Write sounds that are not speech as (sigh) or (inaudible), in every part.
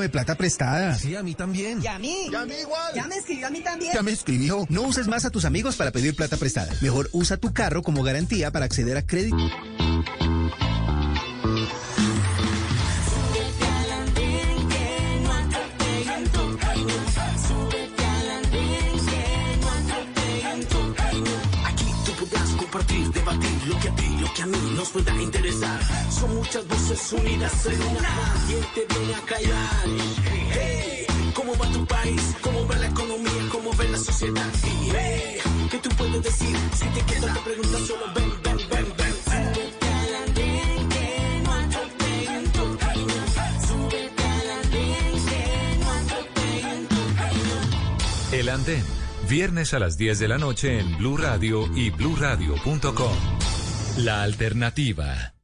de plata prestada. Sí, a mí también. ¿Y a mí? ¿Y a mí igual? ¿Ya me escribió a mí también? Ya me escribió. No uses más a tus amigos para pedir plata prestada. Mejor usa tu carro como garantía para acceder a crédito. Aquí tú podrás compartir, debatir lo que a ti, que a mí nos pueda interesar. Son muchas voces unidas en una. ¿Quién te viene a callar? Hey, ¿cómo va tu país? ¿Cómo va la economía? ¿Cómo ve la sociedad? Y, hey, ¿qué tú puedes decir? Si te quedas te preguntas solo ven, ven, ven, ven. El Andén, viernes a las 10 de la noche en Blue Radio y bluradio.com. La alternativa.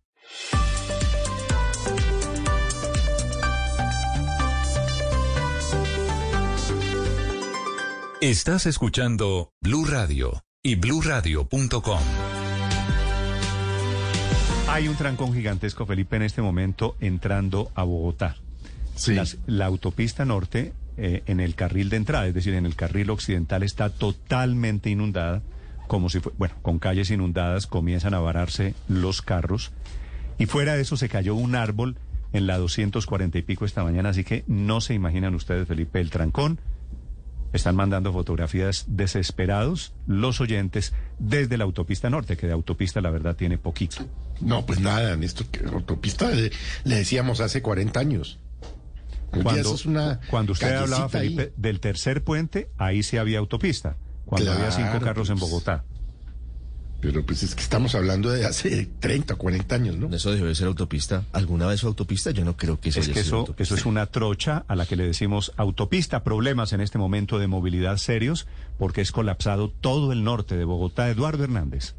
Estás escuchando Blue Radio y bluradio.com. Hay un trancón gigantesco, Felipe, en este momento entrando a Bogotá. Sí. Las- la autopista norte eh, en el carril de entrada, es decir, en el carril occidental está totalmente inundada, como si fue, bueno, con calles inundadas comienzan a vararse los carros y fuera de eso se cayó un árbol en la 240 y pico esta mañana, así que no se imaginan ustedes, Felipe, el trancón. Están mandando fotografías desesperados los oyentes desde la autopista norte, que de autopista la verdad tiene poquito. No, pues nada, Néstor, que autopista le, le decíamos hace 40 años. Cuando, eso es una cuando usted hablaba, ahí. Felipe, del tercer puente, ahí sí había autopista. Cuando había cinco Claro, carros en pues. Bogotá. Pero pues es que estamos hablando de hace 30, 40 años, ¿no? Eso debe ser autopista. ¿Alguna vez fue autopista? Yo no creo que eso Es haya que sido eso, autopista. eso es una trocha a la que le decimos autopista. Problemas en este momento de movilidad serios porque es colapsado todo el norte de Bogotá. Eduardo Hernández.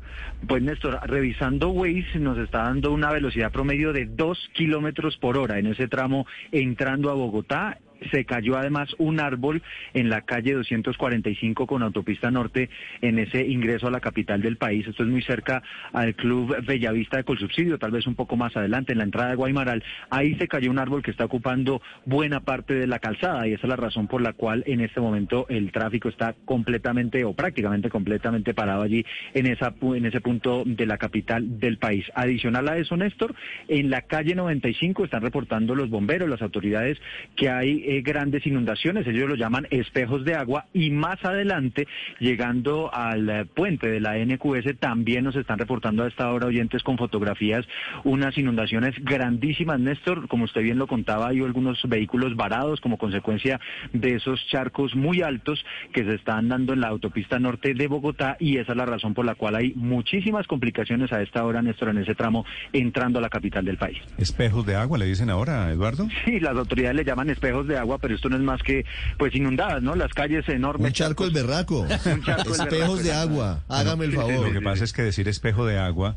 Pues Néstor, revisando Waze nos está dando una velocidad promedio de 2 kilómetros por hora en ese tramo entrando a Bogotá. Se cayó además un árbol en la calle 245 con autopista norte en ese ingreso a la capital del país. Esto es muy cerca al Club Bellavista de Colsubsidio, tal vez un poco más adelante, en la entrada de Guaymaral. Ahí se cayó un árbol que está ocupando buena parte de la calzada y esa es la razón por la cual en este momento el tráfico está completamente o prácticamente completamente parado allí en, esa, en ese punto de la capital del país. Adicional a eso, Néstor, en la calle 95 están reportando los bomberos, las autoridades, que hay eh, grandes inundaciones, ellos lo llaman espejos de agua, y más adelante, llegando al eh, puente de la NQS, también nos están reportando a esta hora oyentes con fotografías unas inundaciones grandísimas, Néstor, como usted bien lo contaba, hay algunos vehículos varados como consecuencia de esos charcos muy altos que se están dando en la autopista norte de Bogotá y esa es la razón por la cual hay muchísimas complicaciones a esta hora, Néstor, en ese tramo entrando a la capital del país. Espejos de agua, le dicen ahora, Eduardo. Sí, las autoridades le llaman espejos de agua, pero esto no es más que pues inundadas, ¿no? Las calles enormes. Un charco del berraco. (laughs) Un charco (laughs) Espejos berraco. de agua. Hágame el favor. Lo que pasa es que decir espejo de agua,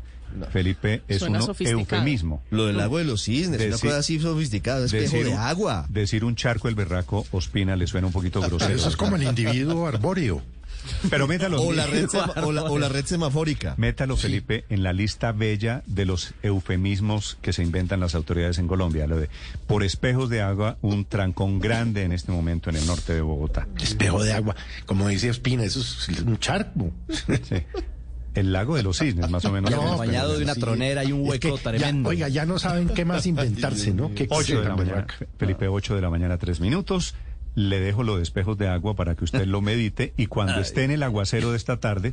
Felipe, es Suena un eufemismo. Lo del lago de los cisnes, una Decir- cosa así sofisticada. Espejo Decir de un- agua. Decir un charco el berraco, Ospina, le suena un poquito Pero grosero. eso es como el individuo arbóreo. Pero métalo, O la red, sema- o la, o la red semafórica. métalo, Felipe, en la lista bella de los eufemismos que se inventan las autoridades en Colombia. Lo de por espejos de agua, un trancón grande en este momento en el norte de Bogotá. Espejo de agua. Como dice Espina, eso es un charco. Sí. El lago de los cisnes, más o menos. No, acompañado pero de una sí, tronera y un es hueco que ya- tremendo. oiga, ya no saben qué más inventarse, ¿no? Qué 8 de la mañana. Felipe, 8 de la mañana, 3 minutos. Le dejo lo de espejos de agua para que usted lo medite y cuando esté en el aguacero de esta tarde,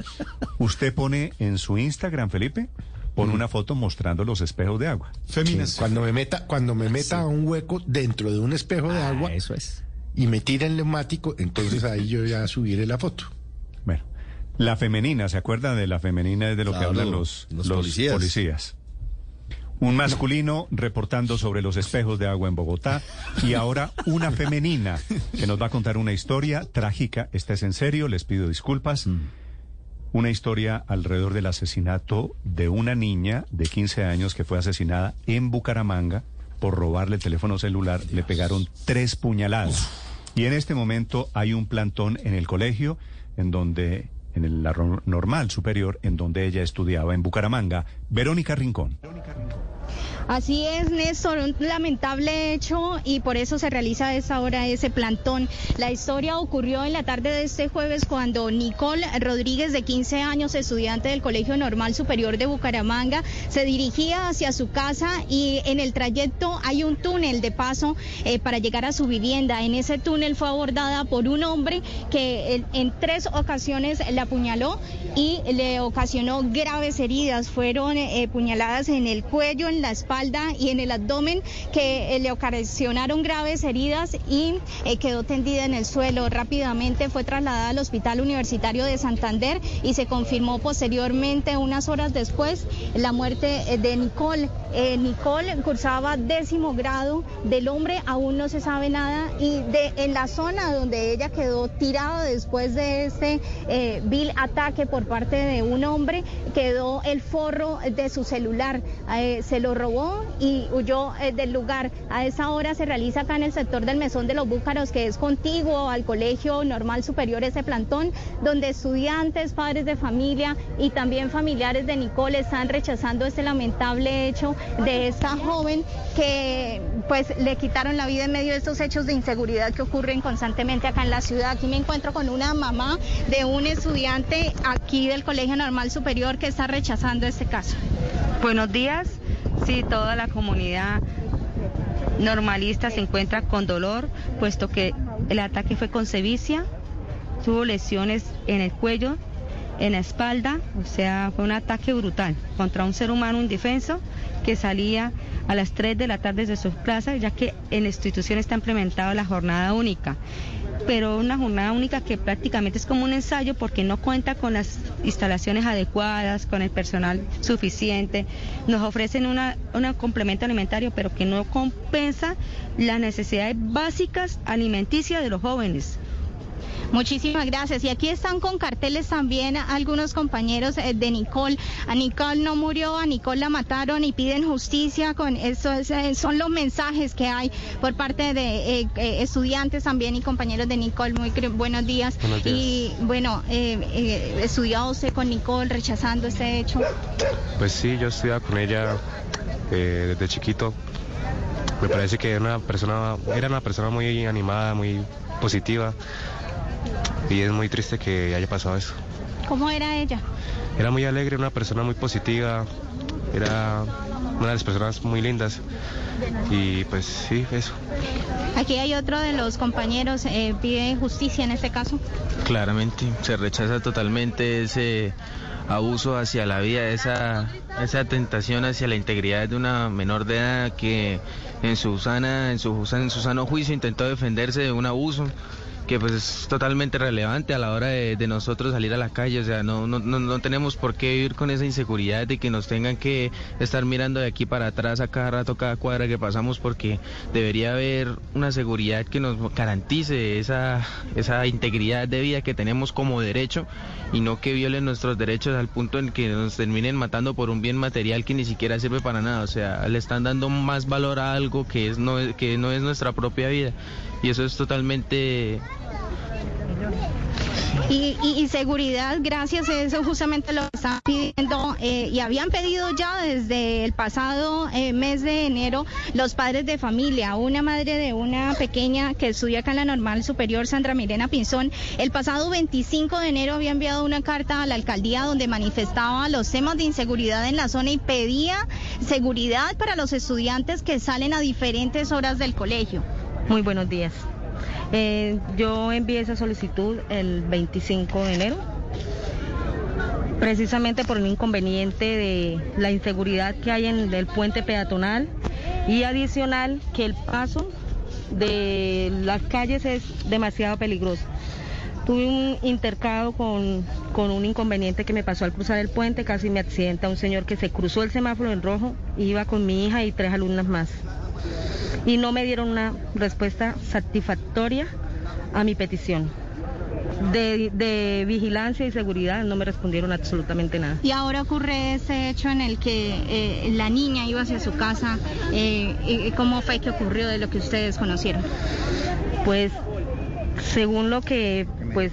usted pone en su Instagram, Felipe, pone una foto mostrando los espejos de agua. Cuando me meta, cuando me meta a un hueco dentro de un espejo de agua Ah, eso es. y me tira el neumático, entonces ahí yo ya subiré la foto. Bueno, la femenina, ¿se acuerdan de la femenina? Es de lo que hablan los, los los policías. policías. Un masculino reportando sobre los espejos de agua en Bogotá y ahora una femenina que nos va a contar una historia trágica. Esta es en serio, les pido disculpas. Una historia alrededor del asesinato de una niña de 15 años que fue asesinada en Bucaramanga por robarle el teléfono celular. Le pegaron tres puñaladas. Y en este momento hay un plantón en el colegio en donde en el normal superior en donde ella estudiaba en Bucaramanga. Verónica Rincón. Así es, Néstor, un lamentable hecho y por eso se realiza a esa hora ese plantón. La historia ocurrió en la tarde de este jueves cuando Nicole Rodríguez, de 15 años, estudiante del Colegio Normal Superior de Bucaramanga, se dirigía hacia su casa y en el trayecto hay un túnel de paso eh, para llegar a su vivienda. En ese túnel fue abordada por un hombre que en, en tres ocasiones la apuñaló y le ocasionó graves heridas. Fueron eh, puñaladas en el cuello, en la espalda y en el abdomen que eh, le ocasionaron graves heridas y eh, quedó tendida en el suelo. Rápidamente fue trasladada al Hospital Universitario de Santander y se confirmó posteriormente, unas horas después, la muerte eh, de Nicole. Nicole cursaba décimo grado del hombre, aún no se sabe nada y de en la zona donde ella quedó tirada después de este vil ataque por parte de un hombre, quedó el forro de su celular. Se lo robó y huyó eh, del lugar. A esa hora se realiza acá en el sector del Mesón de los Búcaros, que es contiguo al Colegio Normal Superior, ese plantón, donde estudiantes, padres de familia y también familiares de Nicole están rechazando este lamentable hecho de esta joven que pues le quitaron la vida en medio de estos hechos de inseguridad que ocurren constantemente acá en la ciudad. Aquí me encuentro con una mamá de un estudiante aquí del Colegio Normal Superior que está rechazando este caso. Buenos días. Sí, toda la comunidad normalista se encuentra con dolor, puesto que el ataque fue con sevicia, tuvo lesiones en el cuello, en la espalda, o sea, fue un ataque brutal contra un ser humano indefenso que salía a las 3 de la tarde de su plaza, ya que en la institución está implementada la jornada única pero una jornada única que prácticamente es como un ensayo porque no cuenta con las instalaciones adecuadas, con el personal suficiente. Nos ofrecen una, un complemento alimentario, pero que no compensa las necesidades básicas alimenticias de los jóvenes. Muchísimas gracias. Y aquí están con carteles también algunos compañeros eh, de Nicole. A Nicole no murió, a Nicole la mataron y piden justicia. Con eso eh, son los mensajes que hay por parte de eh, eh, estudiantes también y compañeros de Nicole. Muy buenos días. Buenos días. Y bueno, eh, eh, estudió usted con Nicole rechazando este hecho. Pues sí, yo estudiaba con ella eh, desde chiquito. Me parece que era una persona, era una persona muy animada, muy positiva. Y es muy triste que haya pasado eso. ¿Cómo era ella? Era muy alegre, una persona muy positiva. Era una de las personas muy lindas. Y pues sí, eso. Aquí hay otro de los compañeros, eh, pide justicia en este caso. Claramente, se rechaza totalmente ese abuso hacia la vida, esa, esa tentación hacia la integridad de una menor de edad que en su sana, en su, en su sano juicio intentó defenderse de un abuso que pues es totalmente relevante a la hora de, nosotros salir a la calle, o sea, no, no, no, no tenemos por qué vivir con esa inseguridad de que nos tengan que estar mirando de aquí para atrás a cada rato, cada cuadra que pasamos, porque debería haber una seguridad que nos garantice esa, esa integridad de vida que tenemos como derecho y no que violen nuestros derechos al punto en que nos terminen matando por un bien material que ni siquiera sirve para nada, o sea, le están dando más valor a algo que, es, no, que no es nuestra propia vida y eso es totalmente Y, seguridad, gracias eso justamente lo están pidiendo eh, y habían pedido ya desde el pasado eh, mes de enero los padres de familia. Una madre de una pequeña que estudia acá en la Normal Superior, Sandra Milena Pinzón, el pasado 25 de enero había enviado una carta a la alcaldía donde manifestaba los temas de inseguridad en la zona y pedía seguridad para los estudiantes que salen a diferentes horas del colegio. Muy buenos días. Eh, yo envié esa solicitud el 25 de enero, precisamente por un inconveniente de la inseguridad que hay en el puente peatonal y adicional que el paso de las calles es demasiado peligroso. Tuve un intercado con, con un inconveniente que me pasó al cruzar el puente, casi me accidenta un señor que se cruzó el semáforo en rojo, iba con mi hija y tres alumnas más y no me dieron una respuesta satisfactoria a mi petición. De, de vigilancia y seguridad no me respondieron absolutamente nada. Y ahora ocurre ese hecho en el que eh, la niña iba hacia su casa. Eh, ¿Cómo fue que ocurrió de lo que ustedes conocieron? Pues según lo que pues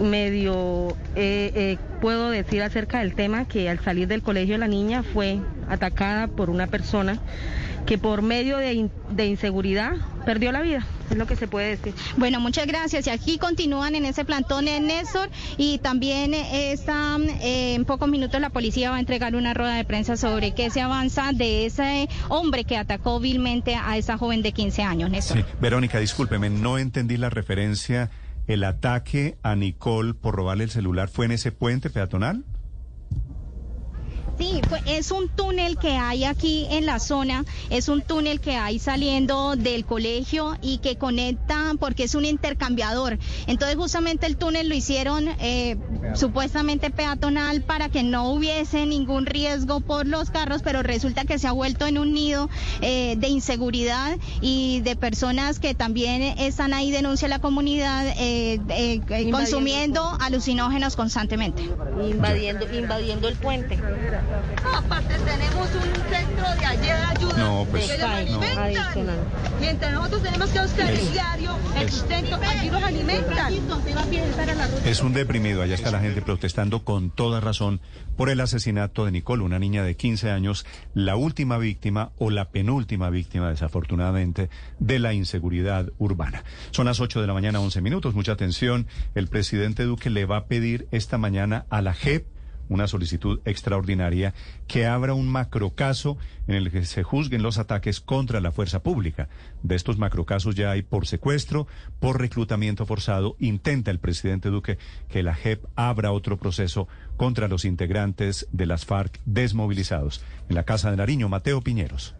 medio eh, eh, puedo decir acerca del tema, que al salir del colegio la niña fue atacada por una persona que por medio de, in- de inseguridad perdió la vida, es lo que se puede decir. Bueno, muchas gracias. Y aquí continúan en ese plantón en Néstor y también eh, está, eh, en pocos minutos la policía va a entregar una rueda de prensa sobre qué se avanza de ese hombre que atacó vilmente a esa joven de 15 años, Néstor. Sí. Verónica, discúlpeme, no entendí la referencia. ¿El ataque a Nicole por robarle el celular fue en ese puente peatonal? Sí, pues es un túnel que hay aquí en la zona, es un túnel que hay saliendo del colegio y que conecta porque es un intercambiador. Entonces justamente el túnel lo hicieron eh, supuestamente peatonal para que no hubiese ningún riesgo por los carros, pero resulta que se ha vuelto en un nido eh, de inseguridad y de personas que también están ahí, denuncia la comunidad, eh, eh, eh, consumiendo alucinógenos constantemente. Invadiendo, invadiendo el puente. Aparte tenemos un centro de ayuda. No, pues, que los no. alimentan. Adicional. Mientras nosotros tenemos que buscar Es- el diario, el es- sustento, aquí los alimentan. Es un deprimido, allá está la gente protestando con toda razón por el asesinato de Nicole, una niña de 15 años, la última víctima o la penúltima víctima, desafortunadamente, de la inseguridad urbana. Son las 8 de la mañana, 11 minutos, mucha atención. El presidente Duque le va a pedir esta mañana a la JEP una solicitud extraordinaria que abra un macrocaso en el que se juzguen los ataques contra la fuerza pública. De estos macrocasos ya hay por secuestro, por reclutamiento forzado. Intenta el presidente Duque que la JEP abra otro proceso contra los integrantes de las FARC desmovilizados. En la Casa de Nariño, Mateo Piñeros.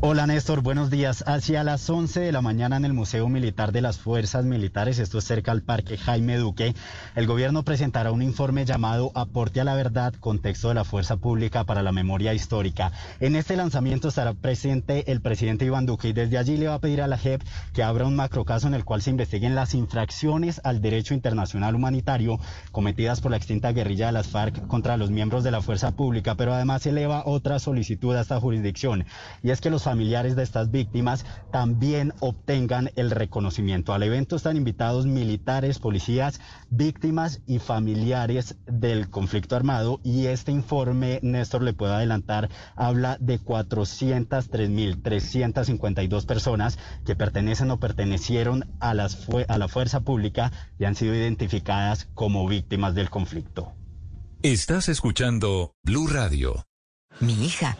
Hola Néstor, buenos días. Hacia las 11 de la mañana en el Museo Militar de las Fuerzas Militares, esto es cerca al Parque Jaime Duque, el gobierno presentará un informe llamado Aporte a la Verdad, contexto de la Fuerza Pública para la Memoria Histórica. En este lanzamiento estará presente el presidente Iván Duque y desde allí le va a pedir a la JEP que abra un macrocaso en el cual se investiguen las infracciones al derecho internacional humanitario cometidas por la extinta guerrilla de las FARC contra los miembros de la Fuerza Pública, pero además eleva otra solicitud a esta jurisdicción y es que los familiares de estas víctimas también obtengan el reconocimiento. Al evento están invitados militares, policías, víctimas y familiares del conflicto armado y este informe, Néstor, le puedo adelantar, habla de 403.352 personas que pertenecen o pertenecieron a, las fue- a la fuerza pública y han sido identificadas como víctimas del conflicto. Estás escuchando Blue Radio. Mi hija.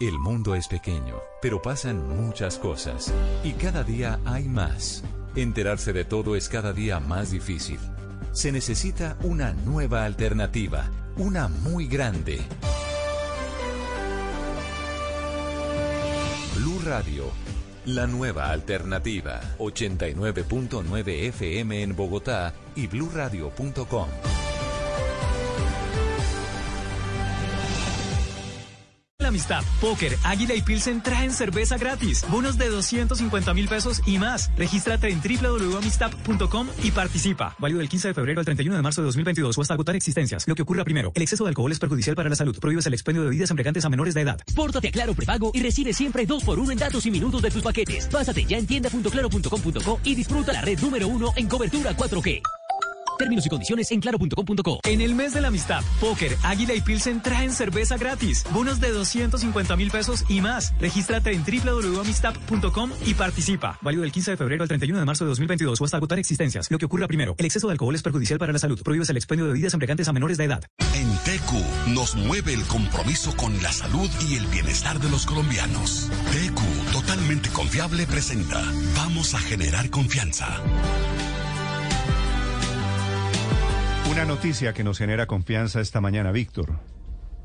El mundo es pequeño, pero pasan muchas cosas. Y cada día hay más. Enterarse de todo es cada día más difícil. Se necesita una nueva alternativa, una muy grande. Blue Radio, la nueva alternativa. 89.9 FM en Bogotá y bluradio.com. amistad, póker, águila y pilsen traen cerveza gratis, bonos de 250 mil pesos y más. Regístrate en www.amistad.com y participa. Válido del 15 de febrero al 31 de marzo de 2022 o hasta agotar existencias. Lo que ocurra primero, el exceso de alcohol es perjudicial para la salud. Prohíbes el expendio de bebidas embriagantes a menores de edad. Pórtate a Claro Prepago y recibe siempre 2 por 1 en datos y minutos de tus paquetes. Pásate ya en tienda.claro.com.co y disfruta la red número uno en cobertura 4G. Términos y condiciones en claro.com.co. En el mes de la amistad, póker, águila y pilsen traen cerveza gratis, bonos de 250 mil pesos y más. Regístrate en www.amistad.com y participa. Válido del 15 de febrero al 31 de marzo de 2022 o hasta agotar existencias. Lo que ocurra primero, el exceso de alcohol es perjudicial para la salud. Prohíbes el expendio de bebidas embriagantes a menores de edad. En TQ nos mueve el compromiso con la salud y el bienestar de los colombianos. TQ, totalmente confiable, presenta. Vamos a generar confianza. Una noticia que nos genera confianza esta mañana, Víctor.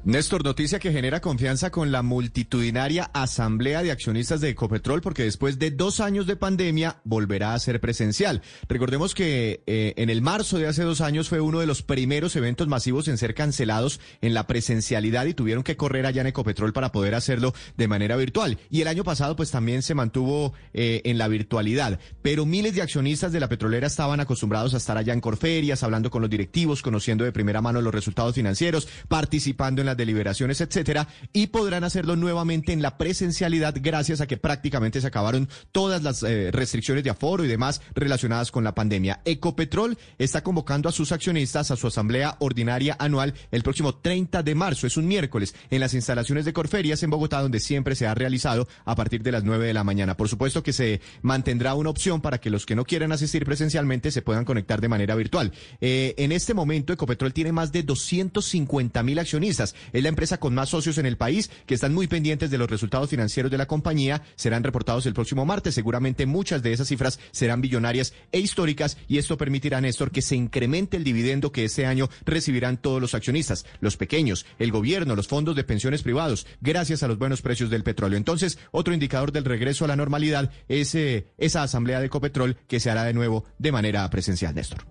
Néstor, noticia que genera confianza con la multitudinaria Asamblea de Accionistas de Ecopetrol, porque después de dos años de pandemia volverá a ser presencial. Recordemos que eh, en el marzo de hace dos años fue uno de los primeros eventos masivos en ser cancelados en la presencialidad y tuvieron que correr allá en Ecopetrol para poder hacerlo de manera virtual. Y el año pasado pues también se mantuvo eh, en la virtualidad. Pero miles de accionistas de la petrolera estaban acostumbrados a estar allá en Corferias, hablando con los directivos, conociendo de primera mano los resultados financieros, participando en las deliberaciones, etcétera, y podrán hacerlo nuevamente en la presencialidad gracias a que prácticamente se acabaron todas las eh, restricciones de aforo y demás relacionadas con la pandemia. Ecopetrol está convocando a sus accionistas a su asamblea ordinaria anual el próximo 30 de marzo, es un miércoles, en las instalaciones de Corferias en Bogotá, donde siempre se ha realizado a partir de las 9 de la mañana. Por supuesto que se mantendrá una opción para que los que no quieran asistir presencialmente se puedan conectar de manera virtual. Eh, en este momento, Ecopetrol tiene más de 250 mil accionistas. Es la empresa con más socios en el país que están muy pendientes de los resultados financieros de la compañía. Serán reportados el próximo martes. Seguramente muchas de esas cifras serán billonarias e históricas y esto permitirá, Néstor, que se incremente el dividendo que este año recibirán todos los accionistas, los pequeños, el gobierno, los fondos de pensiones privados, gracias a los buenos precios del petróleo. Entonces, otro indicador del regreso a la normalidad es eh, esa asamblea de Ecopetrol que se hará de nuevo de manera presencial, Néstor.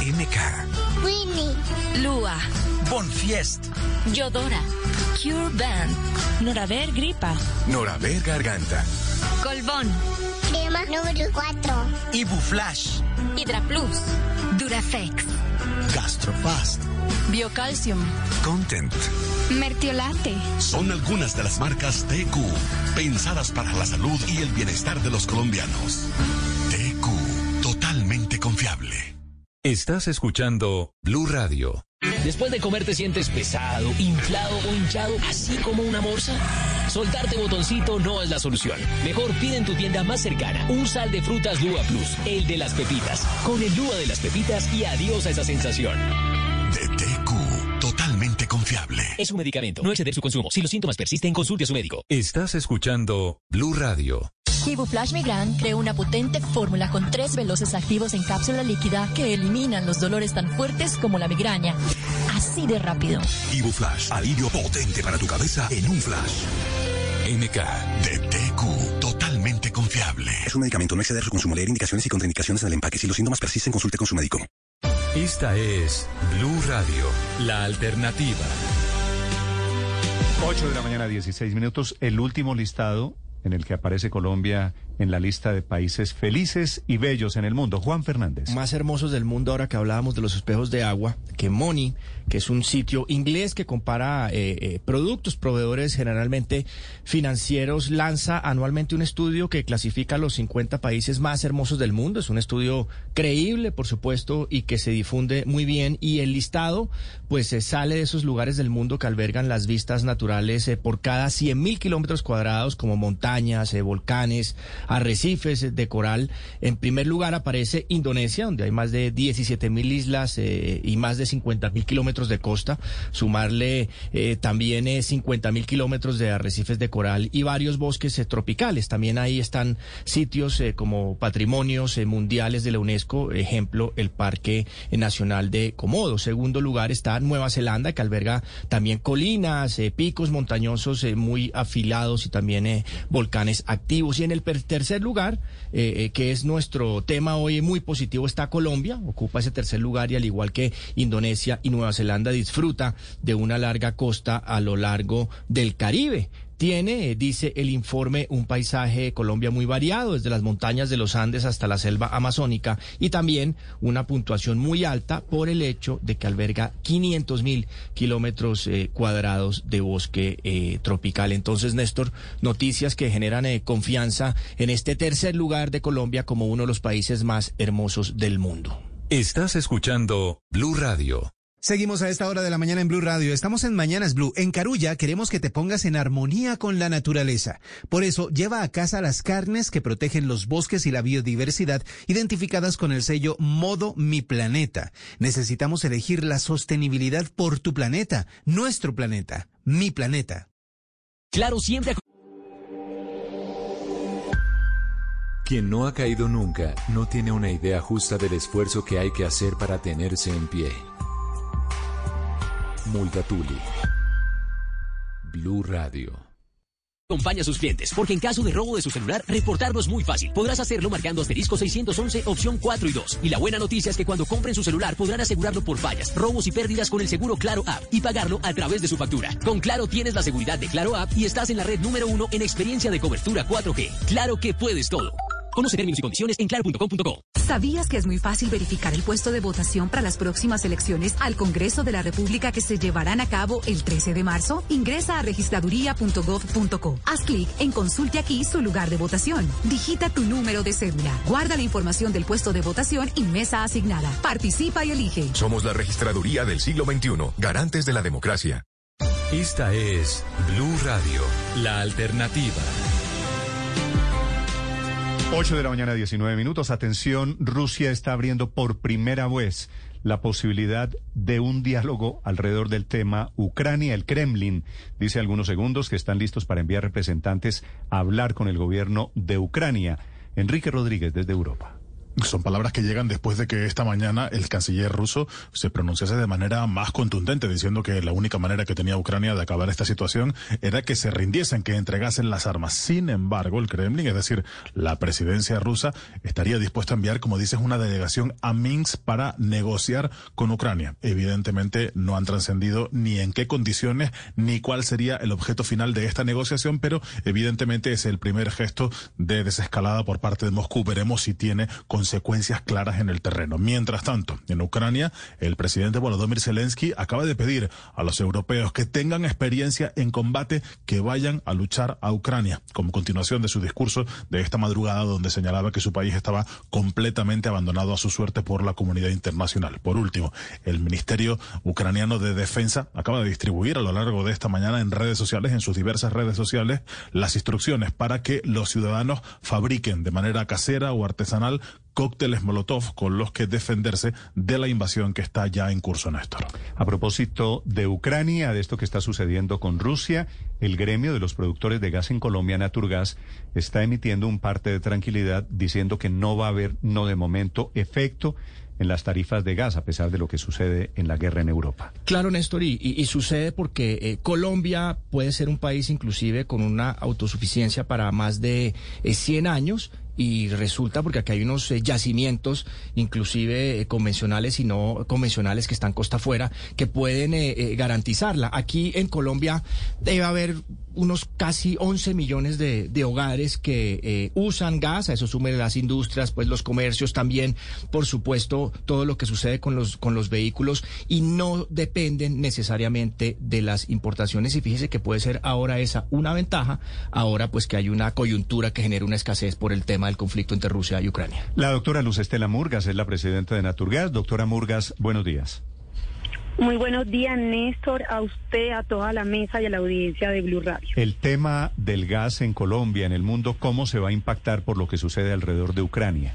MK. Winnie. Lua. Bonfiest. Yodora. Cure Band. Noraver Gripa. Noraver Garganta. Colbón. Crema número 4. Ibuflash. Hidra Plus. Durafex. Gastrofast. Biocalcium. Content. Mertiolate. Son algunas de las marcas TQ, pensadas para la salud y el bienestar de los colombianos. TQ, totalmente. Estás escuchando Blue Radio. Después de comer te sientes pesado, inflado o hinchado, así como una morsa. Soltarte botoncito no es la solución. Mejor pide en tu tienda más cercana un sal de frutas Lua Plus, el de las pepitas. Con el Lua de las pepitas y adiós a esa sensación. De TQ, confiable. Es un medicamento. No exceder su consumo. Si los síntomas persisten, consulte a su médico. Estás escuchando Blue Radio. Ibuflash Migran creó una potente fórmula con tres veloces activos en cápsula líquida que eliminan los dolores tan fuertes como la migraña. Así de rápido. Ibuflash, alivio potente para tu cabeza en un flash. MK. De TQ, totalmente confiable. Es un medicamento, no exceder su consumo. Leer indicaciones y contraindicaciones en el empaque. Si los síntomas persisten, consulte con su médico. Esta es Blue Radio, la alternativa. 8 de la mañana, 16 minutos. El último listado en el que aparece Colombia en la lista de países felices y bellos en el mundo. Juan Fernández. Más hermosos del mundo ahora que hablábamos de los espejos de agua, que Money, que es un sitio inglés que compara eh, eh, productos, proveedores generalmente financieros, lanza anualmente un estudio que clasifica los 50 países más hermosos del mundo. Es un estudio creíble, por supuesto, y que se difunde muy bien. Y el listado, pues se sale de esos lugares del mundo que albergan las vistas naturales eh, por cada 100 mil kilómetros cuadrados, como montañas, eh, volcanes, arrecifes de coral. En primer lugar aparece Indonesia, donde hay más de 17 mil islas eh, y más de 50 mil kilómetros de costa. Sumarle eh, también eh, 50 mil kilómetros de arrecifes de coral y varios bosques eh, tropicales. También ahí están sitios como patrimonios mundiales de la UNESCO, ejemplo, el Parque Nacional de Komodo. Segundo lugar está Nueva Zelanda, que alberga también colinas, picos montañosos muy afilados y también volcanes activos. Y en el tercer lugar, eh, eh, que es nuestro tema hoy muy positivo, está Colombia, ocupa ese tercer lugar y al igual que Indonesia y Nueva Zelanda disfruta de una larga costa a lo largo del Caribe. Tiene, eh, dice el informe, un paisaje de Colombia muy variado, desde las montañas de los Andes hasta la selva amazónica, y también una puntuación muy alta por el hecho de que alberga 500 mil kilómetros eh, cuadrados de bosque eh, tropical. Entonces, Néstor, noticias que generan confianza en este tercer lugar de Colombia como uno de los países más hermosos del mundo. Estás escuchando Blue Radio. Seguimos a esta hora de la mañana en Blue Radio. Estamos en Mañanas Blue. En Carulla queremos que te pongas en armonía con la naturaleza. Por eso, lleva a casa las carnes que protegen los bosques y la biodiversidad, identificadas con el sello Modo Mi Planeta. Necesitamos elegir la sostenibilidad por tu planeta, nuestro planeta, mi planeta. Claro, siempre. Quien no ha caído nunca no tiene una idea justa del esfuerzo que hay que hacer para tenerse en pie. Multatuli. Blue Radio. Acompaña a sus clientes, porque en caso de robo de su celular, reportarlo es muy fácil. Podrás hacerlo marcando asterisco 611, opción 4 y 2. Y la buena noticia es que cuando compren su celular podrán asegurarlo por fallas, robos y pérdidas con el seguro Claro App y pagarlo a través de su factura. Con Claro tienes la seguridad de Claro App y estás en la red número uno en experiencia de cobertura 4G. Claro que puedes todo. Conoce términos y condiciones en claro.com.co. ¿Sabías que es muy fácil verificar el puesto de votación para las próximas elecciones al Congreso de la República que se llevarán a cabo el 13 de marzo? Ingresa a registraduría.gov.co. Haz clic en Consulte aquí su lugar de votación. Digita tu número de cédula. Guarda la información del puesto de votación y mesa asignada. Participa y elige. Somos la registraduría del siglo XXI, garantes de la democracia. Esta es Blue Radio, la alternativa. 8 de la mañana, 19 minutos. Atención, Rusia está abriendo por primera vez la posibilidad de un diálogo alrededor del tema Ucrania. El Kremlin dice algunos segundos que están listos para enviar representantes a hablar con el gobierno de Ucrania. Enrique Rodríguez desde Europa. Son palabras que llegan después de que esta mañana el canciller ruso se pronunciase de manera más contundente, diciendo que la única manera que tenía Ucrania de acabar esta situación era que se rindiesen, que entregasen las armas. Sin embargo, el Kremlin, es decir, la presidencia rusa, estaría dispuesta a enviar, como dices, una delegación a Minsk para negociar con Ucrania. Evidentemente no han trascendido ni en qué condiciones ni cuál sería el objeto final de esta negociación, pero evidentemente es el primer gesto de desescalada por parte de Moscú. Veremos si tiene consecuencias claras en el terreno. Mientras tanto, en Ucrania, el presidente Volodymyr Zelensky acaba de pedir a los europeos que tengan experiencia en combate que vayan a luchar a Ucrania, como continuación de su discurso de esta madrugada donde señalaba que su país estaba completamente abandonado a su suerte por la comunidad internacional. Por último, el Ministerio Ucraniano de Defensa acaba de distribuir a lo largo de esta mañana en redes sociales, en sus diversas redes sociales, las instrucciones para que los ciudadanos fabriquen de manera casera o artesanal cócteles Molotov con los que defenderse de la invasión que está ya en curso, Néstor. A propósito de Ucrania, de esto que está sucediendo con Rusia, el gremio de los productores de gas en Colombia, Naturgas, está emitiendo un parte de tranquilidad diciendo que no va a haber, no de momento, efecto en las tarifas de gas, a pesar de lo que sucede en la guerra en Europa. Claro, Néstor, y, y, y sucede porque eh, Colombia puede ser un país inclusive con una autosuficiencia para más de eh, 100 años y resulta porque aquí hay unos eh, yacimientos, inclusive eh, convencionales y no convencionales que están costa afuera, que pueden eh, eh, garantizarla. Aquí en Colombia debe haber unos casi 11 millones de, de hogares que eh, usan gas, a eso sumen las industrias, pues los comercios también, por supuesto, todo lo que sucede con los, con los vehículos y no dependen necesariamente de las importaciones y fíjese que puede ser ahora esa una ventaja, ahora pues que hay una coyuntura que genera una escasez por el tema del conflicto entre Rusia y Ucrania. La doctora Luz Estela Murgas es la presidenta de Naturgas. Doctora Murgas, buenos días. Muy buenos días, Néstor, a usted, a toda la mesa y a la audiencia de Blue Radio. El tema del gas en Colombia, en el mundo, ¿cómo se va a impactar por lo que sucede alrededor de Ucrania?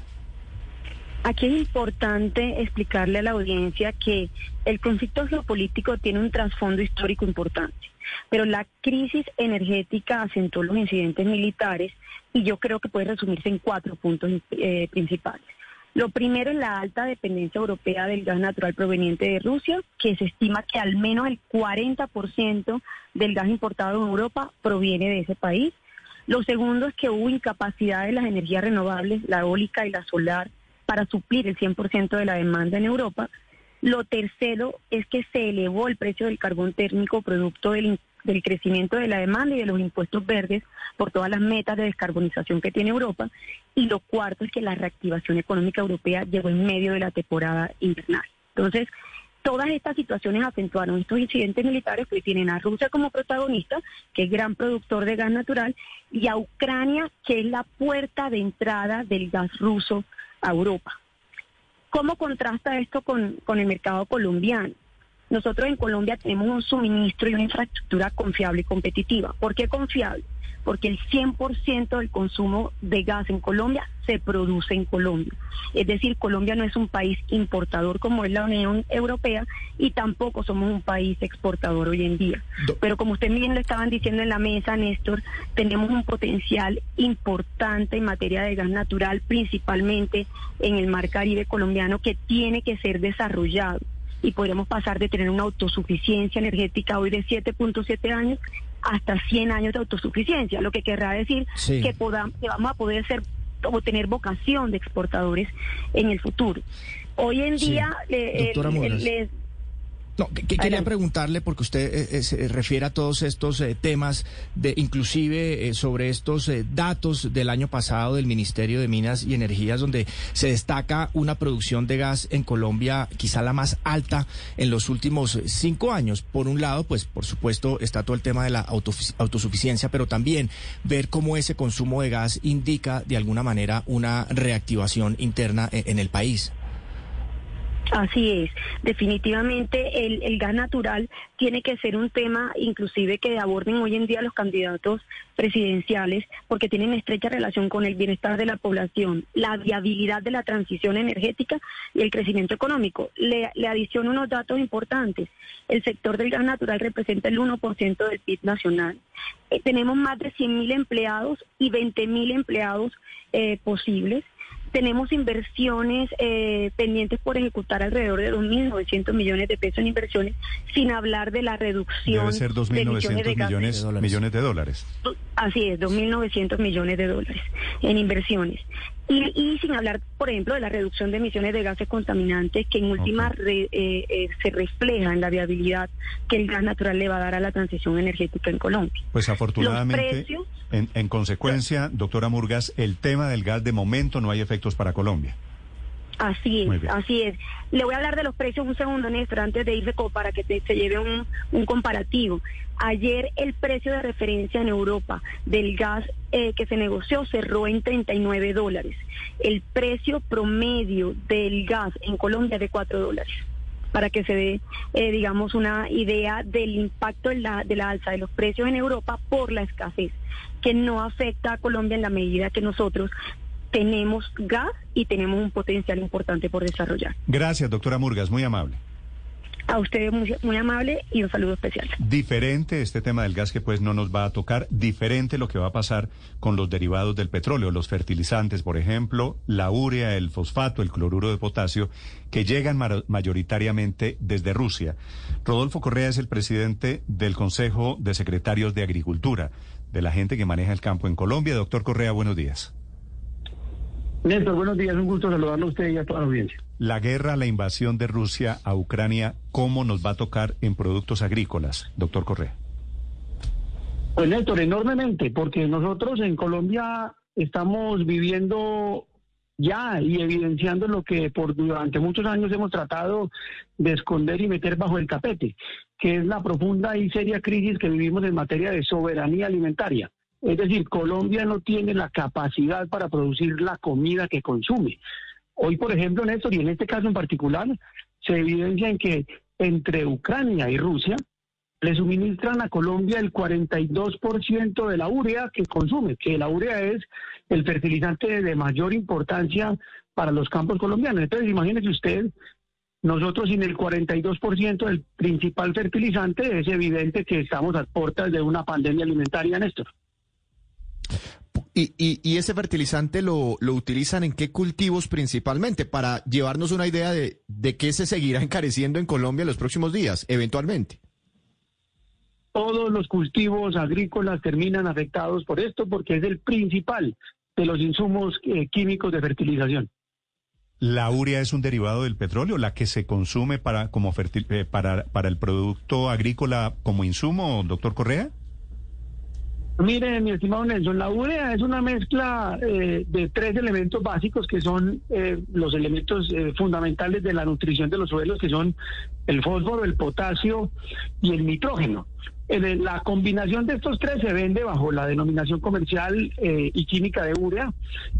Aquí es importante explicarle a la audiencia que el conflicto geopolítico tiene un trasfondo histórico importante, pero la crisis energética acentuó los incidentes militares y yo creo que puede resumirse en cuatro puntos eh, principales. Lo primero es la alta dependencia europea del gas natural proveniente de Rusia, que se estima que al menos el 40% del gas importado en Europa proviene de ese país. Lo segundo es que hubo incapacidad de las energías renovables, la eólica y la solar, para suplir el 100% de la demanda en Europa. Lo tercero es que se elevó el precio del carbón térmico producto del, del, crecimiento de la demanda y de los impuestos verdes por todas las metas de descarbonización que tiene Europa. Y lo cuarto es que la reactivación económica europea llegó en medio de la temporada invernal. Entonces, todas estas situaciones acentuaron estos incidentes militares que tienen a Rusia como protagonista, que es gran productor de gas natural, y a Ucrania, que es la puerta de entrada del gas ruso a Europa. ¿Cómo contrasta esto con, con, el mercado colombiano? Nosotros en Colombia tenemos un suministro y una infraestructura confiable y competitiva. ¿Por qué confiable? Porque el 100% del consumo de gas en Colombia se produce en Colombia. Es decir, Colombia no es un país importador como es la Unión Europea y tampoco somos un país exportador hoy en día. Pero como usted bien lo estaban diciendo en la mesa, Néstor, tenemos un potencial importante en materia de gas natural, principalmente en el mar Caribe colombiano, que tiene que ser desarrollado y podremos pasar de tener una autosuficiencia energética hoy de 7.7 años hasta 100 años de autosuficiencia, lo que querrá decir sí. que, podamos, que vamos a poder ser o tener vocación de exportadores en el futuro. Hoy en día, Moras. No, que, que quería preguntarle, porque usted eh, eh, se refiere a todos estos eh, temas, de inclusive eh, sobre estos datos del año pasado del Ministerio de Minas y Energías, donde se destaca una producción de gas en Colombia quizá la más alta en los últimos cinco años. Por un lado, pues por supuesto está todo el tema de la autosuficiencia, pero también ver cómo ese consumo de gas indica de alguna manera una reactivación interna en el país. Así es, definitivamente el, el gas natural tiene que ser un tema inclusive que aborden hoy en día los candidatos presidenciales porque tienen estrecha relación con el bienestar de la población, la viabilidad de la transición energética y el crecimiento económico. Le, le adiciono unos datos importantes. El sector del gas natural representa el 1% del PIB nacional. Eh, tenemos más de 100.000 empleados y 20.000 empleados eh, posibles. Tenemos inversiones eh, pendientes por ejecutar alrededor de 2.900 millones de pesos en inversiones, sin hablar de la reducción Debe ser de emisiones de 2.900 gases. millones, millones de dólares. Así es, 2.900 millones de dólares en inversiones. Y, y sin hablar, por ejemplo, de la reducción de emisiones de gases contaminantes, que en última re- eh, eh, se refleja en la viabilidad que el gas natural le va a dar a la transición energética en Colombia. Pues afortunadamente, precios- en, en consecuencia, doctora Murgas, el tema del gas de momento no hay efectos para Colombia. Así es, así es. Le voy a hablar de los precios un segundo, Néstor, antes de irse para que te- se lleve un, un comparativo. Ayer el precio de referencia en Europa del gas eh, que se negoció cerró en 39 dólares. El precio promedio del gas en Colombia es de 4 dólares. Para que se dé, eh, digamos, una idea del impacto de la, de la alza de los precios en Europa por la escasez, que no afecta a Colombia en la medida que nosotros tenemos gas y tenemos un potencial importante por desarrollar. Gracias, doctora Murgas, muy amable. A ustedes muy, muy amable y un saludo especial. Diferente este tema del gas que pues no nos va a tocar, diferente lo que va a pasar con los derivados del petróleo, los fertilizantes, por ejemplo, la urea, el fosfato, el cloruro de potasio, que llegan mayoritariamente desde Rusia. Rodolfo Correa es el presidente del Consejo de Secretarios de Agricultura, de la gente que maneja el campo en Colombia. Doctor Correa, buenos días. Néstor, buenos días, un gusto saludarlo a usted y a toda la audiencia. La guerra, la invasión de Rusia a Ucrania, ¿cómo nos va a tocar en productos agrícolas, doctor Correa? Pues Néstor, enormemente, porque nosotros en Colombia estamos viviendo ya y evidenciando lo que por durante muchos años hemos tratado de esconder y meter bajo el tapete, que es la profunda y seria crisis que vivimos en materia de soberanía alimentaria. Es decir, Colombia no tiene la capacidad para producir la comida que consume. Hoy, por ejemplo, Néstor, y en este caso en particular, se evidencia en que entre Ucrania y Rusia le suministran a Colombia el 42% de la urea que consume, que la urea es el fertilizante de mayor importancia para los campos colombianos. Entonces, imagínese usted, nosotros sin el 42% del principal fertilizante, es evidente que estamos a puertas de una pandemia alimentaria, Néstor. ¿Y, y, y ese fertilizante lo, lo utilizan en qué cultivos principalmente? Para llevarnos una idea de, de qué se seguirá (laughs) encareciendo en Colombia en los próximos días, eventualmente. Todos los cultivos agrícolas terminan afectados por esto porque es el principal de los insumos eh, químicos de fertilización. ¿La urea es un derivado del petróleo, la que se consume para, como fertil- eh, para, para el producto agrícola como insumo, doctor Correa? Mire, mi estimado Nelson, la urea es una mezcla eh, de tres elementos básicos que son eh, los elementos eh, fundamentales de la nutrición de los suelos, que son el fósforo, el potasio y el nitrógeno. Eh, la combinación de estos tres se vende bajo la denominación comercial eh, y química de urea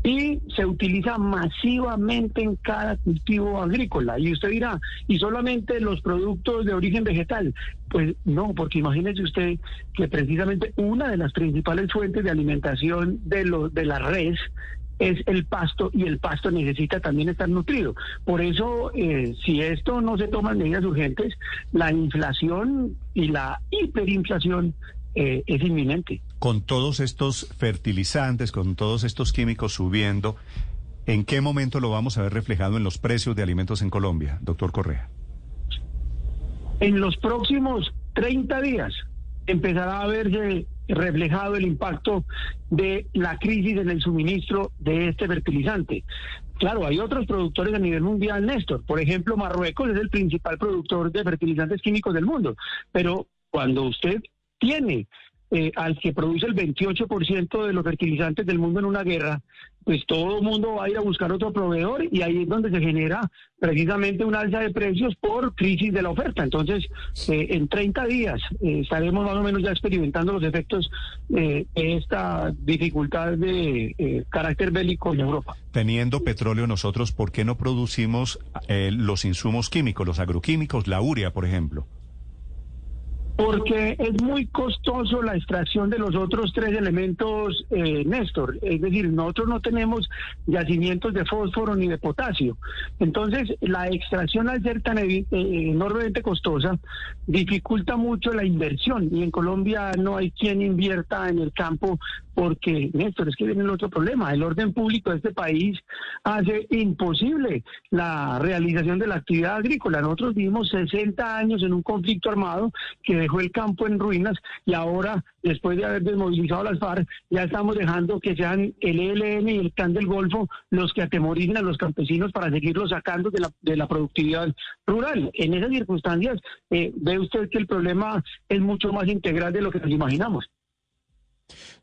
y se utiliza masivamente en cada cultivo agrícola. Y usted dirá, ¿y solamente los productos de origen vegetal? Pues no, porque imagínese usted que precisamente una de las principales fuentes de alimentación de, los de la res es el pasto y el pasto necesita también estar nutrido. Por eso, eh, si esto no se toman medidas urgentes, la inflación y la hiperinflación eh, es inminente. Con todos estos fertilizantes, con todos estos químicos subiendo, ¿en qué momento lo vamos a ver reflejado en los precios de alimentos en Colombia, doctor Correa? En los próximos 30 días empezará a verse reflejado el impacto de la crisis en el suministro de este fertilizante. Claro, hay otros productores a nivel mundial, Néstor. Por ejemplo, Marruecos es el principal productor de fertilizantes químicos del mundo. Pero cuando usted tiene eh, al que produce el 28% de los fertilizantes del mundo en una guerra, pues todo el mundo va a ir a buscar otro proveedor y ahí es donde se genera precisamente una alza de precios por crisis de la oferta. Entonces, eh, en 30 días eh, estaremos más o menos ya experimentando los efectos de esta dificultad de carácter bélico en Europa. Teniendo petróleo nosotros, ¿por qué no producimos los insumos químicos, los agroquímicos, la urea, por ejemplo? Porque es muy costoso la extracción de los otros tres elementos, eh, Néstor. Es decir, nosotros no tenemos yacimientos de fósforo ni de potasio. Entonces, la extracción al ser tan eh, enormemente costosa dificulta mucho la inversión. Y en Colombia no hay quien invierta en el campo porque, Néstor, es que viene el otro problema. El orden público de este país hace imposible la realización de la actividad agrícola. Nosotros vivimos 60 años en un conflicto armado que dejó el campo en ruinas y ahora, después de haber desmovilizado las FARC, ya estamos dejando que sean el ELN y el CAN del Golfo los que atemoricen a los campesinos para seguirlos sacando de la, de la productividad rural. En esas circunstancias, eh, ve usted que el problema es mucho más integral de lo que nos imaginamos.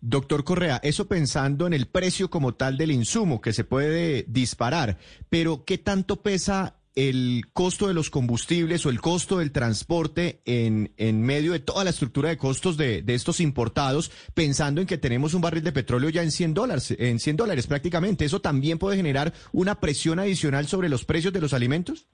Doctor Correa, eso pensando en el precio como tal del insumo que se puede disparar, pero ¿qué tanto pesa el costo de los combustibles o el costo del transporte en, en medio de toda la estructura de costos de, de, estos importados, pensando en que tenemos un barril de petróleo ya en 100 dólares, en 100 dólares prácticamente. ¿Eso también puede generar una presión adicional sobre los precios de los alimentos?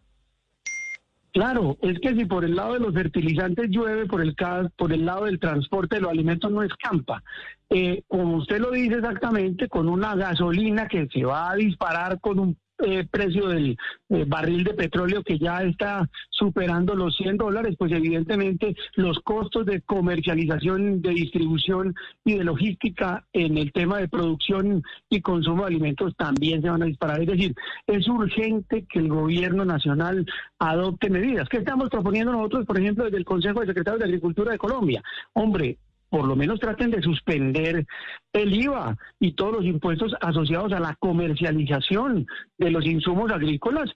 Claro, es que si por el lado de los fertilizantes llueve, por el, por el lado del transporte de los alimentos no escampa. Eh, como usted lo dice exactamente, con una gasolina que se va a disparar con un eh, precio del eh, barril de petróleo que ya está superando los 100 dólares, pues evidentemente los costos de comercialización, de distribución y de logística en el tema de producción y consumo de alimentos también se van a disparar. Es decir, es urgente que el gobierno nacional adopte medidas. ¿Qué estamos proponiendo nosotros, por ejemplo, desde el Consejo de Secretarios de Agricultura de Colombia? Hombre, por lo menos traten de suspender el IVA y todos los impuestos asociados a la comercialización de los insumos agrícolas.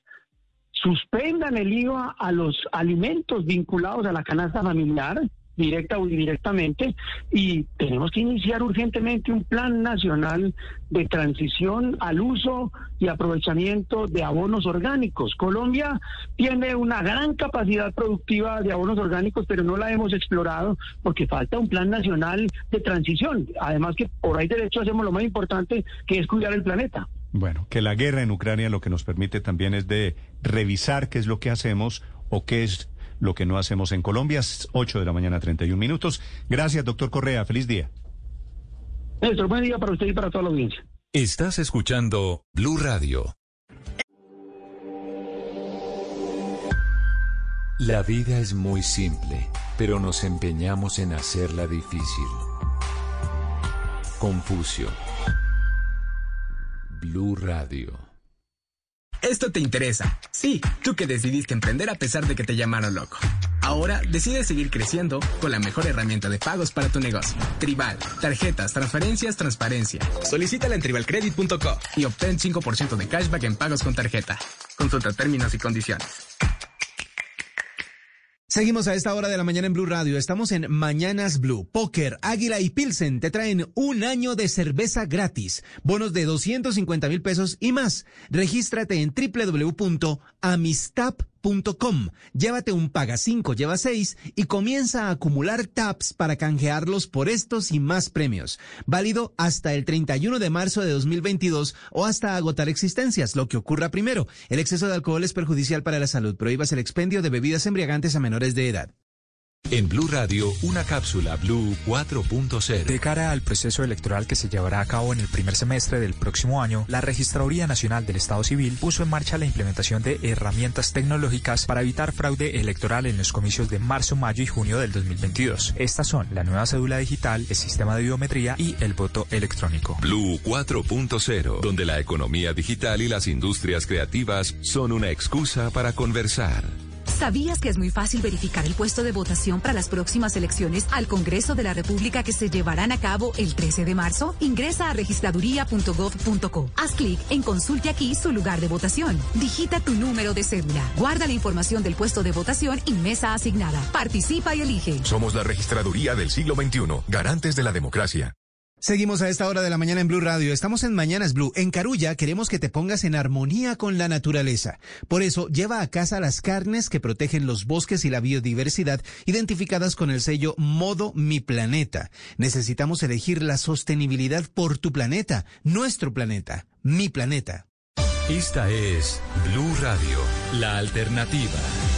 Suspendan el IVA a los alimentos vinculados a la canasta familiar directa o indirectamente, y tenemos que iniciar urgentemente un plan nacional de transición al uso y aprovechamiento de abonos orgánicos. Colombia tiene una gran capacidad productiva de abonos orgánicos, pero no la hemos explorado porque falta un plan nacional de transición. Además que por ahí derecho hacemos lo más importante, que es cuidar el planeta. Bueno, que la guerra en Ucrania lo que nos permite también es de revisar qué es lo que hacemos o qué es lo que no hacemos en Colombia. 8 de la mañana, 31 minutos. Gracias, doctor Correa. Feliz día. Néstor, buen día para usted y para toda la audiencia. Estás escuchando Blue Radio. La vida es muy simple, pero nos empeñamos en hacerla difícil. Confucio. Blue Radio. Esto te interesa. Sí, tú que decidiste emprender a pesar de que te llamaron loco. Ahora decides seguir creciendo con la mejor herramienta de pagos para tu negocio. Tribal. Tarjetas, transferencias, transparencia. Solicítala en tribalcredit.com y obtén 5% de cashback en pagos con tarjeta. Consulta términos y condiciones. Seguimos a esta hora de la mañana en Blue Radio. Estamos en Mañanas Blue. Póker, Águila y Pilsen te traen un año de cerveza gratis, bonos de 250 mil pesos y más. Regístrate en www.amistap.com Llévate un paga 5, lleva 6 y comienza a acumular taps para canjearlos por estos y más premios. Válido hasta el 31 de marzo de 2022 o hasta agotar existencias, lo que ocurra primero. El exceso de alcohol es perjudicial para la salud. Prohíbas el expendio de bebidas embriagantes a menores de edad. En Blue Radio, una cápsula Blue 4.0. De cara al proceso electoral que se llevará a cabo en el primer semestre del próximo año, la Registraduría Nacional del Estado Civil puso en marcha la implementación de herramientas tecnológicas para evitar fraude electoral en los comicios de marzo, mayo y junio del 2022. Estas son la nueva cédula digital, el sistema de biometría y el voto electrónico. Blue 4.0, donde la economía digital y las industrias creativas son una excusa para conversar. ¿Sabías que es muy fácil verificar el puesto de votación para las próximas elecciones al Congreso de la República que se llevarán a cabo el 13 de marzo? Ingresa a registraduría.gov.co. Haz clic en Consulte aquí su lugar de votación. Digita tu número de cédula. Guarda la información del puesto de votación y mesa asignada. Participa y elige. Somos la registraduría del siglo XXI, garantes de la democracia. Seguimos a esta hora de la mañana en Blue Radio. Estamos en Mañanas Blue. En Carulla queremos que te pongas en armonía con la naturaleza. Por eso, lleva a casa las carnes que protegen los bosques y la biodiversidad, identificadas con el sello Modo Mi Planeta. Necesitamos elegir la sostenibilidad por tu planeta, nuestro planeta, mi planeta. Esta es Blue Radio, la alternativa.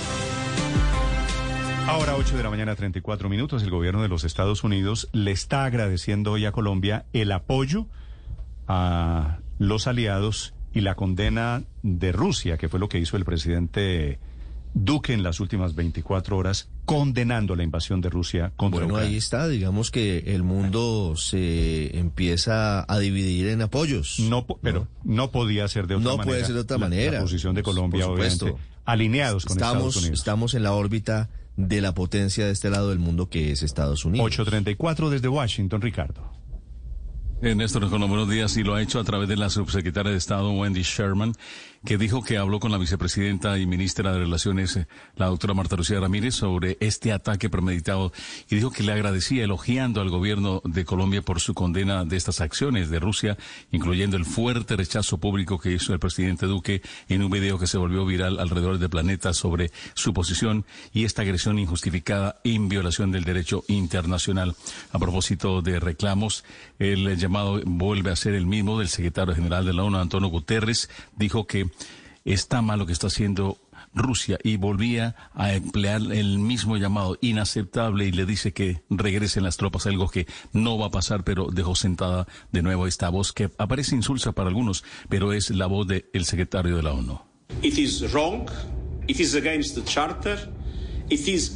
Ahora 8 de la mañana 34 minutos, el gobierno de los Estados Unidos le está agradeciendo hoy a Colombia el apoyo a los aliados y la condena de Rusia, que fue lo que hizo el presidente Duque en las últimas 24 horas, condenando la invasión de Rusia contra Bueno, Ucrania. ahí está, digamos que el mundo se empieza a dividir en apoyos. No, pero no podía ser de otra No manera. puede ser de otra manera. La posición de Por Colombia, supuesto. obviamente, alineados con estamos, Estados Unidos. Estamos en la órbita de la potencia de este lado del mundo que es Estados Unidos. 834 desde Washington, Ricardo. Eh, Néstor, con buenos días y lo ha hecho a través de la subsecretaria de Estado Wendy Sherman, que dijo que habló con la vicepresidenta y ministra de Relaciones, eh, la doctora Marta Lucía Ramírez, sobre este ataque premeditado y dijo que le agradecía elogiando al gobierno de Colombia por su condena de estas acciones de Rusia, incluyendo el fuerte rechazo público que hizo el presidente Duque en un video que se volvió viral alrededor del planeta sobre su posición y esta agresión injustificada en violación del derecho internacional. A propósito de reclamos, el llamado vuelve a ser el mismo del secretario general de la ONU, Antonio Guterres, dijo que está mal lo que está haciendo Rusia y volvía a emplear el mismo llamado inaceptable y le dice que regresen las tropas, algo que no va a pasar, pero dejó sentada de nuevo esta voz que aparece insulsa para algunos, pero es la voz del secretario de la ONU. It is wrong. It is Charter. It is.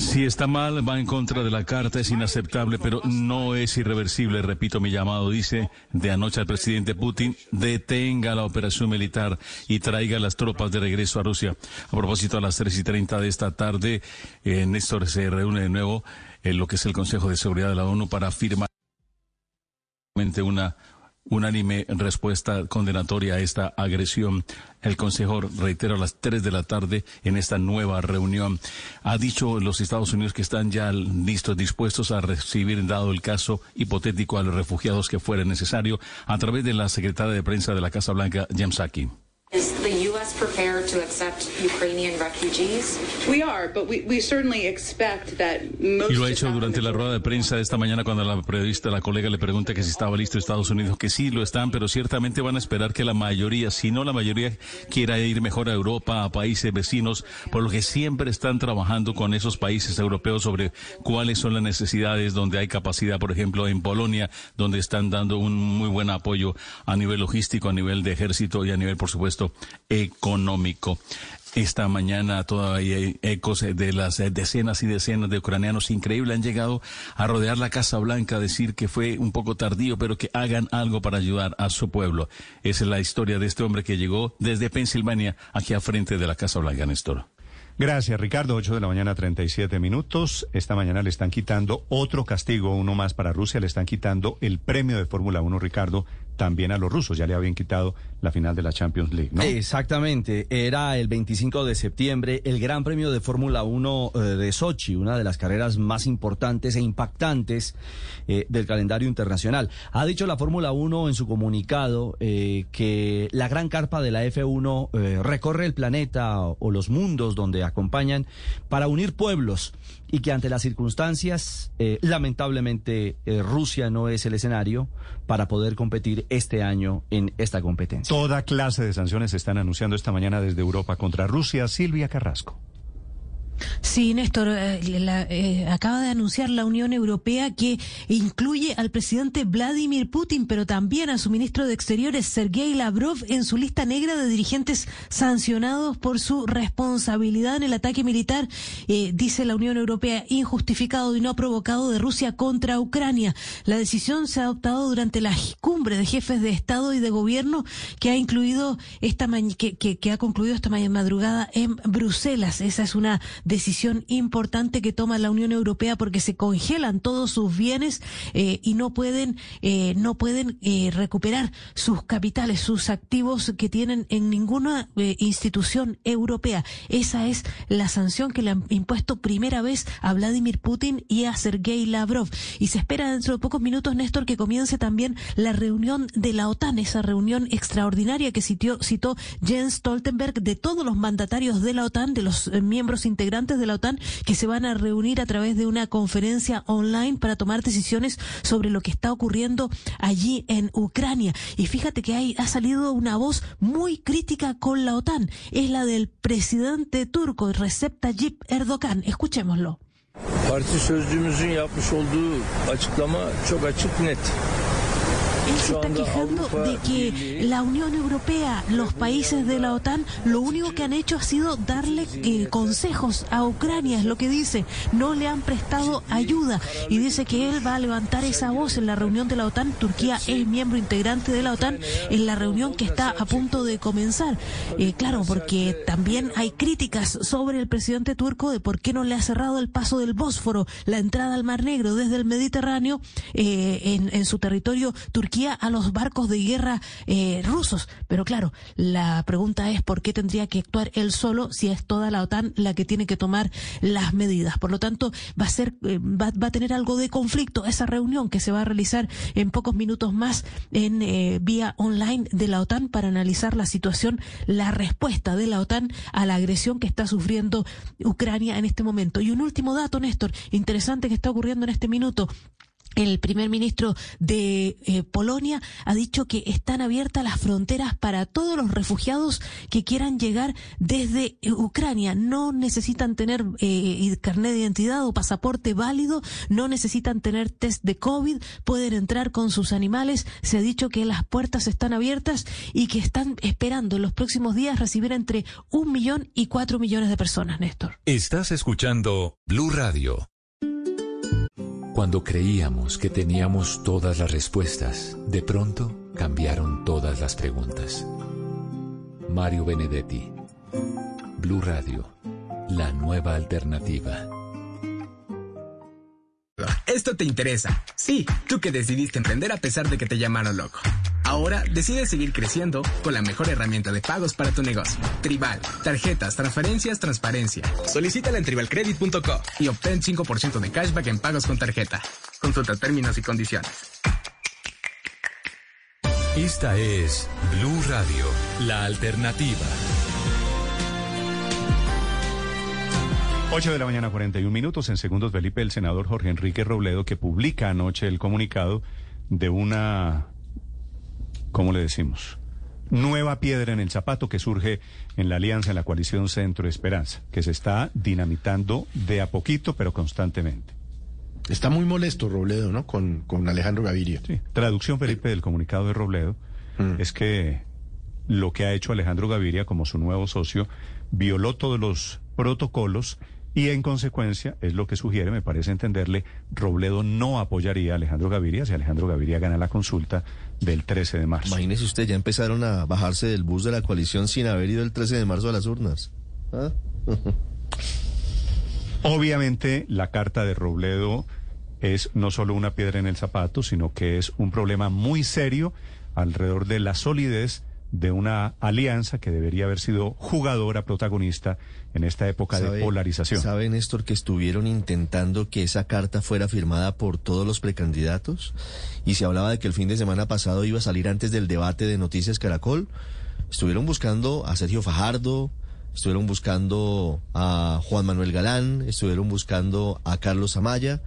Si está mal, va en contra de la carta, es inaceptable, pero no es irreversible. Repito mi llamado, dice de anoche al presidente Putin, detenga la operación militar y traiga las tropas de regreso a Rusia. A propósito, a las 3 y 30 de esta tarde, eh, Néstor se reúne de nuevo en lo que es el Consejo de Seguridad de la ONU para firmar una unánime respuesta condenatoria a esta agresión. El Consejo, reitero, a las 3 de la tarde en esta nueva reunión. Ha dicho los Estados Unidos que están ya listos, dispuestos a recibir, dado el caso hipotético, a los refugiados que fuera necesario, a través de la secretaria de prensa de la Casa Blanca, Jem. To accept Ukrainian refugees? We are, but we, we certainly expect that most Y lo ha hecho durante la rueda de prensa de esta mañana cuando la periodista, la colega, le pregunta que si estaba listo Estados Unidos, que sí lo están, pero ciertamente van a esperar que la mayoría, si no la mayoría, quiera ir mejor a Europa, a países vecinos, por lo que siempre están trabajando con esos países europeos sobre cuáles son las necesidades, donde hay capacidad, por ejemplo, en Polonia, donde están dando un muy buen apoyo a nivel logístico, a nivel de ejército y a nivel, por supuesto, económico. Esta mañana todavía hay ecos de las decenas y decenas de ucranianos increíbles han llegado a rodear la Casa Blanca, a decir que fue un poco tardío, pero que hagan algo para ayudar a su pueblo. Esa es la historia de este hombre que llegó desde Pensilvania aquí a frente de la Casa Blanca, Néstor. Gracias, Ricardo. 8 de la mañana, 37 minutos. Esta mañana le están quitando otro castigo, uno más para Rusia. Le están quitando el premio de Fórmula 1, Ricardo, también a los rusos. Ya le habían quitado la final de la Champions League, ¿no? Exactamente, era el 25 de septiembre el Gran Premio de Fórmula 1 eh, de Sochi, una de las carreras más importantes e impactantes eh, del calendario internacional. Ha dicho la Fórmula 1 en su comunicado eh, que la gran carpa de la F1 eh, recorre el planeta o los mundos donde acompañan para unir pueblos y que ante las circunstancias, eh, lamentablemente, eh, Rusia no es el escenario para poder competir este año en esta competencia. Toda clase de sanciones se están anunciando esta mañana desde Europa contra Rusia. Silvia Carrasco. Sí, Néstor, eh, la, eh, acaba de anunciar la Unión Europea que incluye al presidente Vladimir Putin, pero también a su ministro de Exteriores, Sergei Lavrov, en su lista negra de dirigentes sancionados por su responsabilidad en el ataque militar, eh, dice la Unión Europea, injustificado y no provocado de Rusia contra Ucrania. La decisión se ha adoptado durante la cumbre de jefes de Estado y de Gobierno que ha incluido esta que, que, ha concluido esta madrugada en Bruselas. Esa es una decisión importante que toma la Unión Europea porque se congelan todos sus bienes eh, y no pueden eh, no pueden eh, recuperar sus capitales, sus activos que tienen en ninguna eh, institución europea. Esa es la sanción que le han impuesto primera vez a Vladimir Putin y a Sergei Lavrov. Y se espera dentro de pocos minutos, Néstor, que comience también la reunión de la OTAN, esa reunión extraordinaria que citó, citó Jens Stoltenberg de todos los mandatarios de la OTAN, de los miembros integrantes de la OTAN que se van a reunir a través de una conferencia online para tomar decisiones sobre lo que está ocurriendo allí en Ucrania. Y fíjate que hay, ha salido una voz muy crítica con la OTAN. Es la del presidente turco Recep Tayyip Erdogan. Escuchémoslo. Él se está quejando de que la Unión Europea, los países de la OTAN, lo único que han hecho ha sido darle eh, consejos a Ucrania, es lo que dice. No le han prestado ayuda y dice que él va a levantar esa voz en la reunión de la OTAN. Turquía es miembro integrante de la OTAN en la reunión que está a punto de comenzar. Eh, claro, porque también hay críticas sobre el presidente turco de por qué no le ha cerrado el paso del Bósforo, la entrada al Mar Negro desde el Mediterráneo eh, en, su territorio Turquía a los barcos de guerra eh, rusos. Pero claro, la pregunta es por qué tendría que actuar él solo si es toda la OTAN la que tiene que tomar las medidas. Por lo tanto, va a ser, eh, va, va, a tener algo de conflicto esa reunión que se va a realizar en pocos minutos más en eh, vía online de la OTAN para analizar la situación, la respuesta de la OTAN a la agresión que está sufriendo Ucrania en este momento. Y un último dato, Néstor, interesante que está ocurriendo en este minuto. El primer ministro de eh, Polonia ha dicho que están abiertas las fronteras para todos los refugiados que quieran llegar desde eh, Ucrania. No necesitan tener eh, carnet de identidad o pasaporte válido, no necesitan tener test de COVID, pueden entrar con sus animales. Se ha dicho que las puertas están abiertas y que están esperando en los próximos días recibir entre un millón y cuatro millones de personas, Néstor. Estás escuchando Blue Radio. Cuando creíamos que teníamos todas las respuestas, de pronto cambiaron todas las preguntas. Mario Benedetti, Blue Radio, la nueva alternativa. Esto te interesa. Sí, tú que decidiste emprender a pesar de que te llamaron loco. Ahora decides seguir creciendo con la mejor herramienta de pagos para tu negocio. Tribal, tarjetas, transferencias, transparencia. Solicítala en tribalcredit.com y obtén 5% de cashback en pagos con tarjeta. Consulta términos y condiciones. Esta es Blue Radio, la alternativa. 8 de la mañana, 41 minutos. En segundos, Felipe, el senador Jorge Enrique Robledo, que publica anoche el comunicado de una, ¿cómo le decimos? Nueva piedra en el zapato que surge en la alianza, en la coalición Centro Esperanza, que se está dinamitando de a poquito, pero constantemente. Está muy molesto Robledo, ¿no? Con, con Alejandro Gaviria. Sí. Traducción, Felipe, del comunicado de Robledo mm. es que lo que ha hecho Alejandro Gaviria como su nuevo socio violó todos los protocolos y en consecuencia, es lo que sugiere, me parece entenderle, Robledo no apoyaría a Alejandro Gaviria si Alejandro Gaviria gana la consulta del 13 de marzo. Imagínese usted, ya empezaron a bajarse del bus de la coalición sin haber ido el 13 de marzo a las urnas. ¿Ah? (laughs) Obviamente, la carta de Robledo es no solo una piedra en el zapato, sino que es un problema muy serio alrededor de la solidez de una alianza que debería haber sido jugadora, protagonista en esta época de polarización. ¿Sabe, Néstor, que estuvieron intentando que esa carta fuera firmada por todos los precandidatos? Y se hablaba de que el fin de semana pasado iba a salir antes del debate de Noticias Caracol. Estuvieron buscando a Sergio Fajardo, estuvieron buscando a Juan Manuel Galán, estuvieron buscando a Carlos Amaya.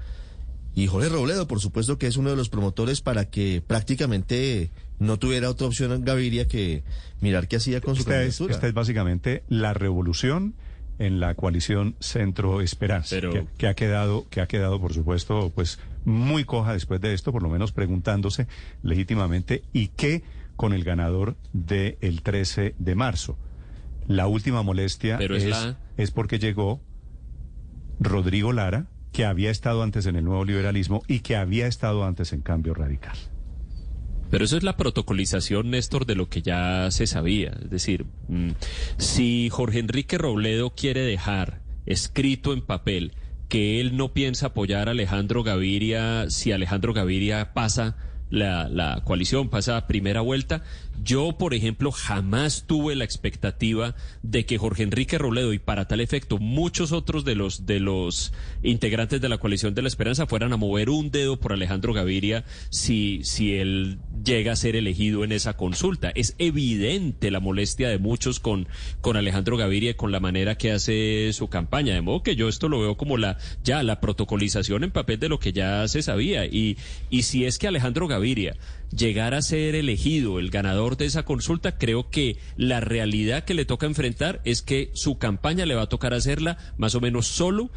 Y Jorge Robledo, por supuesto, que es uno de los promotores para que prácticamente no tuviera otra opción en Gaviria que mirar qué hacía con su esta candidatura. Es, esta es básicamente la revolución en la coalición Centro Esperanza, Pero- que, que ha quedado, que ha quedado, por supuesto, pues muy coja después de esto, por lo menos preguntándose legítimamente, ¿y qué con el ganador del 13 de marzo? La última molestia Pero es, es la- es porque llegó Rodrigo Lara, que había estado antes en el nuevo liberalismo y que había estado antes en cambio radical. Pero eso es la protocolización, Néstor, de lo que ya se sabía. Es decir, mm, si Jorge Enrique Robledo quiere dejar escrito en papel que él no piensa apoyar a Alejandro Gaviria si Alejandro Gaviria pasa la, la coalición, pasa a primera vuelta, yo, por ejemplo, jamás tuve la expectativa de que Jorge Enrique Robledo y para tal efecto muchos otros de los de los integrantes de la coalición de la esperanza fueran a mover un dedo por Alejandro Gaviria si si él llega a ser elegido en esa consulta. Es evidente la molestia de muchos con con Alejandro Gaviria y con la manera que hace su campaña, de modo que yo esto lo veo como la ya la protocolización en papel de lo que ya se sabía y y si es que Alejandro Gaviria llegar a ser elegido el ganador de esa consulta, creo que la realidad que le toca enfrentar es que su campaña le va a tocar hacerla más o menos solo.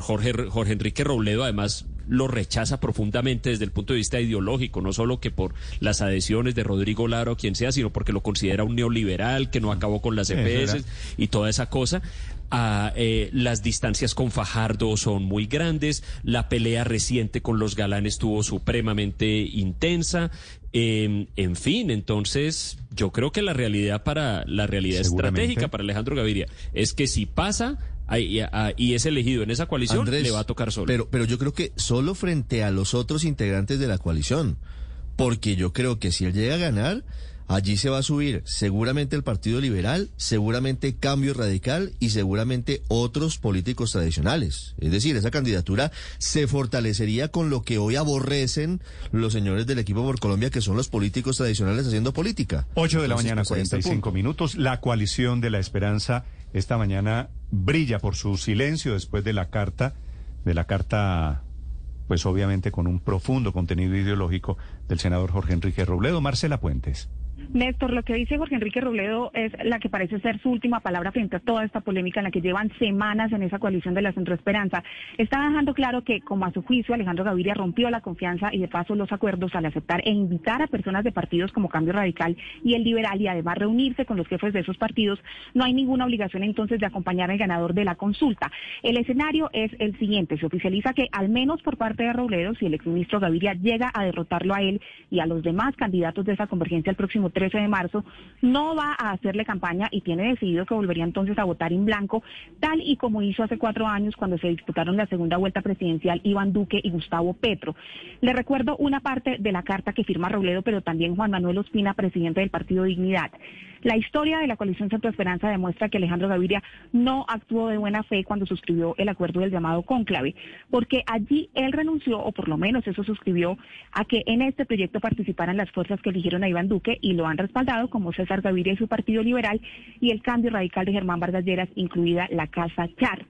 Jorge, Jorge Enrique Robledo además lo rechaza profundamente desde el punto de vista ideológico, no solo que por las adhesiones de Rodrigo Laro o quien sea, sino porque lo considera un neoliberal que no acabó con las. EPS y toda esa cosa. Ah, eh, las distancias con Fajardo son muy grandes, la pelea reciente con los galanes estuvo supremamente intensa. eh, en fin, entonces yo creo que la realidad para la realidad estratégica para Alejandro Gaviria es que si pasa y es elegido en esa coalición, Andrés, le va a tocar solo. Pero, pero yo creo que solo frente a los otros integrantes de la coalición. Porque yo creo que si él llega a ganar, allí se va a subir seguramente el Partido Liberal, seguramente Cambio Radical y seguramente otros políticos tradicionales. Es decir, esa candidatura se fortalecería con lo que hoy aborrecen los señores del equipo por Colombia, que son los políticos tradicionales haciendo política. 8 de la Entonces, mañana, pues, ahí está el 45 punto. minutos. La coalición de la esperanza esta mañana brilla por su silencio después de la carta, de la carta, pues obviamente con un profundo contenido ideológico del senador Jorge Enrique Robledo. Marcela Puentes. Néstor, lo que dice Jorge Enrique Robledo es la que parece ser su última palabra frente a toda esta polémica en la que llevan semanas en esa coalición de la Centro Esperanza. Está dejando claro que, como a su juicio, Alejandro Gaviria rompió la confianza y de paso los acuerdos al aceptar e invitar a personas de partidos como Cambio Radical y el Liberal y además reunirse con los jefes de esos partidos, no hay ninguna obligación entonces de acompañar al ganador de la consulta. El escenario es el siguiente. Se oficializa que, al menos por parte de Robledo, si el exministro Gaviria llega a derrotarlo a él y a los demás candidatos de esa convergencia el próximo 13 de marzo, no va a hacerle campaña y tiene decidido que volvería entonces a votar en blanco, tal y como hizo hace cuatro años cuando se disputaron la segunda vuelta presidencial Iván Duque y Gustavo Petro. Le recuerdo una parte de la carta que firma Robledo, pero también Juan Manuel Ospina, presidente del Partido Dignidad. La historia de la coalición Centro Esperanza demuestra que Alejandro Gaviria no actuó de buena fe cuando suscribió el acuerdo del llamado cónclave, porque allí él renunció, o por lo menos eso suscribió, a que en este proyecto participaran las fuerzas que eligieron a Iván Duque y lo han respaldado, como César Gaviria y su Partido Liberal, y el cambio radical de Germán Vargas Lleras, incluida la Casa Char.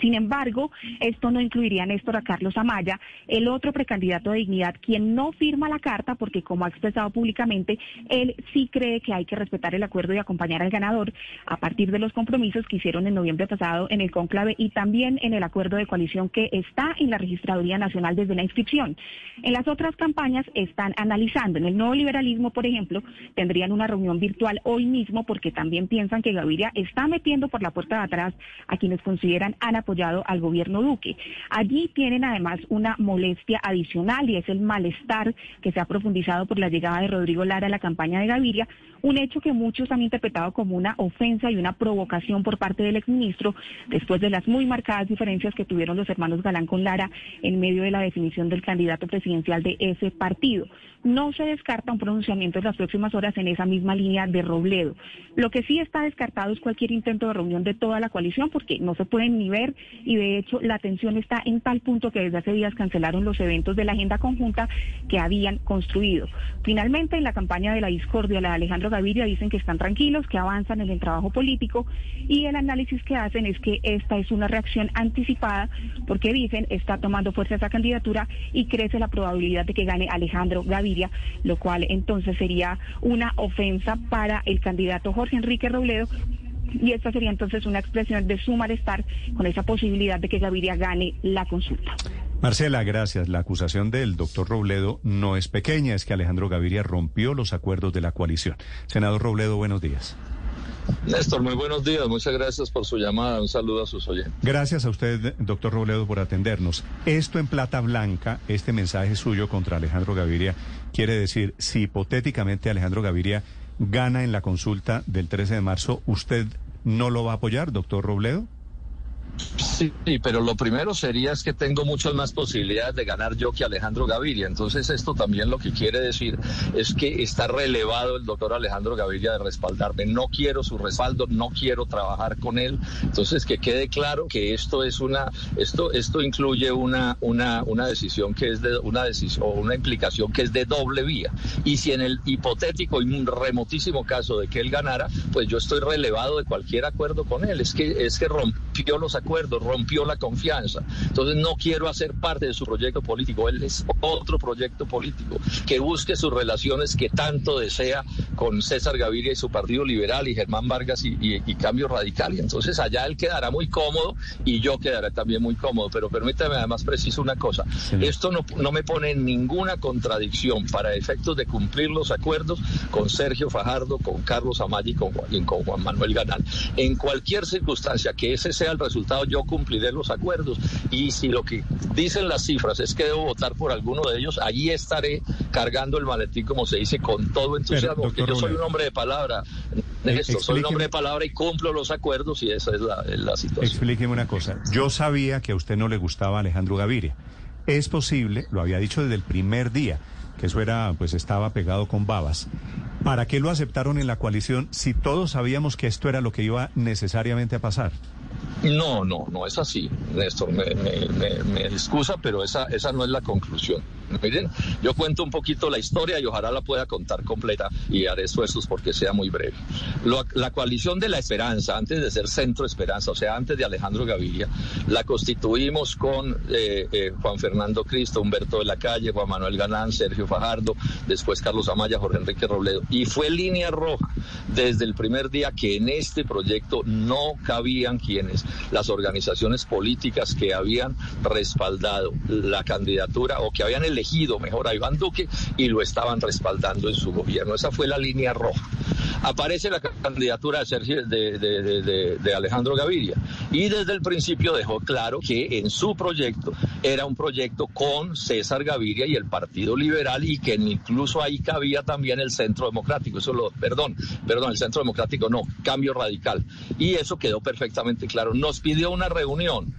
Sin embargo, esto no incluiría a Néstor a Carlos Amaya, el otro precandidato de dignidad, quien no firma la carta porque, como ha expresado públicamente, él sí cree que hay que respetar el acuerdo y acompañar al ganador a partir de los compromisos que hicieron en noviembre pasado en el conclave y también en el acuerdo de coalición que está en la Registraduría Nacional desde la inscripción. En las otras campañas están analizando. En el nuevo liberalismo, por ejemplo, tendrían una reunión virtual hoy mismo porque también piensan que Gaviria está metiendo por la puerta de atrás a quienes consideran han apoyado al gobierno Duque. Allí tienen además una molestia adicional y es el malestar que se ha profundizado por la llegada de Rodrigo Lara a la campaña de Gaviria, un hecho que muchos han interpretado como una ofensa y una provocación por parte del exministro después de las muy marcadas diferencias que tuvieron los hermanos Galán con Lara en medio de la definición del candidato presidencial de ese partido. No se descarta un pronunciamiento en las próximas horas en esa misma línea de Robledo. Lo que sí está descartado es cualquier intento de reunión de toda la coalición porque no se pueden ni ver y de hecho la tensión está en tal punto que desde hace días cancelaron los eventos de la agenda conjunta que habían construido. Finalmente, en la campaña de la discordia, la de Alejandro Gaviria dicen que están tranquilos, que avanzan en el trabajo político y el análisis que hacen es que esta es una reacción anticipada porque dicen está tomando fuerza esa candidatura y crece la probabilidad de que gane Alejandro Gaviria, lo cual entonces sería una ofensa para el candidato Jorge Enrique Robledo Y esta sería entonces una expresión de su malestar con esa posibilidad de que Gaviria gane la consulta. Marcela, gracias. La acusación del doctor Robledo no es pequeña, es que Alejandro Gaviria rompió los acuerdos de la coalición. Senador Robledo, buenos días. Néstor, muy buenos días. Muchas gracias por su llamada. Un saludo a sus oyentes. Gracias a usted, doctor Robledo, por atendernos. Esto en plata blanca, este mensaje suyo contra Alejandro Gaviria, quiere decir, si hipotéticamente Alejandro Gaviria gana en la consulta del 13 de marzo, ¿usted no lo va a apoyar, doctor Robledo? Sí, pero lo primero sería es que tengo muchas más posibilidades de ganar yo que Alejandro Gaviria. Entonces esto también lo que quiere decir es que está relevado el doctor Alejandro Gaviria de respaldarme. No quiero su respaldo, no quiero trabajar con él. Entonces que quede claro que esto es una, esto, esto incluye una, una, una decisión que es de una decisión una implicación que es de doble vía. Y si en el hipotético y remotísimo caso de que él ganara, pues yo estoy relevado de cualquier acuerdo con él. Es que es que rompió los acuerdos rompió la confianza. Entonces no quiero hacer parte de su proyecto político. Él es otro proyecto político que busque sus relaciones que tanto desea con César Gaviria y su Partido Liberal y Germán Vargas y, Cambio Radical. Y entonces allá él quedará muy cómodo y yo quedaré también muy cómodo. Pero permítame además preciso una cosa. Esto no, no me pone en ninguna contradicción para efectos de cumplir los acuerdos con Sergio Fajardo, con Carlos Amaya y con, con Juan Manuel Ganal. En cualquier circunstancia que ese sea el resultado yo cumpliré los acuerdos. Y si lo que dicen las cifras es que debo votar por alguno de ellos, allí estaré cargando el maletín, como se dice, con todo entusiasmo, porque yo soy un hombre de palabra. Esto, soy un hombre de palabra y cumplo los acuerdos y esa es la, la situación. Explíqueme una cosa. Yo sabía que a usted no le gustaba Alejandro Gaviria. Es posible, lo había dicho desde el primer día, que eso era, pues estaba pegado con babas. ¿Para qué lo aceptaron en la coalición si todos sabíamos que esto era lo que iba necesariamente a pasar? No, no, no es así, Néstor, me, me, me, excusa, pero esa, esa no es la conclusión. Miren, yo cuento un poquito la historia y ojalá la pueda contar completa y haré esfuerzos porque sea muy breve. la coalición de la esperanza, antes de ser Centro Esperanza, o sea, antes de Alejandro Gaviria, la constituimos con eh, eh, Juan Fernando Cristo, Humberto de la Calle, Juan Manuel Galán, Sergio Fajardo, después Carlos Amaya, Jorge Enrique Robledo. Y fue línea roja desde el primer día que en este proyecto no cabían quienes, las organizaciones políticas que habían respaldado la candidatura o que habían elegido mejor a Iván Duque y lo estaban respaldando en su gobierno. Esa fue la línea roja. Aparece la candidatura de, Sergio, de, Alejandro Gaviria y desde el principio dejó claro que en su proyecto era un proyecto con César Gaviria y el Partido Liberal y que incluso ahí cabía también el Centro Democrático. Eso lo, perdón, perdón, el Centro Democrático no, cambio radical. Y eso quedó perfectamente claro. Nos pidió una reunión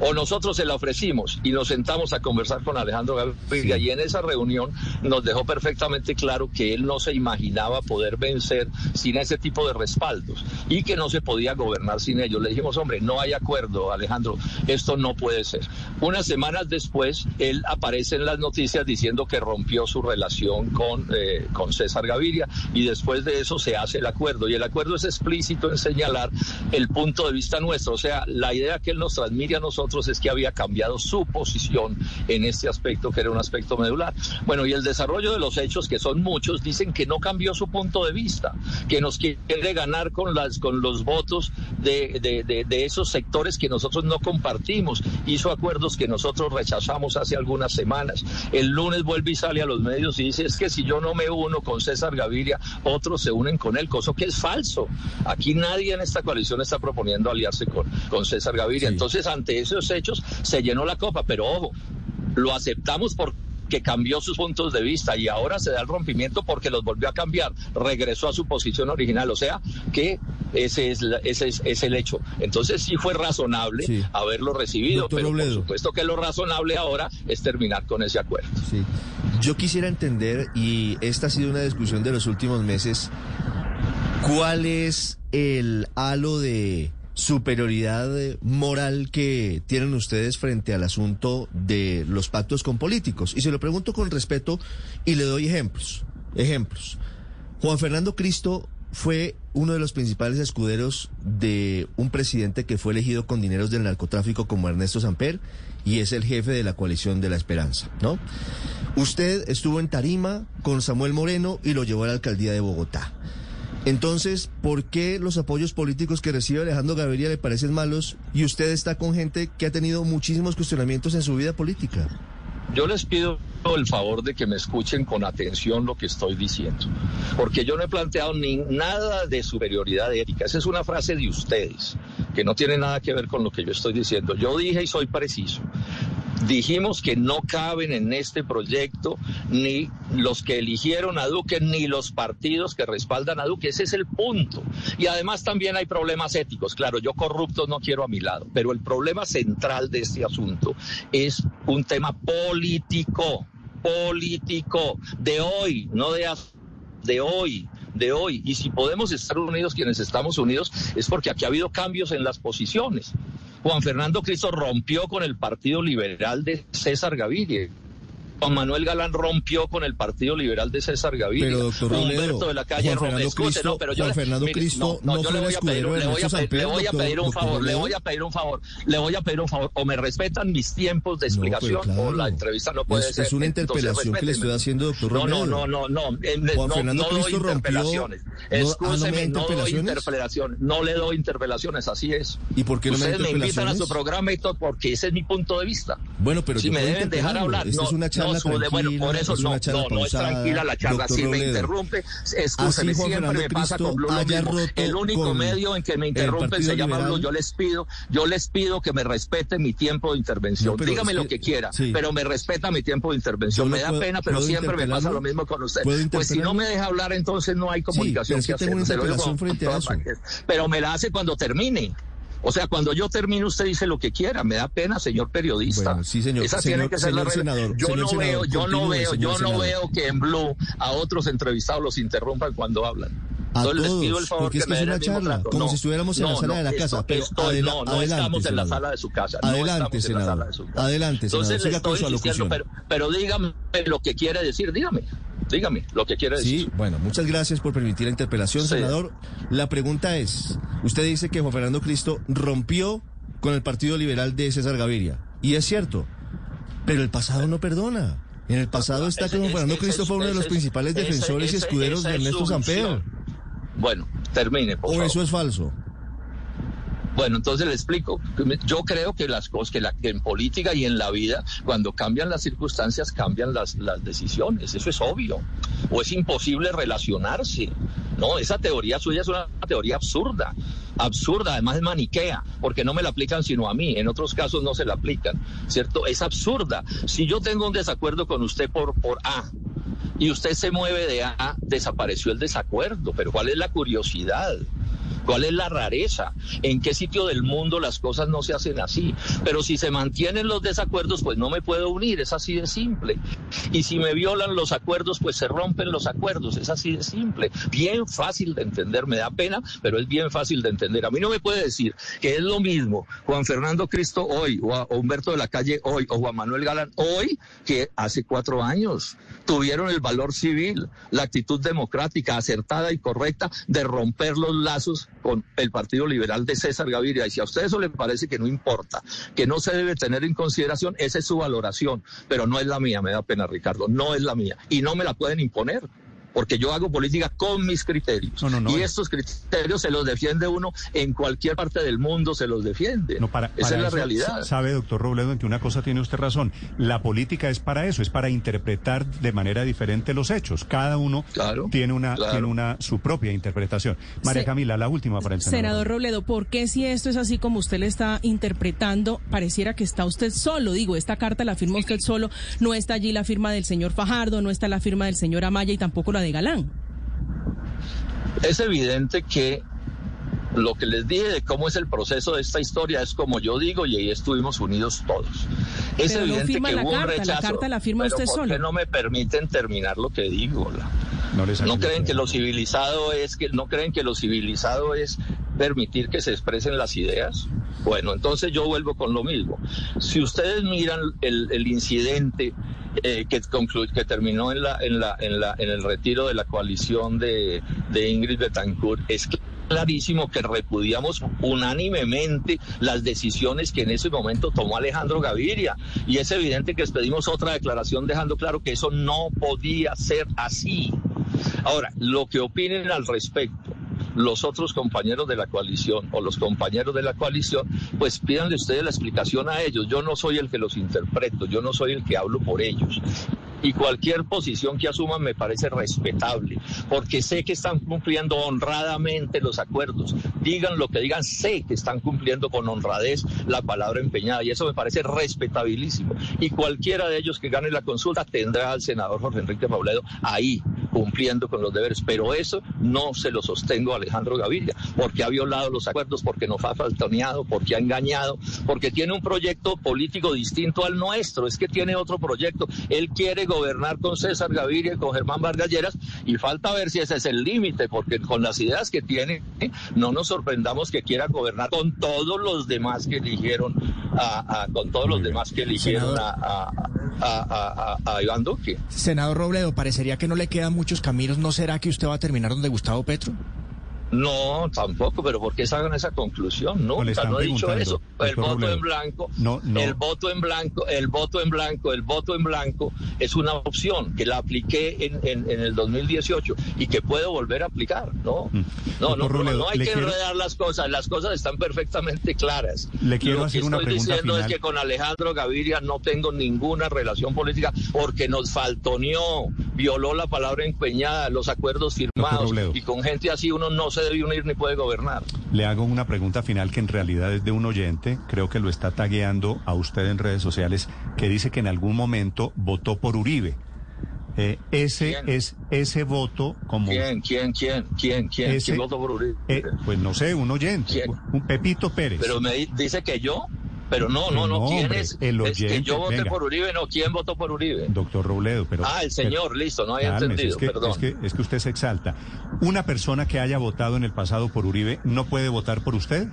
o nosotros se la ofrecimos y nos sentamos a conversar con Alejandro Gaviria y en esa reunión nos dejó perfectamente claro que él no se imaginaba poder vencer sin ese tipo de respaldos y que no se podía gobernar sin ellos. Le dijimos, hombre, no hay acuerdo, Alejandro, esto no puede ser. Unas semanas después, él aparece en las noticias diciendo que rompió su relación con, eh, con César Gaviria y después de eso se hace el acuerdo y el acuerdo es explícito en señalar el punto de vista nuestro, o sea, la idea que él nos transmite a nosotros es que había cambiado su posición en este aspecto, que era un aspecto medular. Bueno, y el desarrollo de los hechos, que son muchos, dicen que no cambió su punto de vista, que nos quiere ganar con, las, con los votos de, de, de, esos sectores que nosotros no compartimos. Hizo acuerdos que nosotros rechazamos hace algunas semanas. El lunes vuelve y sale a los medios y dice, es que si yo no me uno con César Gaviria, otros se unen con él, cosa que es falso. Aquí nadie en esta coalición está proponiendo aliarse con, con César Gaviria. Entonces, ante eso hechos se llenó la copa, pero ojo, lo aceptamos porque cambió sus puntos de vista y ahora se da el rompimiento porque los volvió a cambiar, regresó a su posición original, o sea que ese es, ese es, el hecho. Entonces sí fue razonable haberlo recibido, pero por supuesto que lo razonable ahora es terminar con ese acuerdo. Yo quisiera entender, y esta ha sido una discusión de los últimos meses, ¿cuál es el halo de superioridad moral que tienen ustedes frente al asunto de los pactos con políticos. Y se lo pregunto con respeto y le doy ejemplos. Ejemplos. Juan Fernando Cristo fue uno de los principales escuderos de un presidente que fue elegido con dineros del narcotráfico como Ernesto Samper y es el jefe de la coalición de la esperanza, ¿no? Usted estuvo en Tarima con Samuel Moreno y lo llevó a la alcaldía de Bogotá. Entonces, ¿por qué los apoyos políticos que recibe Alejandro Gaviria le parecen malos y usted está con gente que ha tenido muchísimos cuestionamientos en su vida política? Yo les pido el favor de que me escuchen con atención lo que estoy diciendo, porque yo no he planteado ni nada de superioridad ética. Esa es una frase de ustedes, que no tiene nada que ver con lo que yo estoy diciendo. Yo dije y soy preciso. Dijimos que no caben en este proyecto ni los que eligieron a Duque ni los partidos que respaldan a Duque. Ese es el punto. Y además también hay problemas éticos. Claro, yo corruptos no quiero a mi lado, pero el problema central de este asunto es un tema político, político, de hoy, no de, de hoy de hoy. Y si podemos estar unidos quienes estamos unidos es porque aquí ha habido cambios en las posiciones. Juan Fernando Cristo rompió con el Partido Liberal de César Gaviria. Juan Manuel Galán rompió con el Partido Liberal de César Gaviria. Pero, doctor Humberto de la calle Juan Fernando Cristo, no, pero yo Juan Fernando mire, Cristo no, no, yo fue le voy a pedir, escudero de le voy a Ernesto pedir, le Samper, voy a doctor- pedir un favor, le voy a pedir un favor, le voy a pedir un favor, o me respetan mis tiempos de explicación, claro. o la entrevista no puede Es- ser. es una interpelación que le estoy haciendo, doctor No, no, no, no, no, eh, Juan no, Fernando no doy Cristo rompió- interpelaciones. no- ah, ¿no me doy interpelaciones? no le doy interpelaciones, así es. ¿Y por qué no me Ustedes me invitan a su programa y todo porque ese es mi punto de vista. Bueno, pero si me deben dejar hablar, no, es una charla no, bueno, por eso es no, no, no es tranquila la charla. Si me interrumpe, Juan siempre Fernando me pasa Cristo con Blue El único medio en que me interrumpen se llama. Blue. Yo les pido, yo les pido que me respeten mi tiempo de intervención. No, Dígame lo que- quiera, sí. pero me respeta mi tiempo de intervención. Me da puedo- pena, pero ¿puedo siempre me pasa lo mismo con usted. ¿Puedo Pues si no me deja hablar, entonces no hay comunicación pero es que hacer. Se lo digo. Pero me la hace cuando termine. O sea, cuando yo termine, usted dice lo que quiera. Me da pena, señor periodista. Bueno, sí, señor. Esa Señor- tiene que ser la senador, yo no senador, veo, yo no veo, yo no senador. veo que en Blue a otros entrevistados los interrumpan cuando hablan. A les todos, pido el favor porque que es que es una charla, como No, si estuviéramos en la sala no, de la casa, pero estoy- adela- no, no adelante, estamos en la senador. sala de su casa. no Adelante, estamos en la senador. sala de su casa. Adelante, senador, Entonces le siga con su alocución. pero, pero dígame lo que quiere decir, dígame. Dígame lo que quiere decir. Sí, bueno, muchas gracias por permitir la interpelación, Sí. senador. La pregunta es, usted dice que Juan Fernando Cristo rompió con el Partido Liberal de César Gaviria, y es cierto, pero el pasado no perdona. En el pasado está que Juan Fernando Cristo fue uno de los principales defensores y escuderos de es Ernesto Samper. Bueno, termine, por ¿O favor. eso es falso? Bueno, entonces le explico. Yo creo que las cosas, que, la, que en política y en la vida, cuando cambian las circunstancias, cambian las, las decisiones. Eso es obvio. O es imposible relacionarse. No, esa teoría suya es una teoría absurda. Absurda, además es maniquea, porque no me la aplican sino a mí. En otros casos no se la aplican. ¿Cierto? Es absurda. Si yo tengo un desacuerdo con usted por, por A, y usted se mueve de A, desapareció el desacuerdo. Pero ¿cuál es la curiosidad? ¿Cuál es la rareza? ¿En qué sitio del mundo las cosas no se hacen así? Pero si se mantienen los desacuerdos, pues no me puedo unir, es así de simple. Y si me violan los acuerdos, pues se rompen los acuerdos, es así de simple. Bien fácil de entender, me da pena, pero es bien fácil de entender. A mí no me puede decir que es lo mismo Juan Fernando Cristo hoy, o, a- Humberto de la Calle hoy, o Juan Manuel Galán hoy, que hace cuatro años tuvieron el valor civil, la actitud democrática acertada y correcta de romper los lazos con el Partido Liberal de César Gaviria. Y si a usted eso le parece que no importa, que no se debe tener en consideración, esa es su valoración, pero no es la mía, me da pena Ricardo, no es la mía. Y no me la pueden imponer. Porque yo hago política con mis criterios. No, no, no. y estos criterios se los defiende uno en cualquier parte del mundo, se los defiende. No, para, Esa para es la eso, realidad. Sabe, doctor Robledo, en que una cosa tiene usted razón. La política es para eso, es para interpretar de manera diferente los hechos. Cada uno tiene una claro. tiene una su propia interpretación. María Se- Camila, la última para el senador. Senador Robledo, ¿por qué si esto es así como usted le está interpretando, pareciera que está usted solo? Digo, esta carta la firma usted solo, no está allí la firma del señor Fajardo, no está la firma del señor Amaya y tampoco la de Galán. Es evidente que lo que les dije de cómo es el proceso de esta historia es como yo digo y ahí estuvimos unidos todos. Es Pero evidente que hubo un carta, la rechazo. carta la firma pero usted ¿por qué solo. no me permiten terminar lo que digo? La- No, les ¿No ayudo. creen que lo civilizado es que no creen que lo civilizado es permitir que se expresen las ideas? Bueno, entonces yo vuelvo con lo mismo. Si ustedes miran el, el incidente eh, que, conclu- que terminó en la, en la, en la, en el retiro de la coalición de, de Ingrid Betancourt, es clarísimo que repudiamos unánimemente las decisiones que en ese momento tomó Alejandro Gaviria. Y es evidente que pedimos otra declaración dejando claro que eso no podía ser así. Ahora, lo que opinen al respecto los otros compañeros de la coalición o los compañeros de la coalición, pues pídanle ustedes la explicación a ellos. Yo no soy el que los interpreto, yo no soy el que hablo por ellos y cualquier posición que asuman me parece respetable, porque sé que están cumpliendo honradamente los acuerdos. Digan lo que digan, sé que están cumpliendo con honradez la palabra empeñada y eso me parece respetabilísimo. Y cualquiera de ellos que gane la consulta tendrá al senador Jorge Enrique Robledo ahí cumpliendo con los deberes, pero eso no se lo sostengo a Alejandro Gaviria, porque ha violado los acuerdos, porque nos ha faltoneado, porque ha engañado, porque tiene un proyecto político distinto al nuestro, es que tiene otro proyecto. Él quiere gobernar con César Gaviria y con Germán Vargas Lleras y falta ver si ese es el límite, porque con las ideas que tiene, no nos sorprendamos que quiera gobernar con todos los demás que eligieron a, con todos los demás que eligieron a, a, a, Iván Duque. Senador Robledo, parecería que no le quedan muchos caminos. ¿No será que usted va a terminar donde Gustavo Petro? No, tampoco, pero ¿por qué hagan esa conclusión? Nunca, no he dicho eso. El voto en blanco, el voto en blanco, el voto en blanco, el voto en blanco es una opción que la apliqué en, en, el 2018 y que puedo volver a aplicar, ¿no? Mm. No, no, no, hay que enredar las cosas, las cosas están perfectamente claras. Le quiero Lo hacer que una estoy pregunta diciendo final. es que con Alejandro Gaviria no tengo ninguna relación política porque nos faltoneó, violó la palabra empeñada, los acuerdos firmados y con gente así uno no se debe unir ni puede gobernar. Le hago una pregunta final que en realidad es de un oyente, creo que lo está tagueando a usted en redes sociales, que dice que en algún momento votó por Uribe. Eh, ese es ese voto como ¿Quién, quién, quién, quién, quién, Ese- quién votó por Uribe? eh, pues no sé, un oyente, ¿Quién? un Pepito Pérez. Pero me di- dice que yo, pero no, no, no, No, ¿quién hombre, es? el es que oyente, yo voté venga. por Uribe, no, ¿quién votó por Uribe? Doctor Robledo, pero... Ah, el pero- señor, listo, no había Cálmese, entendido, es que, perdón. Es que, es que usted se exalta. ¿Una persona que haya votado en el pasado por Uribe no puede votar por usted?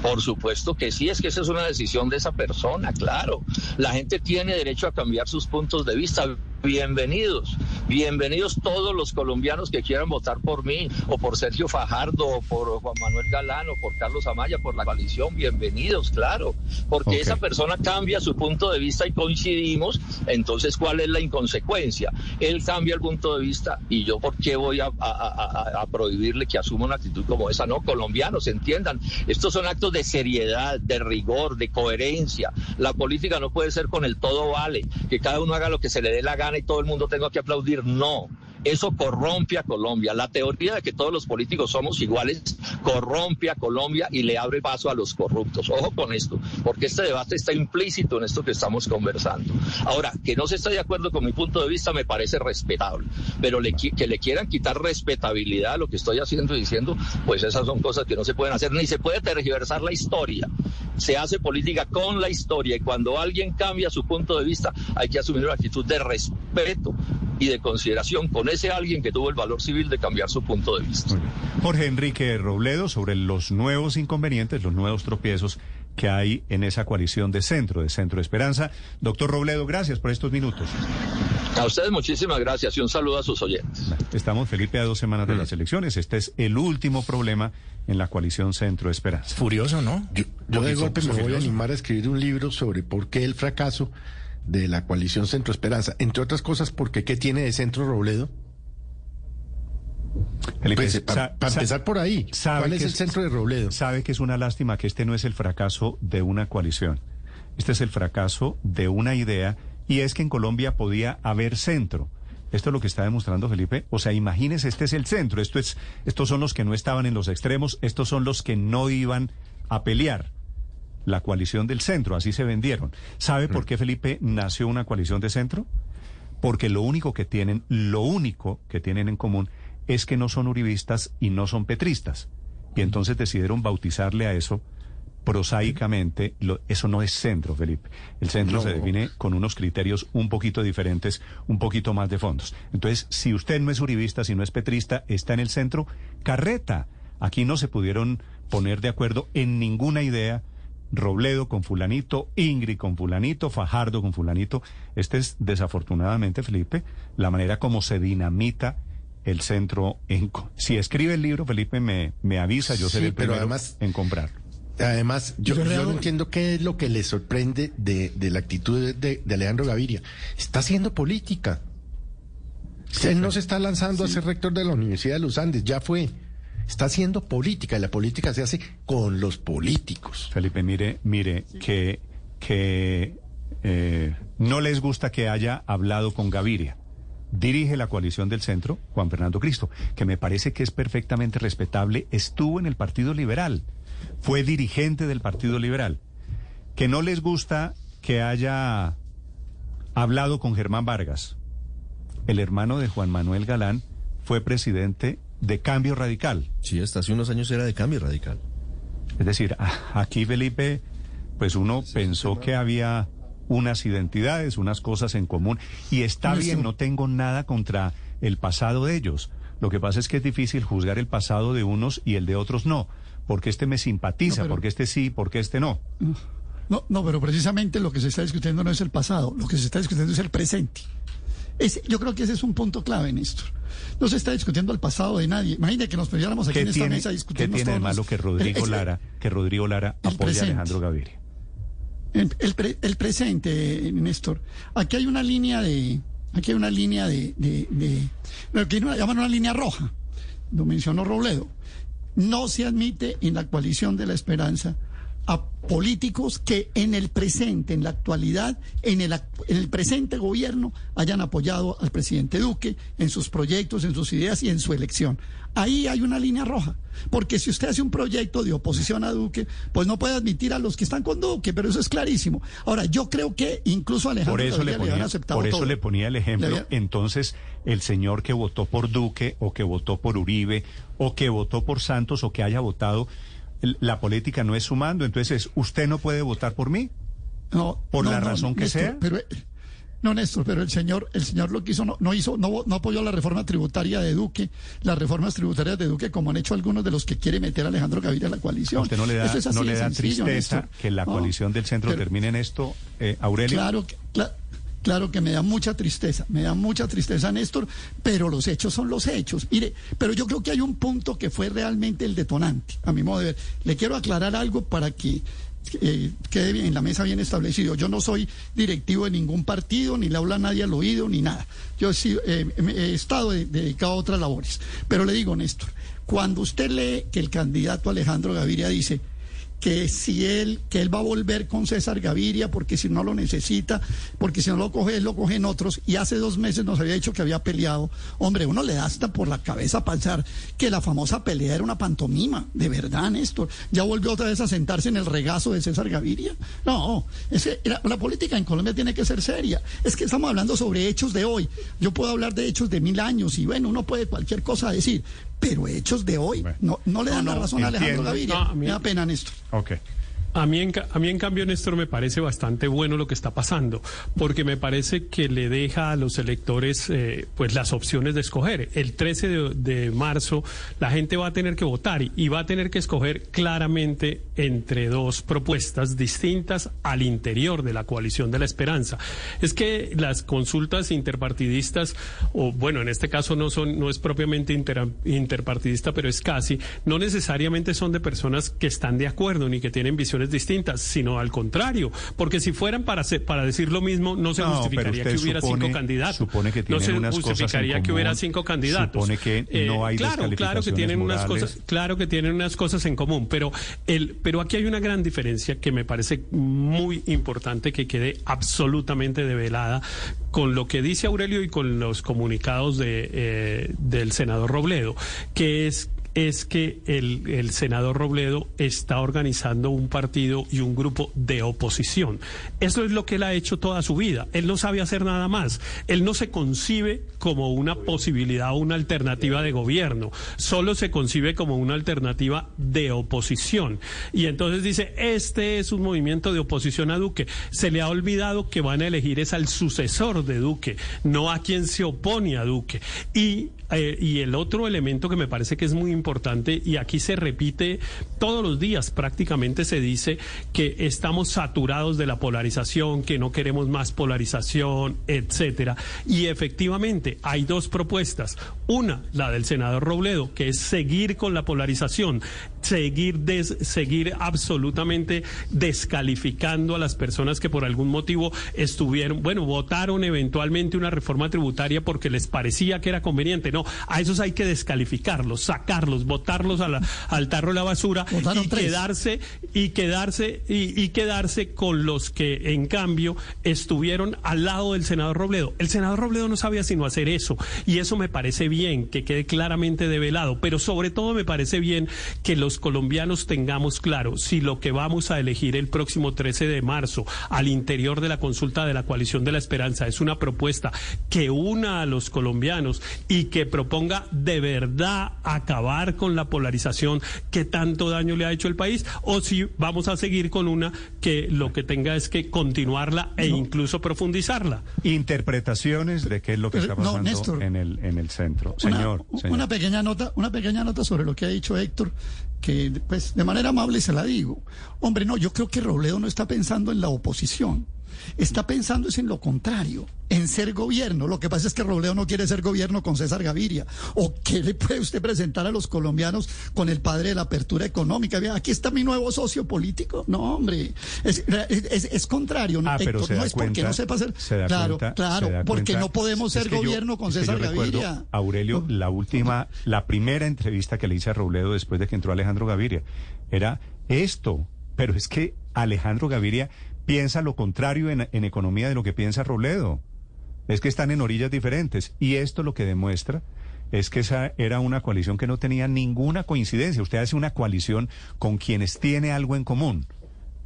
Por supuesto que sí, es que esa es una decisión de esa persona, claro. La gente tiene derecho a cambiar sus puntos de vista. Bienvenidos, bienvenidos todos los colombianos que quieran votar por mí, o por Sergio Fajardo, o por Juan Manuel Galán, o por Carlos Amaya, por la coalición, bienvenidos, claro. Porque esa persona cambia su punto de vista y coincidimos, entonces ¿cuál es la inconsecuencia? Él cambia el punto de vista y yo ¿por qué voy a, a- a- a- a prohibirle que asuma una actitud como esa? No, colombianos, entiendan, estos son actos de seriedad, de rigor, de coherencia. La política no puede ser con el todo vale, que cada uno haga lo que se le dé la gana y todo el mundo tenga que aplaudir, no. Eso corrompe a Colombia. La teoría de que todos los políticos somos iguales corrompe a Colombia y le abre paso a los corruptos. Ojo con esto, porque este debate está implícito en esto que estamos conversando. Ahora, que no se esté de acuerdo con mi punto de vista me parece respetable, pero le que le quieran quitar respetabilidad a lo que estoy haciendo y diciendo, pues esas son cosas que no se pueden hacer, ni se puede tergiversar la historia. Se hace política con la historia y cuando alguien cambia su punto de vista hay que asumir una actitud de respeto y de consideración con ese alguien que tuvo el valor civil de cambiar su punto de vista. Jorge Enrique Robledo sobre los nuevos inconvenientes, los nuevos tropiezos que hay en esa coalición de centro, de Centro Esperanza. Doctor Robledo, gracias por estos minutos. A ustedes muchísimas gracias y un saludo a sus oyentes. Estamos, Felipe, a dos semanas de las elecciones. Este es el último problema en la coalición Centro Esperanza. Furioso, ¿no? Yo, yo de golpe me voy a animar a escribir un libro sobre por qué el fracaso de la coalición Centro Esperanza. Entre otras cosas, porque ¿qué tiene de Centro Robledo? Felipe, Pues, pa- sa- pa sa- empezar por ahí, sabe ¿cuál es el centro de Robledo? Sabe que es una lástima que este no es el fracaso de una coalición. Este es el fracaso de una idea y es que en Colombia podía haber centro. Esto es lo que está demostrando Felipe. O sea, imagínese, este es el centro. Esto es, estos son los que no estaban en los extremos. Estos son los que no iban a pelear. La coalición del centro, así se vendieron. ¿Sabe por qué Felipe nació una coalición de centro? Porque lo único que tienen, lo único que tienen en común es que no son uribistas y no son petristas. Y entonces decidieron bautizarle a eso prosaicamente, lo- eso no es centro, Felipe. El centro No. se define con unos criterios un poquito diferentes, un poquito más de fondos. Entonces, si usted no es uribista, si no es petrista, está en el centro, carreta. Aquí no se pudieron poner de acuerdo en ninguna idea. Robledo con fulanito, Ingrid con fulanito, Fajardo con fulanito. Este es desafortunadamente, Felipe, la manera como se dinamita el centro. En, co- si escribe el libro, Felipe me, me avisa, yo Sí, seré el pero primero además- en comprar. Además, yo, Yo yo creo- no entiendo qué es lo que le sorprende de, de la actitud de, de- de Alejandro Gaviria. Está haciendo política. Él no se está lanzando a ser rector de la Universidad de los Andes, ya fue. Está haciendo política y la política se hace con los políticos. Felipe, mire, mire, que, que eh, no les gusta que haya hablado con Gaviria. Dirige la coalición del centro, Juan Fernando Cristo, que me parece que es perfectamente respetable. Estuvo en el Partido Liberal, fue dirigente del Partido Liberal. Que no les gusta que haya hablado con Germán Vargas. El hermano de Juan Manuel Galán fue presidente de Cambio Radical. Sí, hasta hace unos años era de Cambio Radical. Es decir, aquí Felipe, pues uno pensó que había unas identidades, unas cosas en común. Y está bien, no tengo nada contra el pasado de ellos. Lo que pasa es que es difícil juzgar el pasado de unos y el de otros no. Porque este me simpatiza, porque este sí, porque este no. No, no, pero precisamente lo que se está discutiendo no es el pasado, lo que se está discutiendo es el presente. yo creo que ese es un punto clave, Néstor. No se está discutiendo el pasado de nadie. Imagínate que nos peleáramos aquí en esta mesa discutiendo. ¿Qué tiene de malo que Rodrigo Lara, que Rodrigo Lara apoye a Alejandro Gaviria? El, presente, Néstor. Aquí hay una línea de. Aquí hay una línea de. de, de lo que llaman una línea roja. Lo mencionó Robledo. No se admite en la coalición de la esperanza a políticos que en el presente, en la actualidad, en el, en el, presente gobierno hayan apoyado al presidente Duque en sus proyectos, en sus ideas y en su elección. Ahí hay una línea roja, porque si usted hace un proyecto de oposición a Duque, pues no puede admitir a los que están con Duque, pero eso es clarísimo. Ahora, yo creo que incluso Alejandro por eso le, ponía, aceptado Por eso todo. le ponía el ejemplo. Entonces, el señor que votó por Duque o que votó por Uribe o que votó por Santos o que haya votado la política no es sumando, entonces usted no puede votar por mí. No, por no, la no, razón que Néstor, sea. Pero, no, Néstor, pero el señor, el señor lo que hizo, no, no hizo, no, no apoyó la reforma tributaria de Duque, las reformas tributarias de Duque, como han hecho algunos de los que quiere meter a Alejandro Gaviria a la coalición. ¿A usted no le da, Esto es así no le de da sencillo, tristeza Néstor. que la coalición del centro pero- termine en esto, eh, Aurelio? Claro que, cla- claro que me da mucha tristeza, me da mucha tristeza, Néstor, pero los hechos son los hechos. Mire, pero yo creo que hay un punto que fue realmente el detonante, a mi modo de ver. Le quiero aclarar algo para que eh, quede en la mesa bien establecido. Yo no soy directivo de ningún partido, ni le hablo a nadie al oído, ni nada. Yo he, sido- eh, he estado de- dedicado a otras labores. Pero le digo, Néstor, cuando usted lee que el candidato Alejandro Gaviria dice que si él, que él va a volver con César Gaviria porque si no lo necesita, porque si no lo coge él, lo cogen otros, y hace dos meses nos había dicho que había peleado. Hombre, uno le da hasta por la cabeza pensar que la famosa pelea era una pantomima, de verdad, Néstor. Ya volvió otra vez a sentarse en el regazo de César Gaviria. No, es que la, la política en Colombia tiene que ser seria. Es que estamos hablando sobre hechos de hoy. Yo puedo hablar de hechos de mil años y bueno, uno puede cualquier cosa decir, pero hechos de hoy no, no le dan la razón a Alejandro. Gaviria. No, a mí- Me da pena, Néstor. Ok. A mí, en, a mí, en cambio, Néstor, me parece bastante bueno lo que está pasando, porque me parece que le deja a los electores eh, pues las opciones de escoger. El 13 de, marzo la gente va a tener que votar y, va a tener que escoger claramente entre dos propuestas distintas al interior de la coalición de la esperanza. Es que las consultas interpartidistas, o bueno, en este caso no son, no es propiamente inter- interpartidista, pero es casi, no necesariamente son de personas que están de acuerdo ni que tienen visiones distintas, sino al contrario, porque si fueran para hacer- para decir lo mismo, no se No, justificaría que hubiera supone- cinco candidatos. supone que no se unas cosas en justificaría que hubiera cinco candidatos. supone que no hay claro, claro que tienen unas cosas, claro que tienen unas cosas en común, pero el, pero aquí hay una gran diferencia que me parece muy importante que quede absolutamente develada con lo que dice Aurelio y con los comunicados de, eh, del senador Robledo, que es es que el, el senador Robledo está organizando un partido y un grupo de oposición. Eso es lo que él ha hecho toda su vida. Él no sabe hacer nada más. Él no se concibe como una posibilidad o una alternativa de gobierno. Solo se concibe como una alternativa de oposición. Y entonces dice, este es un movimiento de oposición a Duque. Se le ha olvidado que van a elegir es al sucesor de Duque, no a quien se opone a Duque. Y eh, y el otro elemento que me parece que es muy importante, y aquí se repite todos los días, prácticamente se dice que estamos saturados de la polarización, que no queremos más polarización, etcétera. Y efectivamente hay dos propuestas. Una, la del senador Robledo, que es seguir con la polarización, seguir, des- seguir absolutamente descalificando a las personas que por algún motivo estuvieron, bueno, votaron eventualmente una reforma tributaria porque les parecía que era conveniente. No, a esos hay que descalificarlos, sacarlos, a la- al tarro de la basura y quedarse y quedarse y, y quedarse con los que en cambio estuvieron al lado del senador Robledo. El senador Robledo no sabía sino hacer eso y eso me parece bien que quede claramente develado, pero sobre todo me parece bien que los colombianos tengamos claro si lo que vamos a elegir el próximo 13 de marzo al interior de la consulta de la coalición de la esperanza es una propuesta que una a los colombianos y que proponga de verdad acabar con la polarización que tanto daño le ha hecho el país o si vamos a seguir con una que lo que tenga es que continuarla e incluso profundizarla. Interpretaciones de qué es lo que Pero, está no, pasando Néstor. en, el, en el centro. Una- Señor, señor. Una pequeña nota, una pequeña nota sobre lo que ha dicho Héctor, que pues de manera amable se la digo. Hombre, no, yo creo que Robledo no está pensando en la oposición. Está pensando es en lo contrario, en ser gobierno. Lo que pasa es que Robledo no quiere ser gobierno con César Gaviria. ¿O qué le puede usted presentar a los colombianos con el padre de la apertura económica? Vea, aquí está mi nuevo socio político. No, hombre, es, es, es contrario. Ah, pero Héctor, se no da es porque no sepa hacer. se da claro, cuenta- claro, se porque cuenta- no podemos ser yo- gobierno con César yo Gaviria. Aurelio, la última, la primera entrevista que le hice a Robledo después de que entró Alejandro Gaviria era esto, pero es que Alejandro Gaviria piensa lo contrario en, en economía de lo que piensa Robledo. Es que están en orillas diferentes y esto lo que demuestra es que esa era una coalición que no tenía ninguna coincidencia. Usted hace una coalición con quienes tiene algo en común.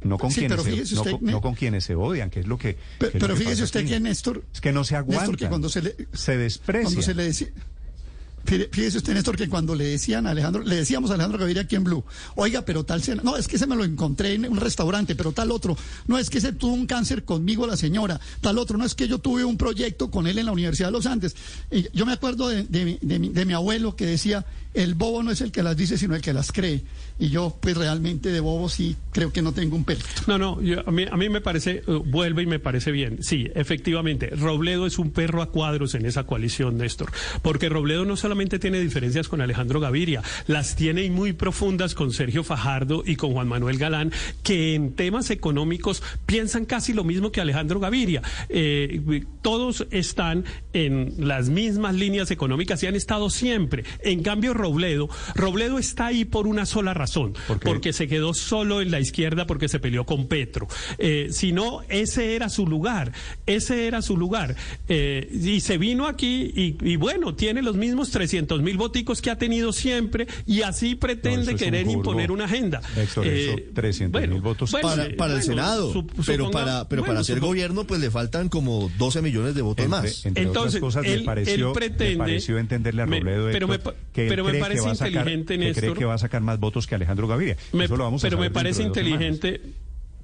No con, Sí, quienes se, no usted, con- no con quienes se odian, que es lo que... Pero, que es lo pero que fíjese usted que Néstor. Es que no se aguanta. Que cuando se le. Se desprecia. Cuando se le decía. Fíjese usted, Néstor, que cuando le decían a Alejandro, le decíamos a Alejandro Gaviria aquí en Blue, oiga, pero tal, sena- no, es que se me lo encontré en un restaurante, pero tal otro, no es que se tuvo un cáncer conmigo la señora, tal otro, no es que yo tuve un proyecto con él en la Universidad de los Andes. Y yo me acuerdo de mi abuelo que decía, el bobo no es el que las dice, sino el que las cree. Y yo, pues realmente de bobo sí creo que no tengo un pelo. No, no, yo- a, mí, a me parece, eh, vuelve y me parece bien. Sí, efectivamente, Robledo es un perro a cuadros en esa coalición, Néstor, porque Robledo no solamente tiene diferencias con Alejandro Gaviria, las tiene muy profundas con Sergio Fajardo y con Juan Manuel Galán, que en temas económicos piensan casi lo mismo que Alejandro Gaviria. Eh, todos están en las mismas líneas económicas y han estado siempre. En cambio, Robledo, Robledo está ahí por una sola razón, porque se quedó solo en la izquierda porque se peleó con Petro. Eh, si no, ese era su lugar, ese era su lugar. Eh, y se vino aquí y, y bueno, tiene los mismos 300 mil voticos que ha tenido siempre y así pretende eso un querer imponer una agenda. Héctor, eso, Eh, 300 mil votos. bueno, para, el Senado, pero para, pero bueno, para ser suponga- gobierno pues le faltan como 12 millones de votos Entre, más. entre Entonces, otras cosas, él- me, pareció, él me pretende- pareció entenderle a me- Robledo pero me Héctor, que pero me parece a sacar- inteligente, que cree Néstor. que va a sacar más votos que Alejandro Gaviria. Me- Eso lo vamos a pero me parece inteligente.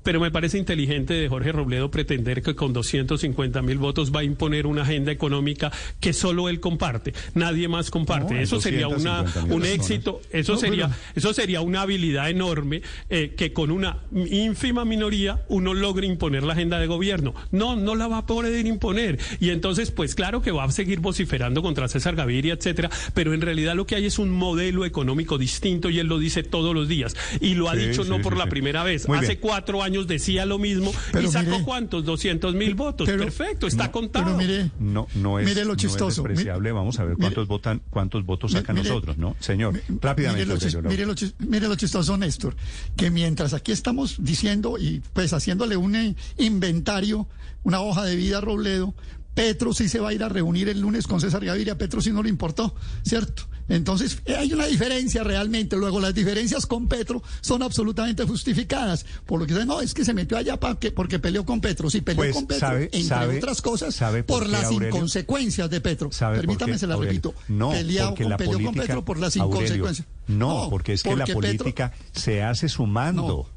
Pero me parece inteligente de Jorge Robledo pretender que con 250 mil votos va a imponer una agenda económica que solo él comparte, nadie más comparte. No, eso sería una, 250.000 un éxito, eso No, sería, eso sería una habilidad enorme eh, que con una ínfima minoría uno logre imponer la agenda de gobierno. No, no la va a poder imponer. Y entonces, pues claro que va a seguir vociferando contra César Gaviria, etcétera, pero en realidad lo que hay es un modelo económico distinto y él lo dice todos los días. Y lo ha Sí, dicho no por sí, la primera vez. Muy Hace bien. cuatro años decía lo mismo Pero y sacó mire, cuántos, 200 mil votos. pero- Perfecto, está contado. Pero mire, No, no es, Mire lo no es chistoso, despreciable. Vamos a ver mire- cuántos votan, cuántos votos sacan mire- nosotros, ¿no? Señor, rápidamente. Mire lo, chis- lo chis- mire lo chistoso, Néstor, que mientras aquí estamos diciendo y pues haciéndole un eh, inventario, una hoja de vida a Robledo, Petro sí se va a ir a reunir el lunes con César Gaviria, Petro sí no le importó, ¿cierto? Entonces, eh, hay una diferencia realmente. Luego, las diferencias con Petro son absolutamente justificadas. Por lo que dicen, no, es que se metió allá pa- que- porque peleó con Petro. Sí, peleó Pues, con Petro, sabe- entre sabe- otras cosas, sabe por las Aurelio? inconsecuencias de Petro. ¿Sabe por Permítame, qué, se la Aurelio? repito. No, Peleado porque con- la peleó con política, Petro por las Aurelio, inconsecuencias. no, porque es que la porque Petro- política se hace sumando.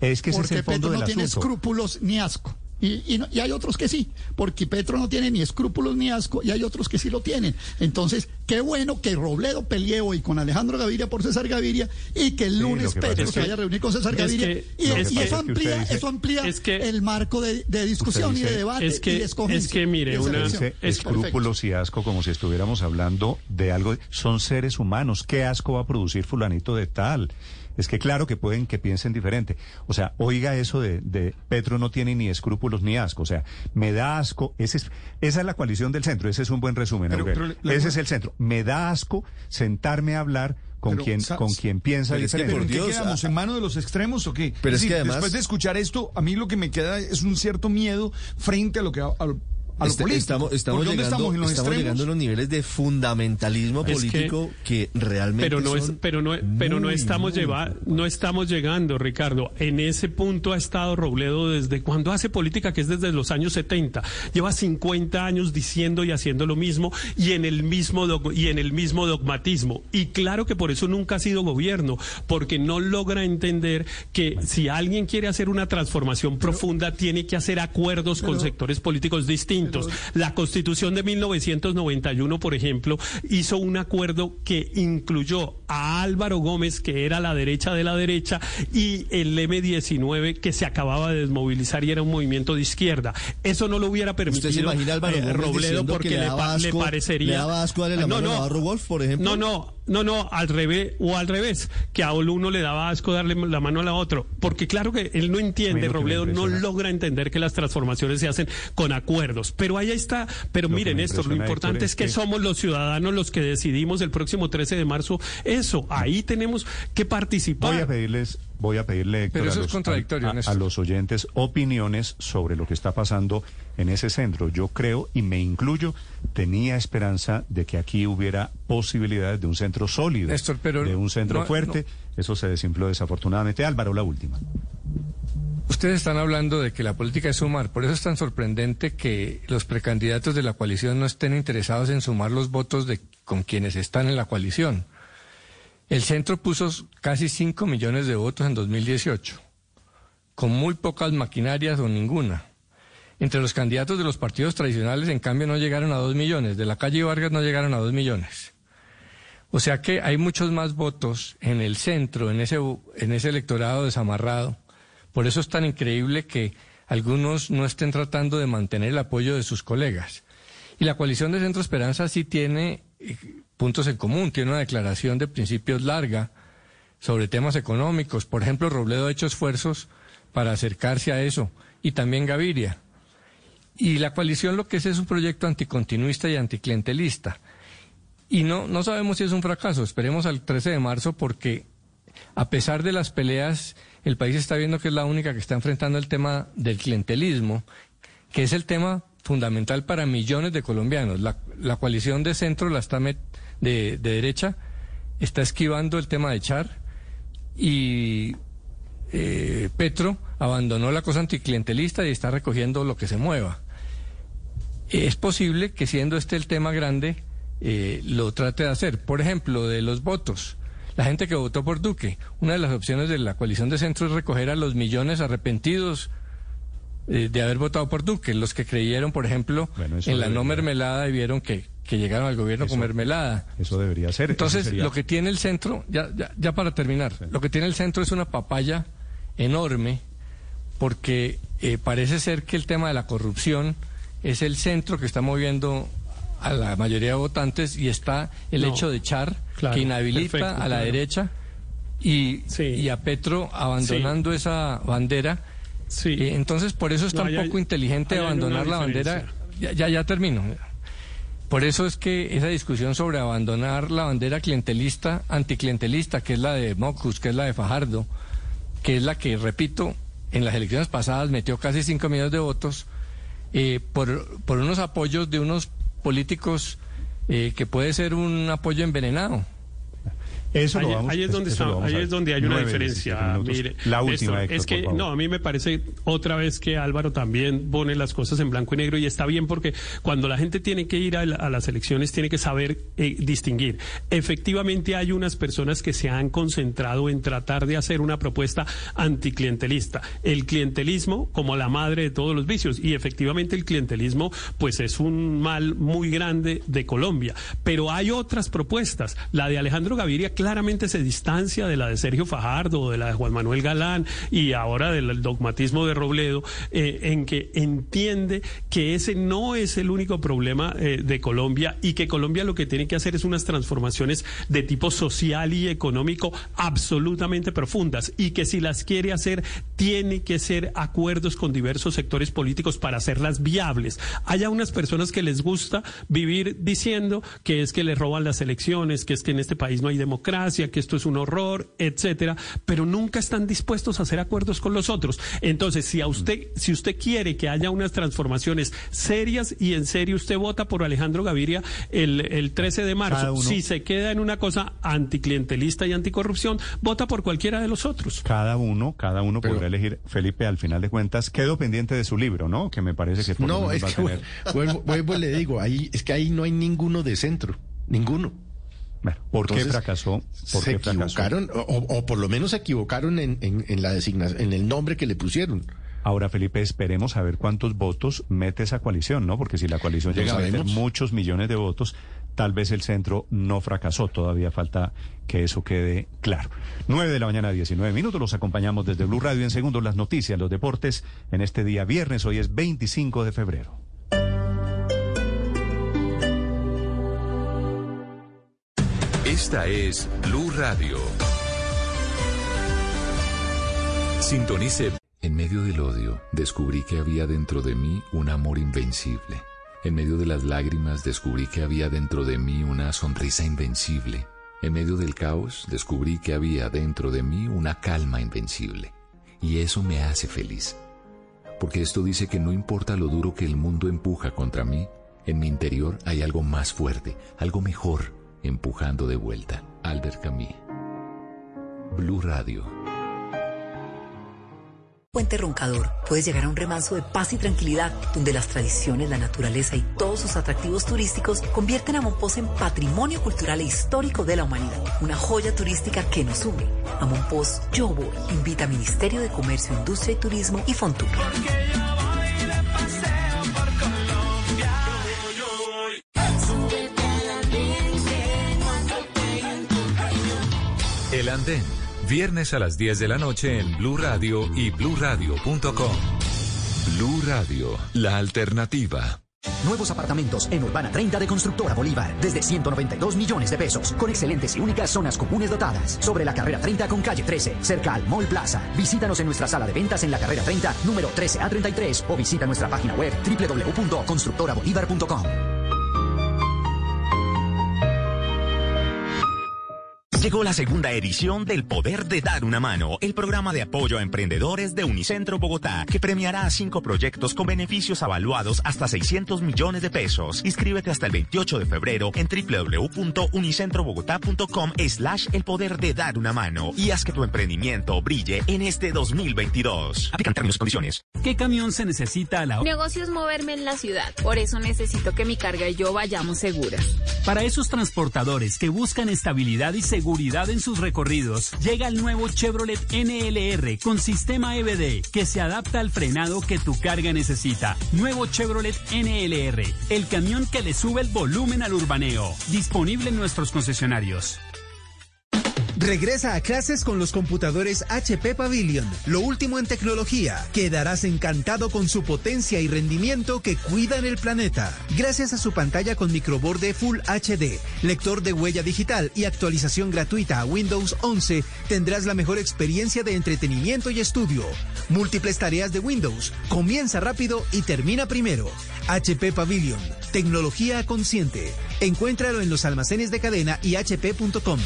Es que ese es porque el fondo Petro no del tiene escrúpulos ni asco. Y, y no- y hay otros que sí, porque Petro no tiene ni escrúpulos ni asco, y hay otros que sí lo tienen. Entonces, qué bueno que Robledo pelee hoy con Alejandro Gaviria por César Gaviria y que el lunes que Petro se vaya a reunir con César es Gaviria. que- y, eso amplía, dice- eso amplía el marco de, de discusión y de debate es que- y es que, mire, una- escrúpulos y asco como si estuviéramos hablando de algo. Son seres humanos. ¿Qué asco va a producir fulanito de tal? Es que claro que pueden que piensen diferente. O sea, oiga eso de, de Petro no tiene ni escrúpulos ni asco. O sea, me da asco. Ese es, esa es la coalición del centro. Ese es un buen resumen. Pero- Aurelio. pero la- ese es el centro. Me da asco sentarme a hablar con Pero, quien con quien piensa Pero es que, diferente. ¿pero en qué quedamos? ¿En mano de los extremos o qué? Pero es que además- Después de escuchar esto, a mí lo que me queda es un cierto miedo frente a lo que a, a a lo Este- político. estamos ¿Por estamos dónde llegando, estamos? ¿En los estamos extremos? llegando a los niveles de fundamentalismo Es político que, realmente pero no es pero no pero no estamos lleva- no estamos llegando Ricardo en ese punto ha estado Robledo desde cuando hace política que es desde los años 70 lleva 50 años diciendo y haciendo lo mismo y en el mismo dog- y en el mismo dogmatismo y claro que por eso nunca ha sido gobierno porque no logra entender que si alguien quiere hacer una transformación profunda tiene que hacer acuerdos con sectores políticos distintos la Constitución de 1991 por ejemplo hizo un acuerdo que incluyó a Álvaro Gómez, que era la derecha de la derecha, y el M19, que se acababa de desmovilizar y era un movimiento de izquierda. Eso no lo hubiera permitido ¿Usted se imagina a Álvaro eh, Gómez Robledo porque que le le, pa- parecería... le daba asco darle la no, mano a no, Navarro Wolf, por ejemplo? No, no, no, no, al revés, o al revés, que a uno le daba asco darle la mano a la otro. Porque claro que él no entiende, Robledo no logra entender que las transformaciones se hacen con acuerdos. Pero ahí está, pero Lo miren esto, lo importante es es que que- somos los ciudadanos los que decidimos el próximo 13 de marzo eso. Ahí tenemos que participar. Voy a pedirles, voy a pedirle Héctor, Pero eso a, es los, contradictorio, a- a- Néstor. a los oyentes opiniones sobre lo que está pasando en ese centro. Yo creo y me incluyo, tenía esperanza de que aquí hubiera posibilidades de un centro sólido, Néstor, pero de un centro no- fuerte. Eso se desinfló desafortunadamente. Álvaro, la última. Ustedes están hablando de que la política es sumar, por eso es tan sorprendente que los precandidatos de la coalición no estén interesados en sumar los votos de con quienes están en la coalición. El centro puso casi 5 millones de votos en 2018, con muy pocas maquinarias o ninguna. Entre los candidatos de los partidos tradicionales, en cambio, no llegaron a 2 millones. De la calle Vargas no llegaron a 2 millones. O sea que hay muchos más votos en el centro, en ese, en ese electorado desamarrado. Por eso es tan increíble que algunos no estén tratando de mantener el apoyo de sus colegas. Y la coalición de Centro Esperanza sí tiene eh, puntos en común, tiene una declaración de principios larga sobre temas económicos. Por ejemplo, Robledo ha hecho esfuerzos para acercarse a eso, y también Gaviria. Y la coalición lo que es es un proyecto anticontinuista y anticlientelista. Y no, no sabemos si es un fracaso. Esperemos al 13 de marzo porque a pesar de las peleas, el país está viendo que es la única que está enfrentando el tema del clientelismo, que es el tema fundamental para millones de colombianos. La, la coalición de centro, la está met- de, de derecha, está esquivando el tema de Char y eh, Petro abandonó la cosa anticlientelista y está recogiendo lo que se mueva. Es posible que siendo este el tema grande, eh, lo trate de hacer. Por ejemplo, de los votos. La gente que votó por Duque, una de las opciones de la coalición de centro es recoger a los millones arrepentidos eh, de haber votado por Duque, los que creyeron, por ejemplo, eso en la no mermelada y vieron que, que llegaron al gobierno con mermelada. Eso debería ser. Entonces, Eso sería- lo que tiene el centro, ya, ya, ya para terminar, lo que tiene el centro es una papaya enorme, porque eh, parece ser que el tema de la corrupción es el centro que está moviendo a la mayoría de votantes y está el No, hecho de Char, claro, que inhabilita perfecto, a la claro. derecha y, y a Petro abandonando esa bandera. Eh, entonces, por eso es No, tan hay- poco inteligente hay abandonar la bandera. Ya, ya, ya termino. Por eso es que esa discusión sobre abandonar la bandera clientelista, anticlientelista, que es la de Mocus, que es la de Fajardo, que es la que, repito, en las elecciones pasadas metió casi 5 millones de votos, eh, por, por unos apoyos de unos políticos eh, que puede ser un apoyo envenenado. Eso ahí, lo vamos- ahí es donde eso ahí es donde hay una Nueve, diferencia. 17 minutos. Mire, La última, Héctor, es que no, a mí me parece otra vez que Álvaro también pone las cosas en blanco y negro y está bien porque cuando la gente tiene que ir a, la- a las elecciones tiene que saber eh, distinguir. Efectivamente hay unas personas que se han concentrado en tratar de hacer una propuesta anticlientelista. El clientelismo como la madre de todos los vicios y efectivamente el clientelismo pues es un mal muy grande de Colombia. Pero hay otras propuestas. La de Alejandro Gaviria claramente se distancia de la de Sergio Fajardo, de la de Juan Manuel Galán y ahora del dogmatismo de Robledo, eh, en que entiende que ese no es el único problema eh, de Colombia y que Colombia lo que tiene que hacer es unas transformaciones de tipo social y económico absolutamente profundas y que si las quiere hacer tiene que ser acuerdos con diversos sectores políticos para hacerlas viables. Hay unas personas que les gusta vivir diciendo que es que le roban las elecciones, que es que en este país no hay democracia, que esto es un horror, etcétera, pero nunca están dispuestos a hacer acuerdos con los otros. Entonces, si a usted, si usted quiere que haya unas transformaciones serias y en serio usted vota por Alejandro Gaviria el, el 13 de marzo, si se queda en una cosa anticlientelista y anticorrupción, vota por cualquiera de los otros. Cada uno, cada uno podrá elegir. Felipe, al final de cuentas, quedó pendiente de su libro, ¿no? Que me parece que por No, es va a que tener- vuelvo, vuelvo y le digo, ahí, es que ahí no hay ninguno de centro, ninguno. ¿Por qué fracasó? ¿Por se qué fracasó? equivocaron, o, o por lo menos se equivocaron en, en- en la designación, en el nombre que le pusieron. Ahora, Felipe, esperemos a ver cuántos votos mete esa coalición, ¿no? Porque si la coalición llega a meter muchos millones de votos, tal vez el centro no fracasó. Todavía falta que eso quede claro. 9 de la mañana, 19 minutos. Los acompañamos desde Blue Radio. En segundos, las noticias, los deportes en este día viernes. Hoy es 25 de febrero. Esta es Blue Radio. Sintonice. En medio del odio, descubrí que había dentro de mí un amor invencible. En medio de las lágrimas, descubrí que había dentro de mí una sonrisa invencible. En medio del caos, descubrí que había dentro de mí una calma invencible. Y eso me hace feliz. Porque esto dice que no importa lo duro que el mundo empuja contra mí, en mi interior hay algo más fuerte, algo mejor, empujando de vuelta. Albert Camus. Blue Radio. Puente Roncador, puedes llegar a un remanso de paz y tranquilidad, donde las tradiciones, la naturaleza y todos sus atractivos turísticos convierten a Monpós en patrimonio cultural e histórico de la humanidad. Una joya turística que nos une. A Monpós, yo voy. Invita a Ministerio de Comercio, Industria y Turismo y Fontur. El Andén. Viernes a las 10 de la noche en Blue Radio y bluradio.com. Blue Radio, la alternativa. Nuevos apartamentos en Urbana 30 de Constructora Bolívar, desde 192 millones de pesos, con excelentes y únicas zonas comunes dotadas. Sobre la carrera 30 con calle 13, cerca al Mall Plaza. Visítanos en nuestra sala de ventas en la carrera 30, número 13A33, o visita nuestra página web www.constructorabolívar.com. Llegó la segunda edición del Poder de Dar una Mano, el programa de apoyo a emprendedores de Unicentro Bogotá, que premiará a cinco proyectos con beneficios avaluados hasta 600 millones de pesos. Inscríbete hasta el 28 de febrero en www.unicentrobogotá.com slash el poder de dar una mano y haz que tu emprendimiento brille en este 2022. Aplican términos y condiciones. ¿Qué camión se necesita a la Mi negocio es moverme en la ciudad, por eso necesito que mi carga y yo vayamos seguras. Para esos transportadores que buscan estabilidad y seguridad en sus recorridos, llega el nuevo Chevrolet NLR con sistema EBD que se adapta al frenado que tu carga necesita. Nuevo Chevrolet NLR, el camión que le sube el volumen al urbaneo. Disponible en nuestros concesionarios. Regresa a clases con los computadores HP Pavilion, lo último en tecnología. Quedarás encantado con su potencia y rendimiento que cuidan el planeta. Gracias a su pantalla con microborde Full HD, lector de huella digital y actualización gratuita a Windows 11, tendrás la mejor experiencia de entretenimiento y estudio. Múltiples tareas de Windows. Comienza rápido y termina primero. HP Pavilion, tecnología consciente. Encuéntralo en los almacenes de cadena y hp.com.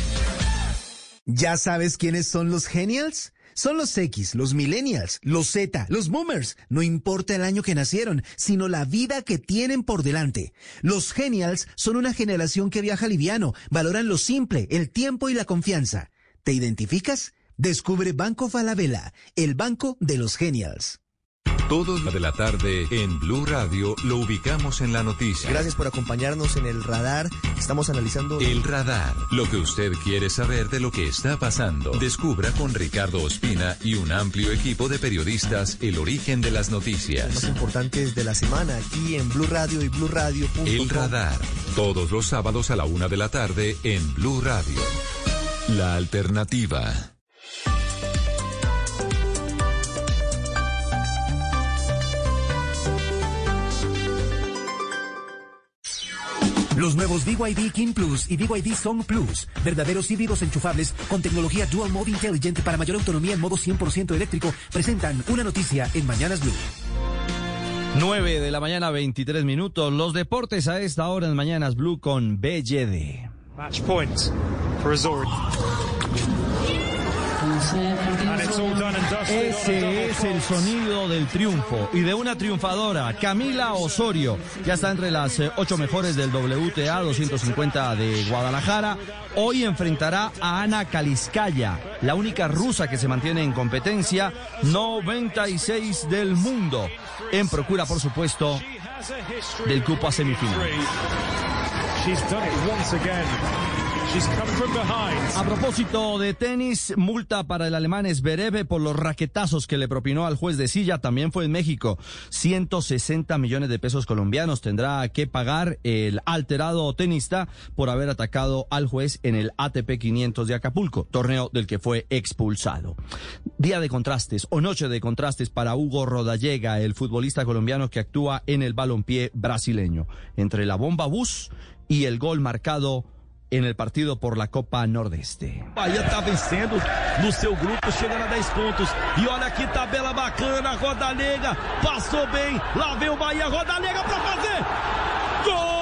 ¿Ya sabes quiénes son los genials? Son los X, los millennials, los Z, los boomers. No importa el año que nacieron, sino la vida que tienen por delante. Los genials son una generación que viaja liviano, valoran lo simple, el tiempo y la confianza. ¿Te identificas? Descubre Banco Falabella, el banco de los genials. Todos de la tarde en Blue Radio lo ubicamos en la noticia. Gracias por acompañarnos en el radar. Estamos analizando El radar, lo que usted quiere saber de lo que está pasando. Descubra con Ricardo Ospina y un amplio equipo de periodistas el origen de las más noticias. importantes de la semana aquí en Blue Radio y BlueRadio.com. El radar, todos los sábados a la una de la tarde en Blue Radio. La alternativa. Los nuevos BYD King Plus y BYD Song Plus, verdaderos híbridos enchufables con tecnología Dual Mode inteligente para mayor autonomía en modo 100% eléctrico, presentan una noticia en Mañanas Blue. 9 de la mañana, 23 minutos. Los deportes a esta hora en Mañanas Blue con BYD. Match point for Ese es el sonido del triunfo y de una triunfadora, Camila Osorio. Ya está entre las eh, ocho mejores del WTA 250 de Guadalajara. Hoy enfrentará a Ana Kaliskaya, la única rusa que se mantiene en competencia, 96 del mundo, en procura, por supuesto, del cupo a semifinal. A propósito de tenis, multa para el alemán Zverev por los raquetazos que le propinó al juez de silla. También fue en México. 160 millones de pesos colombianos tendrá que pagar el alterado tenista por haber atacado al juez en el ATP 500 de Acapulco, torneo del que fue expulsado. Día de contrastes o noche de contrastes para Hugo Rodallega, el futbolista colombiano que actúa en el balompié brasileño. Entre la bomba bus y el gol marcado en el partido por la Copa Nordeste. Bahia está vencendo no seu grupo, chegando a 10 puntos. E olha que tabela bacana, Rodalega passou bem. Lá vem o Bahia, Rodalega para fazer. Gol!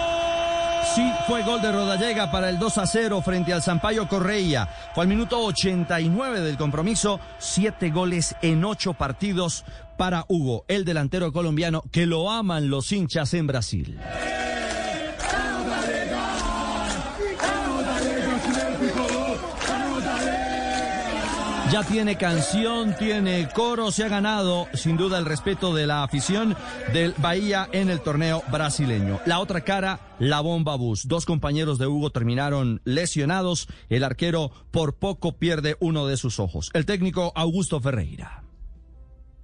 Sí, fue gol de Rodallega para el 2 a 0 frente al Sampaio Correia. Fue al minuto 89 del compromiso, siete goles en ocho partidos para Hugo, el delantero colombiano que lo aman los hinchas en Brasil. Ya tiene canción, tiene coro, se ha ganado sin duda el respeto de la afición del Bahía en el torneo brasileño. La otra cara, la bomba bus. Dos compañeros de Hugo terminaron lesionados. El arquero por poco pierde uno de sus ojos. El técnico Augusto Ferreira.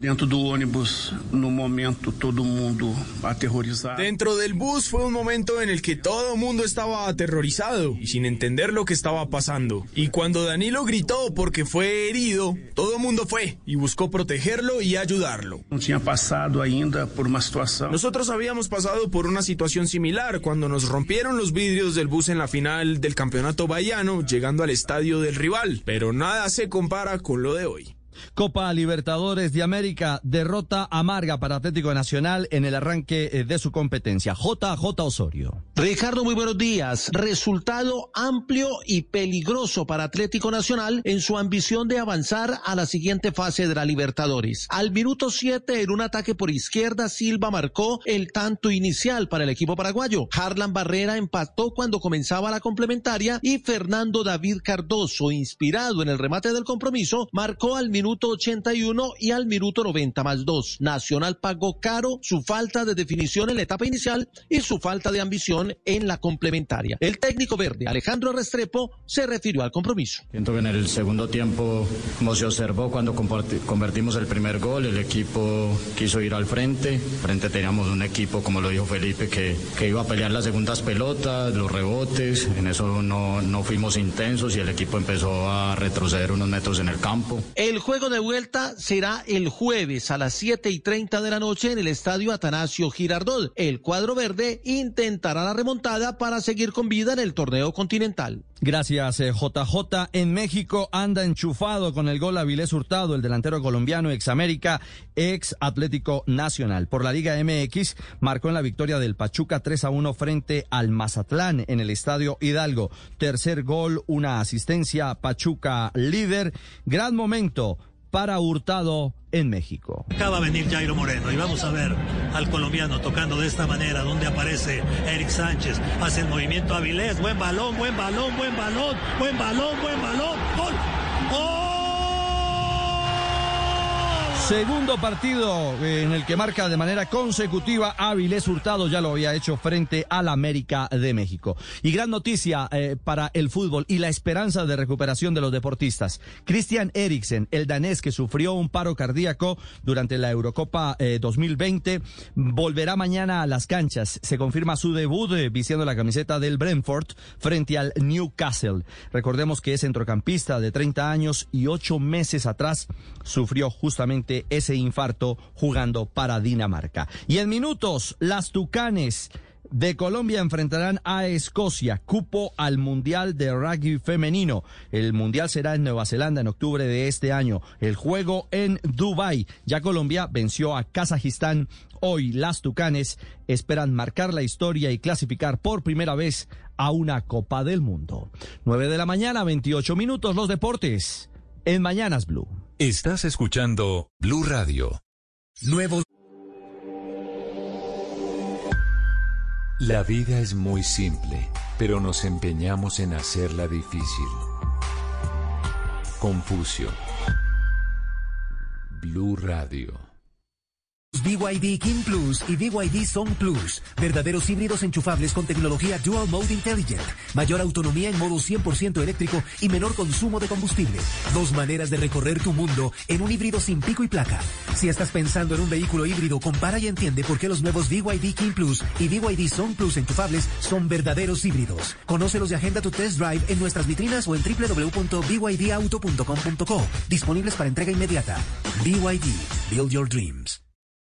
Dentro do ônibus, no momento, todo mundo aterrorizado. Dentro del bus fue un momento en el que todo mundo estaba aterrorizado y sin entender lo que estaba pasando. Y cuando Danilo gritó porque fue herido, todo mundo fue y buscó protegerlo y ayudarlo. No tinha passado ainda por uma situação. Nosotros habíamos pasado por una situación similar cuando nos rompieron los vidrios del bus en la final del campeonato bahiano, llegando al estadio del rival. Pero nada se compara con lo de hoy. Copa Libertadores de América, derrota amarga para Atlético Nacional en el arranque eh, de su competencia. JJ Osorio. Ricardo, muy buenos días. Resultado amplio y peligroso para Atlético Nacional en su ambición de avanzar a la siguiente fase de la Libertadores. Al minuto 7, en un ataque por izquierda, Silva marcó el tanto inicial para el equipo paraguayo. Harlan Barrera empató cuando comenzaba la complementaria y Fernando David Cardoso, inspirado en el remate del compromiso, marcó al minuto 81 y al minuto 90 más 2. Nacional pagó caro su falta de definición en la etapa inicial y su falta de ambición en la complementaria. El técnico verde, Alejandro Restrepo, se refirió al compromiso. Siento que en el segundo tiempo, como se observó cuando convertimos el primer gol, el equipo quiso ir al frente. Frente teníamos un equipo, como lo dijo Felipe, que, que iba a pelear las segundas pelotas, los rebotes. En eso no, no fuimos intensos y el equipo empezó a retroceder unos metros en el campo. El juego de vuelta será el jueves a las 7 y 30 de la noche en el estadio Atanasio Girardot. El cuadro verde intentará la remontada para seguir con vida en el torneo continental. Gracias, JJ. Eh, en México anda enchufado con el gol Avilés Hurtado, el delantero colombiano ex América, ex Atlético Nacional. Por la Liga MX marcó en la victoria del Pachuca 3 a 1 frente al Mazatlán en el Estadio Hidalgo. Tercer gol, una asistencia, Pachuca líder. Gran momento para Hurtado en México. Acaba de venir Jairo Moreno y vamos a ver al colombiano tocando de esta manera, donde aparece Eric Sánchez, hace el movimiento Avilés, buen balón, buen balón, buen balón, buen balón, buen balón, gol, Segundo partido en el que marca de manera consecutiva Avilés Hurtado, ya lo había hecho frente al América de México. Y gran noticia eh, para el fútbol y la esperanza de recuperación de los deportistas. Christian Eriksen, el danés que sufrió un paro cardíaco durante la Eurocopa 2020, eh, volverá mañana a las canchas. Se confirma su debut eh, la camiseta del Brentford frente al Newcastle. Recordemos que es centrocampista de 30 años y ocho meses atrás sufrió justamente ese infarto jugando para Dinamarca. Y en minutos, las Tucanes de Colombia enfrentarán a Escocia, cupo al Mundial de Rugby Femenino. El Mundial será en Nueva Zelanda en octubre de este año. El juego en Dubai. Ya Colombia venció a Kazajistán. Hoy las Tucanes esperan marcar la historia y clasificar por primera vez a una Copa del Mundo. 9 de la mañana, 28 minutos, los deportes en Mañanas Blue. Estás escuchando Blue Radio. Nuevos. La vida es muy simple, pero nos empeñamos en hacerla difícil. Confucio. Blue Radio. BYD King Plus y BYD Song Plus. Verdaderos híbridos enchufables con tecnología Dual Mode Intelligent. Mayor autonomía en modo 100% eléctrico y menor consumo de combustible. Dos maneras de recorrer tu mundo en un híbrido sin pico y placa. Si estás pensando en un vehículo híbrido, compara y entiende por qué los nuevos BYD King Plus y BYD Song Plus enchufables son verdaderos híbridos. Conócelos y agenda tu test drive en nuestras vitrinas o en www.bydauto.com.co. Disponibles para entrega inmediata. BYD. Build your dreams.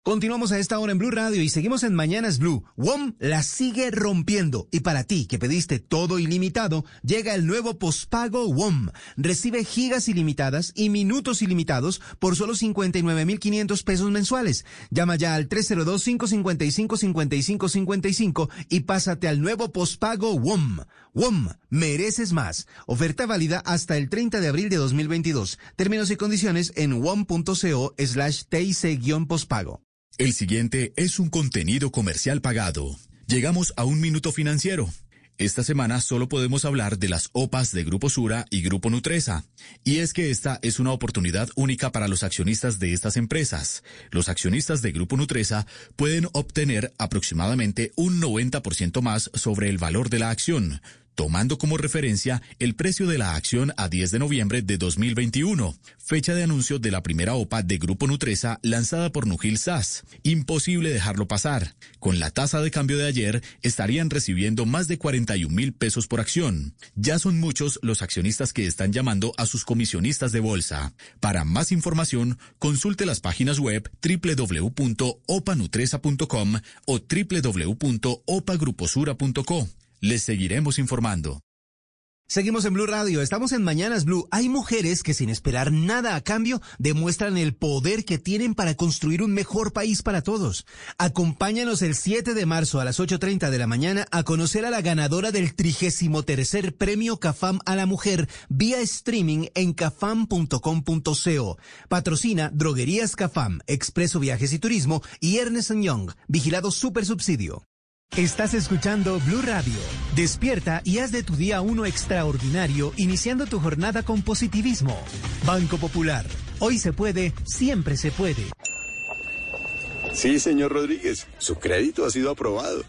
Continuamos a esta hora en Blue Radio y seguimos en Mañanas Blue. WOM la sigue rompiendo. Y para ti, que pediste todo ilimitado, llega el nuevo pospago WOM. Recibe gigas ilimitadas y minutos ilimitados por solo 59,500 pesos mensuales. Llama ya al 302-555-5555 y pásate al nuevo pospago WOM. WOM, mereces más. Oferta válida hasta el 30 de abril de 2022. Términos y condiciones en wom.co slash TIC-pospago. El siguiente es un contenido comercial pagado. Llegamos a un minuto financiero. Esta semana solo podemos hablar de las OPAs de Grupo Sura y Grupo Nutresa. Y es que esta es una oportunidad única para los accionistas de estas empresas. Los accionistas de Grupo Nutresa pueden obtener aproximadamente un 90% más sobre el valor de la acción tomando como referencia el precio de la acción a 10 de noviembre de 2021, fecha de anuncio de la primera OPA de Grupo Nutresa lanzada por Nugil SAS. Imposible dejarlo pasar. Con la tasa de cambio de ayer, estarían recibiendo más de 41 mil pesos por acción. Ya son muchos los accionistas que están llamando a sus comisionistas de bolsa. Para más información, consulte las páginas web www.opanutresa.com o www.opagruposura.co. Les seguiremos informando. Seguimos en Blue Radio, estamos en Mañanas Blue. Hay mujeres que sin esperar nada a cambio demuestran el poder que tienen para construir un mejor país para todos. Acompáñanos el 7 de marzo a las 8.30 de la mañana a conocer a la ganadora del 33 Premio CAFAM a la Mujer vía streaming en cafam.com.co. Patrocina Droguerías CAFAM, Expreso Viajes y Turismo y Ernest Young, vigilado super subsidio. Estás escuchando Blue Radio. Despierta y haz de tu día uno extraordinario, iniciando tu jornada con positivismo. Banco Popular. Hoy se puede, siempre se puede. Sí, señor Rodríguez, su crédito ha sido aprobado.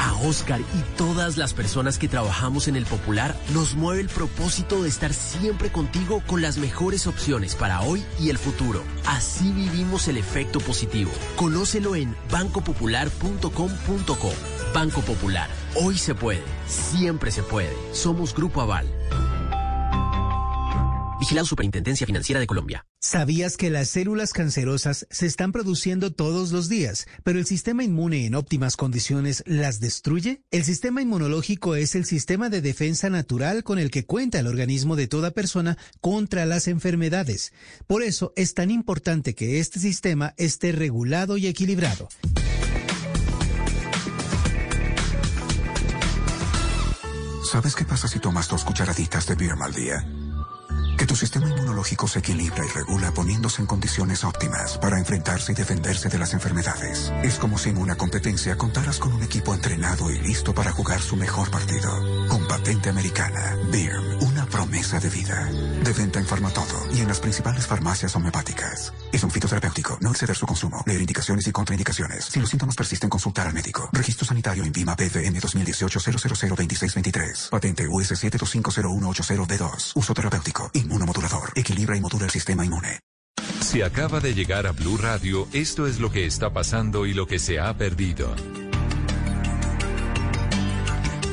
A Oscar y todas las personas que trabajamos en el Popular nos mueve el propósito de estar siempre contigo con las mejores opciones para hoy y el futuro. Así vivimos el efecto positivo. Conócelo en bancopopular.com.co. Banco Popular. Hoy se puede. Siempre se puede. Somos Grupo Aval. Vigilado Superintendencia Financiera de Colombia. ¿Sabías que las células cancerosas se están produciendo todos los días, pero el sistema inmune en óptimas condiciones las destruye? El sistema inmunológico es el sistema de defensa natural con el que cuenta el organismo de toda persona contra las enfermedades. Por eso es tan importante que este sistema esté regulado y equilibrado. ¿Sabes qué pasa si tomas dos cucharaditas de Beer al día? Que tu sistema inmunológico se equilibra y regula poniéndose en condiciones óptimas para enfrentarse y defenderse de las enfermedades. Es como si en una competencia contaras con un equipo entrenado y listo para jugar su mejor partido. Con patente americana, BIRM, promesa de vida. De venta en Farmatodo y en las principales farmacias homeopáticas. Es un fitoterapéutico. No exceder su consumo. Leer indicaciones y contraindicaciones. Si los síntomas persisten, consultar al médico. Registro sanitario en Vima BVN 2018 0002623. Patente US 7250180B2. Uso terapéutico. Inmunomodulador. Equilibra y modula el sistema inmune. Si acaba de llegar a Blue Radio, esto es lo que está pasando y lo que se ha perdido.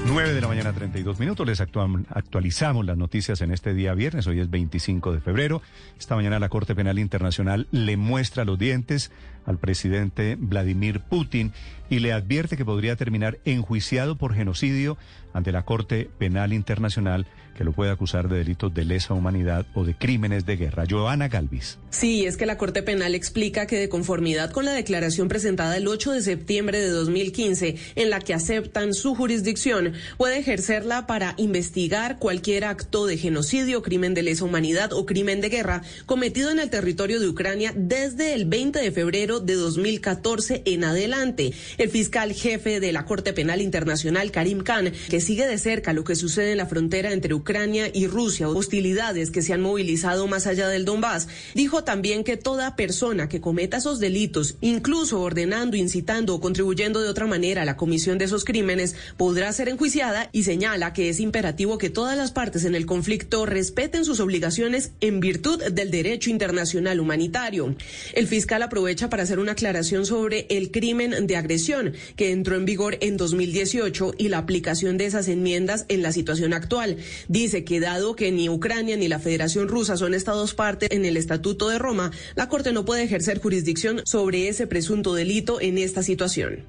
9 de la mañana, 32 minutos. Les actualizamos las noticias en este día viernes. Hoy es 25 de febrero. Esta mañana la Corte Penal Internacional le muestra los dientes al presidente Vladimir Putin y le advierte que podría terminar enjuiciado por genocidio ante la Corte Penal Internacional que lo puede acusar de delitos de lesa humanidad o de crímenes de guerra. Joana Galvis. Sí, es que la Corte Penal explica que de conformidad con la declaración presentada el 8 de septiembre de 2015, en la que aceptan su jurisdicción, puede ejercerla para investigar cualquier acto de genocidio, crimen de lesa humanidad o crimen de guerra cometido en el territorio de Ucrania desde el 20 de febrero de 2014 en adelante. El fiscal jefe de la Corte Penal Internacional, Karim Khan, que sigue de cerca lo que sucede en la frontera entre Ucrania y Rusia, hostilidades que se han movilizado más allá del Donbass, dijo también que toda persona que cometa esos delitos, incluso ordenando, incitando o contribuyendo de otra manera a la comisión de esos crímenes, podrá ser enjuiciada y señala que es imperativo que todas las partes en el conflicto respeten sus obligaciones en virtud del derecho internacional humanitario. El fiscal aprovecha para hacer una aclaración sobre el crimen de agresión que entró en vigor en 2018 y la aplicación de esas enmiendas en la situación actual. Dice que dado que ni Ucrania ni la Federación Rusa son estados parte en el Estatuto de Roma, la Corte no puede ejercer jurisdicción sobre ese presunto delito en esta situación.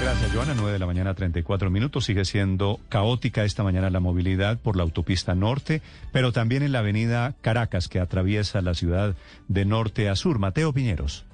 Gracias, Joana. 9 de la mañana, 34 minutos. Sigue siendo caótica esta mañana la movilidad por la autopista norte, pero también en la avenida Caracas, que atraviesa la ciudad de norte a sur. Mateo Piñeros.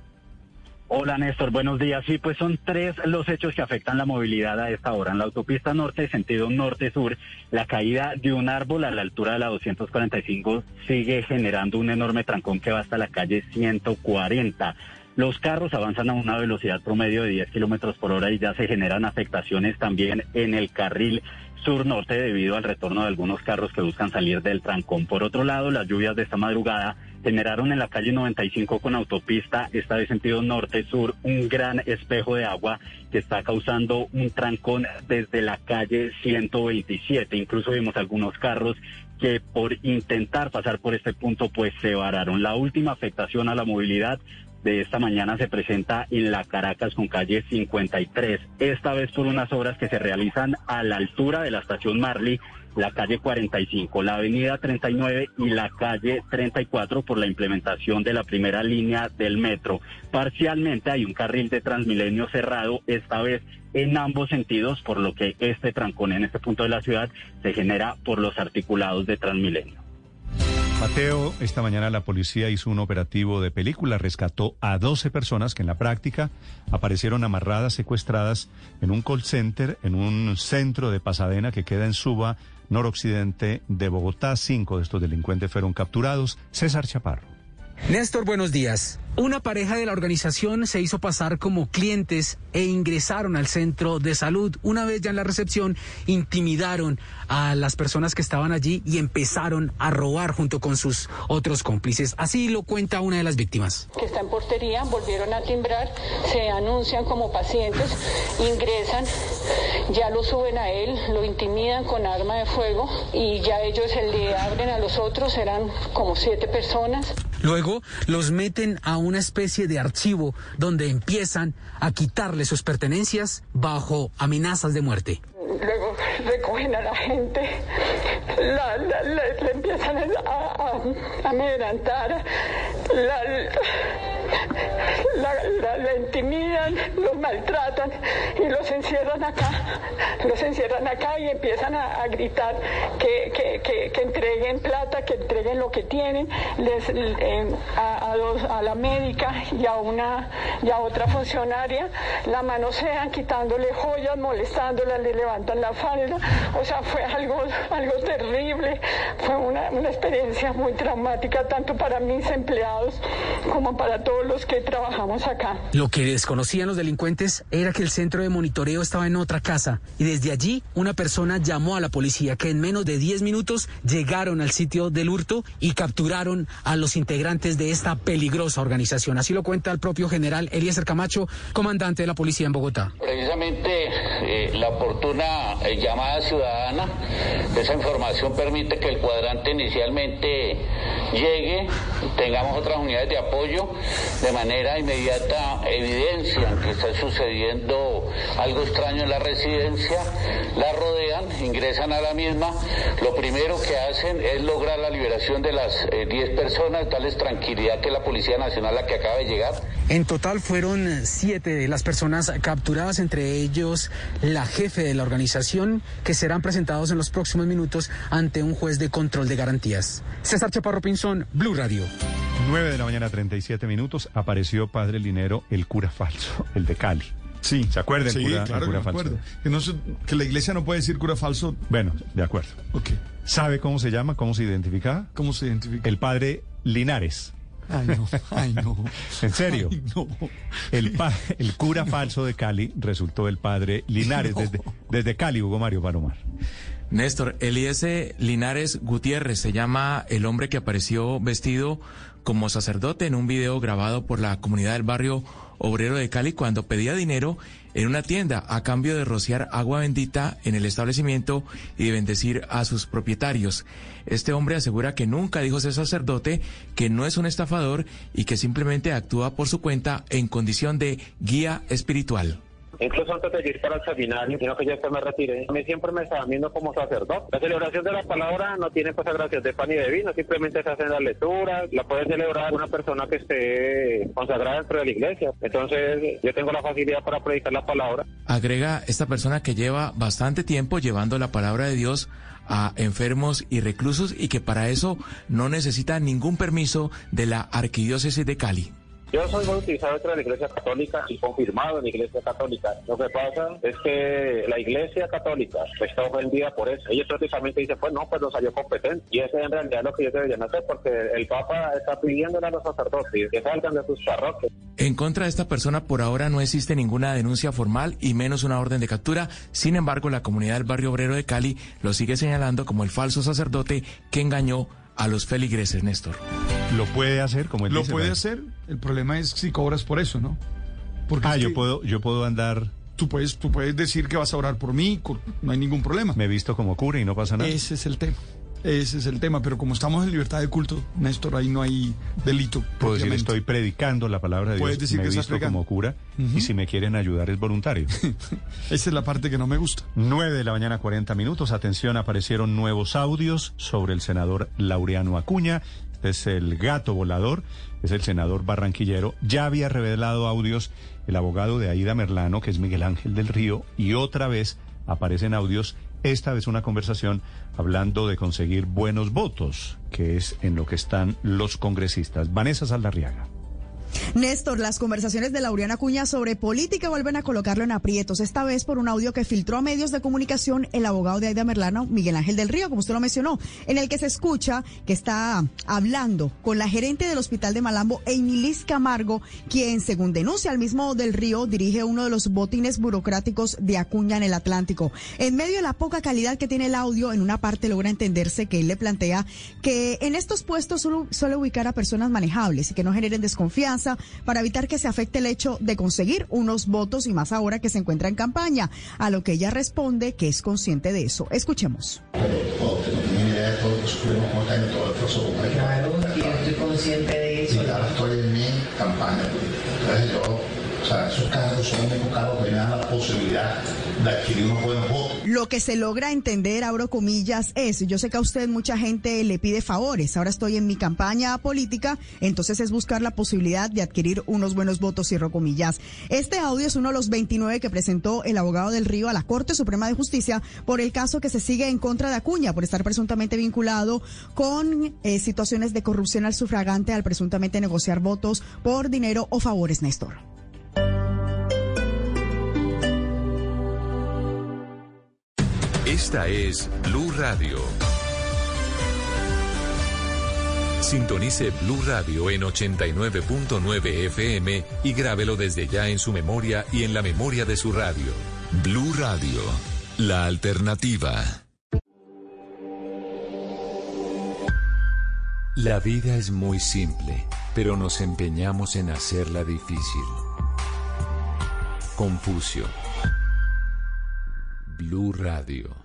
Hola Néstor, buenos días. Sí, pues son tres los hechos que afectan la movilidad a esta hora. En la autopista norte, sentido norte-sur, la caída de un árbol a la altura de la 245 sigue generando un enorme trancón que va hasta la calle 140. Los carros avanzan a una velocidad promedio de 10 kilómetros por hora y ya se generan afectaciones también en el carril sur-norte debido al retorno de algunos carros que buscan salir del trancón. Por otro lado, las lluvias de esta madrugada generaron en la calle 95 con autopista, esta de sentido norte-sur, un gran espejo de agua que está causando un trancón desde la calle 127. Incluso vimos algunos carros que por intentar pasar por este punto pues se vararon. La última afectación a la movilidad de esta mañana se presenta en la Caracas con calle 53, esta vez por unas obras que se realizan a la altura de la estación Marley la calle 45, la avenida 39 y la calle 34 por la implementación de la primera línea del metro. Parcialmente hay un carril de Transmilenio cerrado, esta vez en ambos sentidos, por lo que este trancón en este punto de la ciudad se genera por los articulados de Transmilenio. Mateo, esta mañana la policía hizo un operativo de película, rescató a 12 personas que en la práctica aparecieron amarradas, secuestradas en un call center, en un centro de Pasadena que queda en Suba, noroccidente de Bogotá. Cinco de estos delincuentes fueron capturados. César Chaparro. Néstor, buenos días. Una pareja de la organización se hizo pasar como clientes e ingresaron al centro de salud. Una vez ya en la recepción, intimidaron a las personas que estaban allí y empezaron a robar junto con sus otros cómplices. Así lo cuenta una de las víctimas. Que está en portería, volvieron a timbrar, se anuncian como pacientes, ingresan, ya lo suben a él, lo intimidan con arma de fuego y ya ellos le abren a los otros, eran como siete personas. Luego los meten a una especie de archivo donde empiezan a quitarle sus pertenencias bajo amenazas de muerte. Luego recogen a la gente, le empiezan a, a, amedrentar, la, la, intimidan, los maltratan y los encierran acá, los encierran acá y empiezan a, gritar que, que, que, entreguen plata, que entreguen lo que tienen, les, eh, a, a, la médica y a una y a otra funcionaria, la manosean quitándole joyas, molestándola, le levantan la falda, o sea, fue algo, algo terrible, fue un una, una experiencia muy traumática tanto para mis empleados como para todos los que trabajamos acá. Lo que desconocían los delincuentes era que el centro de monitoreo estaba en otra casa y desde allí una persona llamó a la policía que en menos de 10 minutos llegaron al sitio del hurto y capturaron a los integrantes de esta peligrosa organización. Así lo cuenta el propio general Eliezer Camacho, comandante de la policía en Bogotá. Precisamente eh, la oportuna eh, llamada ciudadana, esa información permite que el cuadrante inicialmente llegue, tengamos otras unidades de apoyo, de manera inmediata evidencian que está sucediendo algo extraño en la residencia, la rodean, ingresan a la misma, lo primero que hacen es lograr la liberación de las 10 eh, personas, darles tranquilidad que la Policía Nacional la que acaba de llegar. En total fueron siete de las personas capturadas, entre ellos la jefe de la organización, que serán presentados en los próximos minutos ante un juez de control de garantías. César Chaparro Pinzón, Blue Radio. 9 de la mañana, 37 minutos, apareció Padre Linero, el cura falso, (laughs) el de Cali. Sí. ¿Se acuerda el Sí, cura, el claro cura que falso? acuerdo. Que, no se- que la iglesia no puede decir cura falso. Bueno, de acuerdo. Ok. ¿Sabe cómo se llama? ¿Cómo se identifica? ¿Cómo se identifica? El padre Linares. Ay, no. (laughs) Ay, no. ¿En serio? Ay, no. El, pa- el cura falso de Cali resultó el padre Linares desde, desde Cali, Hugo Mario Palomar. Néstor, Eliezer Linares Gutiérrez se llama el hombre que apareció vestido como sacerdote en un video grabado por la comunidad del barrio obrero de Cali cuando pedía dinero en una tienda a cambio de rociar agua bendita en el establecimiento y de bendecir a sus propietarios. Este hombre asegura que nunca dijo ser sacerdote, que no es un estafador y que simplemente actúa por su cuenta en condición de guía espiritual. Incluso antes de ir para el seminario, sino que ya se me retiré, a mí siempre me estaban viendo como sacerdote. La celebración de la palabra no tiene consagración de pan y de vino, simplemente se hacen las lecturas, la puede celebrar una persona que esté consagrada dentro de la iglesia. Entonces, yo tengo la facilidad para predicar la palabra. Agrega esta persona que lleva bastante tiempo llevando la palabra de Dios a enfermos y reclusos y que para eso no necesita ningún permiso de la arquidiócesis de Cali. Yo soy bautizado dentro de la iglesia católica y confirmado en la iglesia católica. Lo que pasa es que la iglesia católica está ofendida por eso. Ellos prácticamente dicen, pues no, pues no salió competente. Y eso es en realidad lo que ellos deberían hacer porque el Papa está pidiéndole a los sacerdotes que salgan de sus parroquias. En contra de esta persona por ahora no existe ninguna denuncia formal y menos una orden de captura. Sin embargo, la comunidad del barrio obrero de Cali lo sigue señalando como el falso sacerdote que engañó a los feligreses, Néstor. ¿Lo puede hacer como él Lo dice, puede ¿verdad? hacer. El problema es si cobras por eso, ¿no? Porque Ah, es yo que puedo, yo puedo andar, Tú puedes, tú puedes decir que vas a orar por mí, no hay ningún problema. me he visto como cura y no pasa nada. Ese es el tema. Ese es el tema. Pero como estamos en libertad de culto, Néstor, ahí no hay delito. Puedo decir, estoy predicando la palabra de Puedes Dios, decir me he que estás visto como cura y si me quieren ayudar es voluntario. (laughs) Esa es la parte que no me gusta. 9 de la mañana, 40 minutos. Atención, aparecieron nuevos audios sobre el senador Laureano Acuña. Este es el gato volador, es el senador barranquillero. Ya había revelado audios el abogado de Aida Merlano, que es Miguel Ángel del Río, y otra vez aparecen audios, esta vez una conversación hablando de conseguir buenos votos, que es en lo que están los congresistas. Vanessa Saldarriaga. Néstor, las conversaciones de Laureana Cuña sobre política vuelven a colocarlo en aprietos, esta vez por un audio que filtró a medios de comunicación el abogado de Aida Merlano, Miguel Ángel del Río, como usted lo mencionó, en el que se escucha que está hablando con la gerente del Hospital de Malambo, Emilis Camargo, quien, según denuncia el mismo del Río, dirige uno de los botines burocráticos de Acuña en el Atlántico. En medio de la poca calidad que tiene el audio, en una parte logra entenderse que él le plantea que en estos puestos solo suele ubicar a personas manejables y que no generen desconfianza para evitar que se afecte el hecho de conseguir unos votos y más ahora que se encuentra en campaña, a lo que ella responde que es consciente de eso. Escuchemos. Yo estoy consciente de eso. Y ahora estoy en mi campaña. Entonces yo, o sea, esos cargos son cargos que me dan la posibilidad de adquirir unos buenos votos. Lo que se logra entender, abro comillas, es, yo sé que a usted mucha gente le pide favores, ahora estoy en mi campaña política, entonces es buscar la posibilidad de adquirir unos buenos votos, cierro comillas. Este audio es uno de los 29 que presentó el abogado del Río a la Corte Suprema de Justicia por el caso que se sigue en contra de Acuña, por estar presuntamente vinculado con eh, situaciones de corrupción al sufragante al presuntamente negociar votos por dinero o favores, Néstor. Esta es Blue Radio. Sintonice Blue Radio en 89.9 FM y grábelo desde ya en su memoria y en la memoria de su radio. Blue Radio, la alternativa. La vida es muy simple, pero nos empeñamos en hacerla difícil. Confucio. Blue Radio.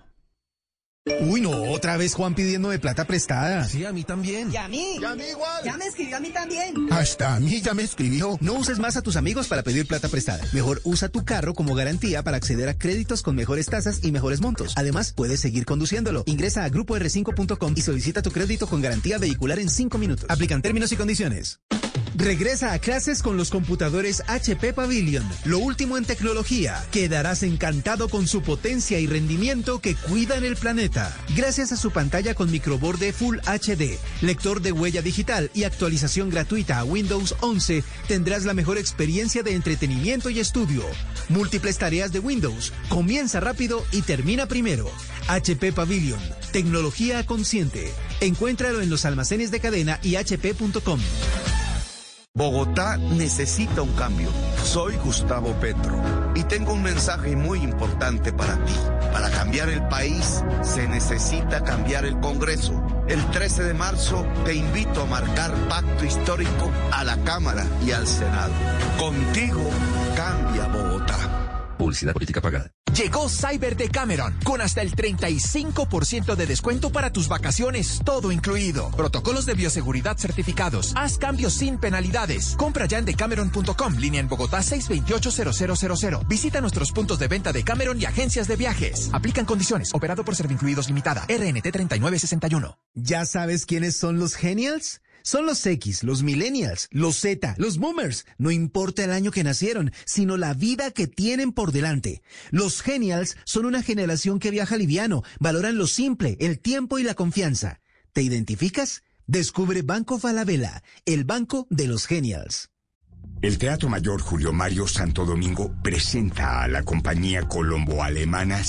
Uy, no, otra vez Juan pidiéndome plata prestada. Sí, a mí también. ¿Y a mí? ¿Y a mí igual? Ya me escribió a mí también. Hasta a mí ya me escribió. No uses más a tus amigos para pedir plata prestada. Mejor usa tu carro como garantía para acceder a créditos con mejores tasas y mejores montos. Además, puedes seguir conduciéndolo. Ingresa a grupoR5.com y solicita tu crédito con garantía vehicular en 5 minutos. Aplican términos y condiciones. Regresa a clases con los computadores HP Pavilion. Lo último en tecnología. Quedarás encantado con su potencia y rendimiento que cuidan el planeta. Gracias a su pantalla con microborde Full HD, lector de huella digital y actualización gratuita a Windows 11, tendrás la mejor experiencia de entretenimiento y estudio. Múltiples tareas de Windows. Comienza rápido y termina primero. HP Pavilion. Tecnología consciente. Encuéntralo en los almacenes de cadena y hp.com. Bogotá necesita un cambio. Soy Gustavo Petro y tengo un mensaje muy importante para ti. Para cambiar el país se necesita cambiar el Congreso. El 13 de marzo te invito a marcar pacto histórico a la Cámara y al Senado. Contigo cambia Bogotá. Publicidad política pagada. Llegó Cyber de Cameron con hasta el 35% de descuento para tus vacaciones, todo incluido. Protocolos de bioseguridad certificados. Haz cambios sin penalidades. Compra ya en decameron.com, línea en Bogotá 628-0000. Visita nuestros puntos de venta de Cameron y agencias de viajes. Aplican condiciones. Operado por Servincluidos Limitada. RNT 3961. ¿Ya sabes quiénes son los genials? Son los X, los millennials, los Z, los boomers. No importa el año que nacieron, sino la vida que tienen por delante. Los genials son una generación que viaja liviano, valoran lo simple, el tiempo y la confianza. ¿Te identificas? Descubre Banco Falabella, el banco de los genials. El Teatro Mayor Julio Mario Santo Domingo presenta a la compañía colombo-alemana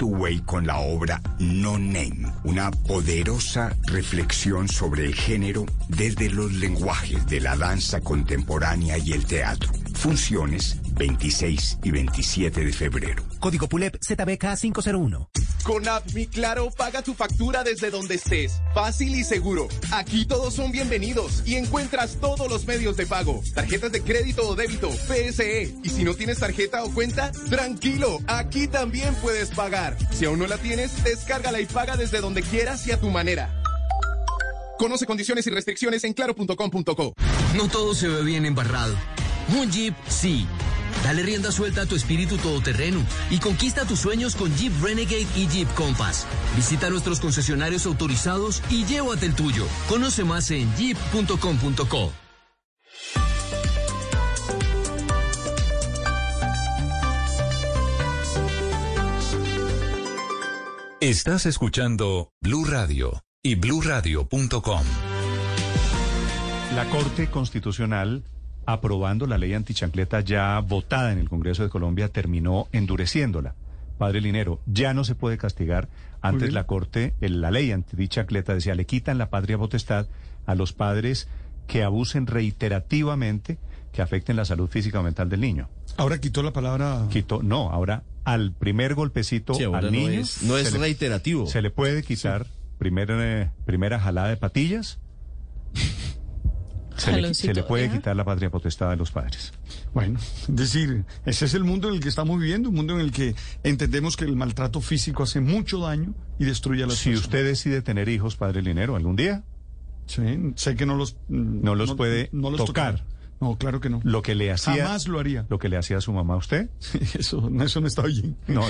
Way con la obra No Name, una poderosa reflexión sobre el género desde los lenguajes de la danza contemporánea y el teatro. Funciones 26 y 27 de febrero. Código PULEP ZBK 501. Con App Claro, paga tu factura desde donde estés. Fácil y seguro. Aquí todos son bienvenidos y encuentras todos los medios de pago. Tarjetas de crédito o débito, PSE. Y si no tienes tarjeta o cuenta, tranquilo, aquí también puedes pagar. Si aún no la tienes, descárgala y paga desde donde quieras y a tu manera. Conoce condiciones y restricciones en claro.com.co. No todo se ve bien embarrado. Un Jeep, sí. Dale rienda suelta a tu espíritu todoterreno y conquista tus sueños con Jeep Renegade y Jeep Compass. Visita nuestros concesionarios autorizados y llévate el tuyo. Conoce más en jeep.com.co. Estás escuchando Blue Radio y bluradio.com. La Corte Constitucional aprobando la ley antichancleta ya votada en el Congreso de Colombia, terminó endureciéndola. Padre Linero, ya no se puede castigar. Antes la Corte, la ley antichancleta decía, le quitan la patria potestad a los padres que abusen reiterativamente, que afecten la salud física o mental del niño. Ahora quitó la palabra... Quitó, no, ahora al primer golpecito al niño... No es, reiterativo. se le puede quitar primera, primera jalada de patillas se le, puede quitar la patria potestad a los padres. Bueno, es decir, ese es el mundo en el que estamos viviendo, un mundo en el que entendemos que el maltrato físico hace mucho daño y destruye a las si usted decide tener hijos, padre Linero, algún día. Sí, sé que no los... No los puede tocar. No, claro que no. Lo que le hacía. Jamás lo haría. Lo que le hacía a su mamá a usted. (laughs) eso, eso no está bien. No,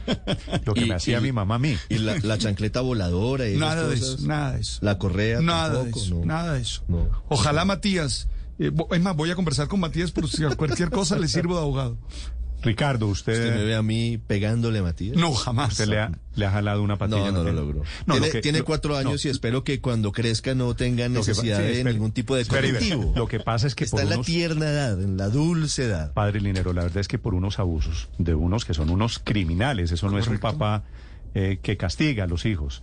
(laughs) lo que me hacía mi mamá a mí. Y la, chancleta voladora. Y nada de eso, nada de eso. La correa. Nada de eso. Nada de eso. Ojalá Matías. Eh, es más, voy a conversar con Matías por si cualquier cosa le sirvo de abogado. Ricardo, usted... ¿Usted me ve a mí pegándole a Matías? No, jamás. ¿Usted le ha, le ha jalado una patilla? No, no, lo logró. tiene, cuatro años y espero que cuando crezca no tenga necesidad de ningún tipo de correctivo. Lo que pasa es que Está en la tierna edad, en la dulce edad. Padre Linero, la verdad es que por unos abusos de unos que son unos criminales, eso no es un papá eh, que castiga a los hijos.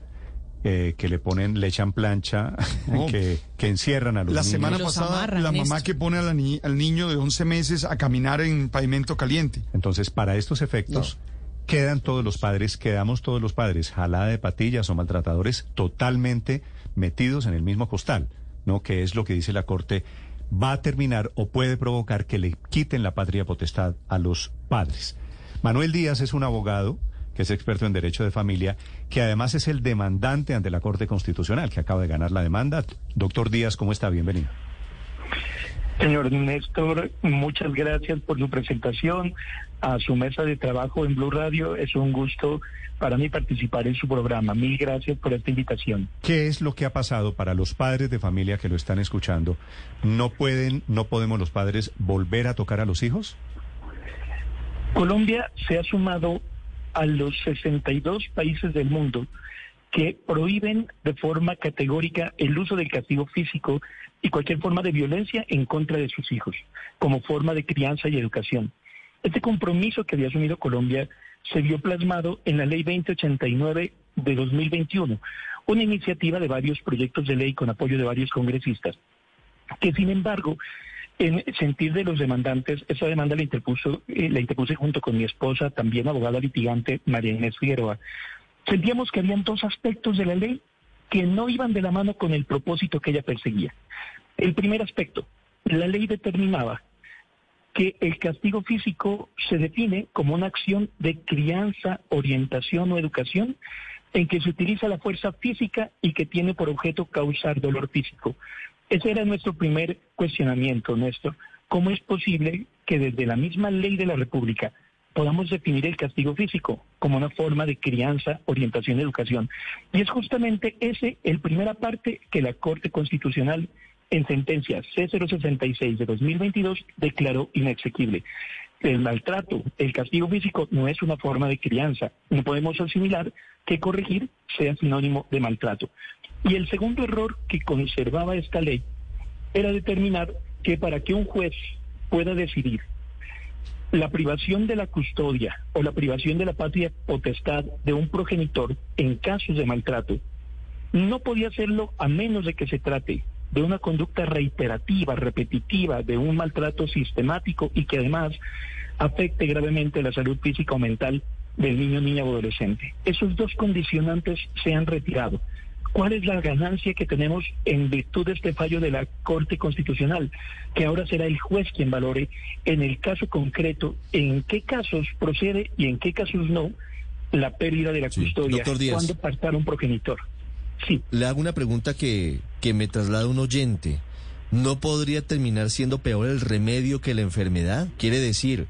Eh, que le ponen, le echan plancha, (laughs) No. que, que encierran a los La niños. semana pasada, la mamá que pone a la ni- al niño de 11 meses a caminar en pavimento caliente. Entonces, para estos efectos, quedan todos los padres, quedamos todos los padres, jalada de patillas o maltratadores, totalmente metidos en el mismo costal, ¿no? Que es lo que dice la Corte, va a terminar o puede provocar que le quiten la patria potestad a los padres. Manuel Díaz es un abogado que es experto en derecho de familia, que además es el demandante ante la Corte Constitucional, que acaba de ganar la demanda. Doctor Díaz, ¿cómo está? Bienvenido. Señor Néstor, muchas gracias por su presentación a su mesa de trabajo en Blue Radio. Es un gusto para mí participar en su programa. Mil gracias por esta invitación. ¿Qué es lo que ha pasado para los padres de familia que lo están escuchando? ¿No pueden, no podemos los padres volver a tocar a los hijos? Colombia se ha sumado a los 62 países del mundo que prohíben de forma categórica el uso del castigo físico y cualquier forma de violencia en contra de sus hijos, como forma de crianza y educación. Este compromiso que había asumido Colombia se vio plasmado en la Ley 2089 de 2021, una iniciativa de varios proyectos de ley con apoyo de varios congresistas, que sin embargo, en sentir de los demandantes, esa demanda la interpuso, eh, la interpuse junto con mi esposa, también abogada litigante, María Inés Figueroa. Sentíamos que habían dos aspectos de la ley que no iban de la mano con el propósito que ella perseguía. El primer aspecto, la ley determinaba que el castigo físico se define como una acción de crianza, orientación o educación en que se utiliza la fuerza física y que tiene por objeto causar dolor físico. Ese era nuestro primer cuestionamiento, Néstor. ¿Cómo es posible que desde la misma ley de la República podamos definir el castigo físico como una forma de crianza, orientación educación? Y es justamente ese el primera parte que la Corte Constitucional en sentencia C066 de 2022 declaró inexequible. El maltrato, el castigo físico no es una forma de crianza. No podemos asimilar que corregir sea sinónimo de maltrato. Y el segundo error que conservaba esta ley era determinar que para que un juez pueda decidir la privación de la custodia o la privación de la patria potestad de un progenitor en casos de maltrato, no podía hacerlo a menos de que se trate de una conducta reiterativa, repetitiva, de un maltrato sistemático y que además afecte gravemente la salud física o mental del niño, niña o adolescente. Esos dos condicionantes se han retirado. ¿Cuál es la ganancia que tenemos en virtud de este fallo de la Corte Constitucional? Que ahora será el juez quien valore en el caso concreto en qué casos procede y en qué casos no la pérdida de la custodia doctor Díaz. cuando partar un progenitor. Le hago una pregunta que, que me traslada un oyente. ¿No podría terminar siendo peor el remedio que la enfermedad? Quiere decir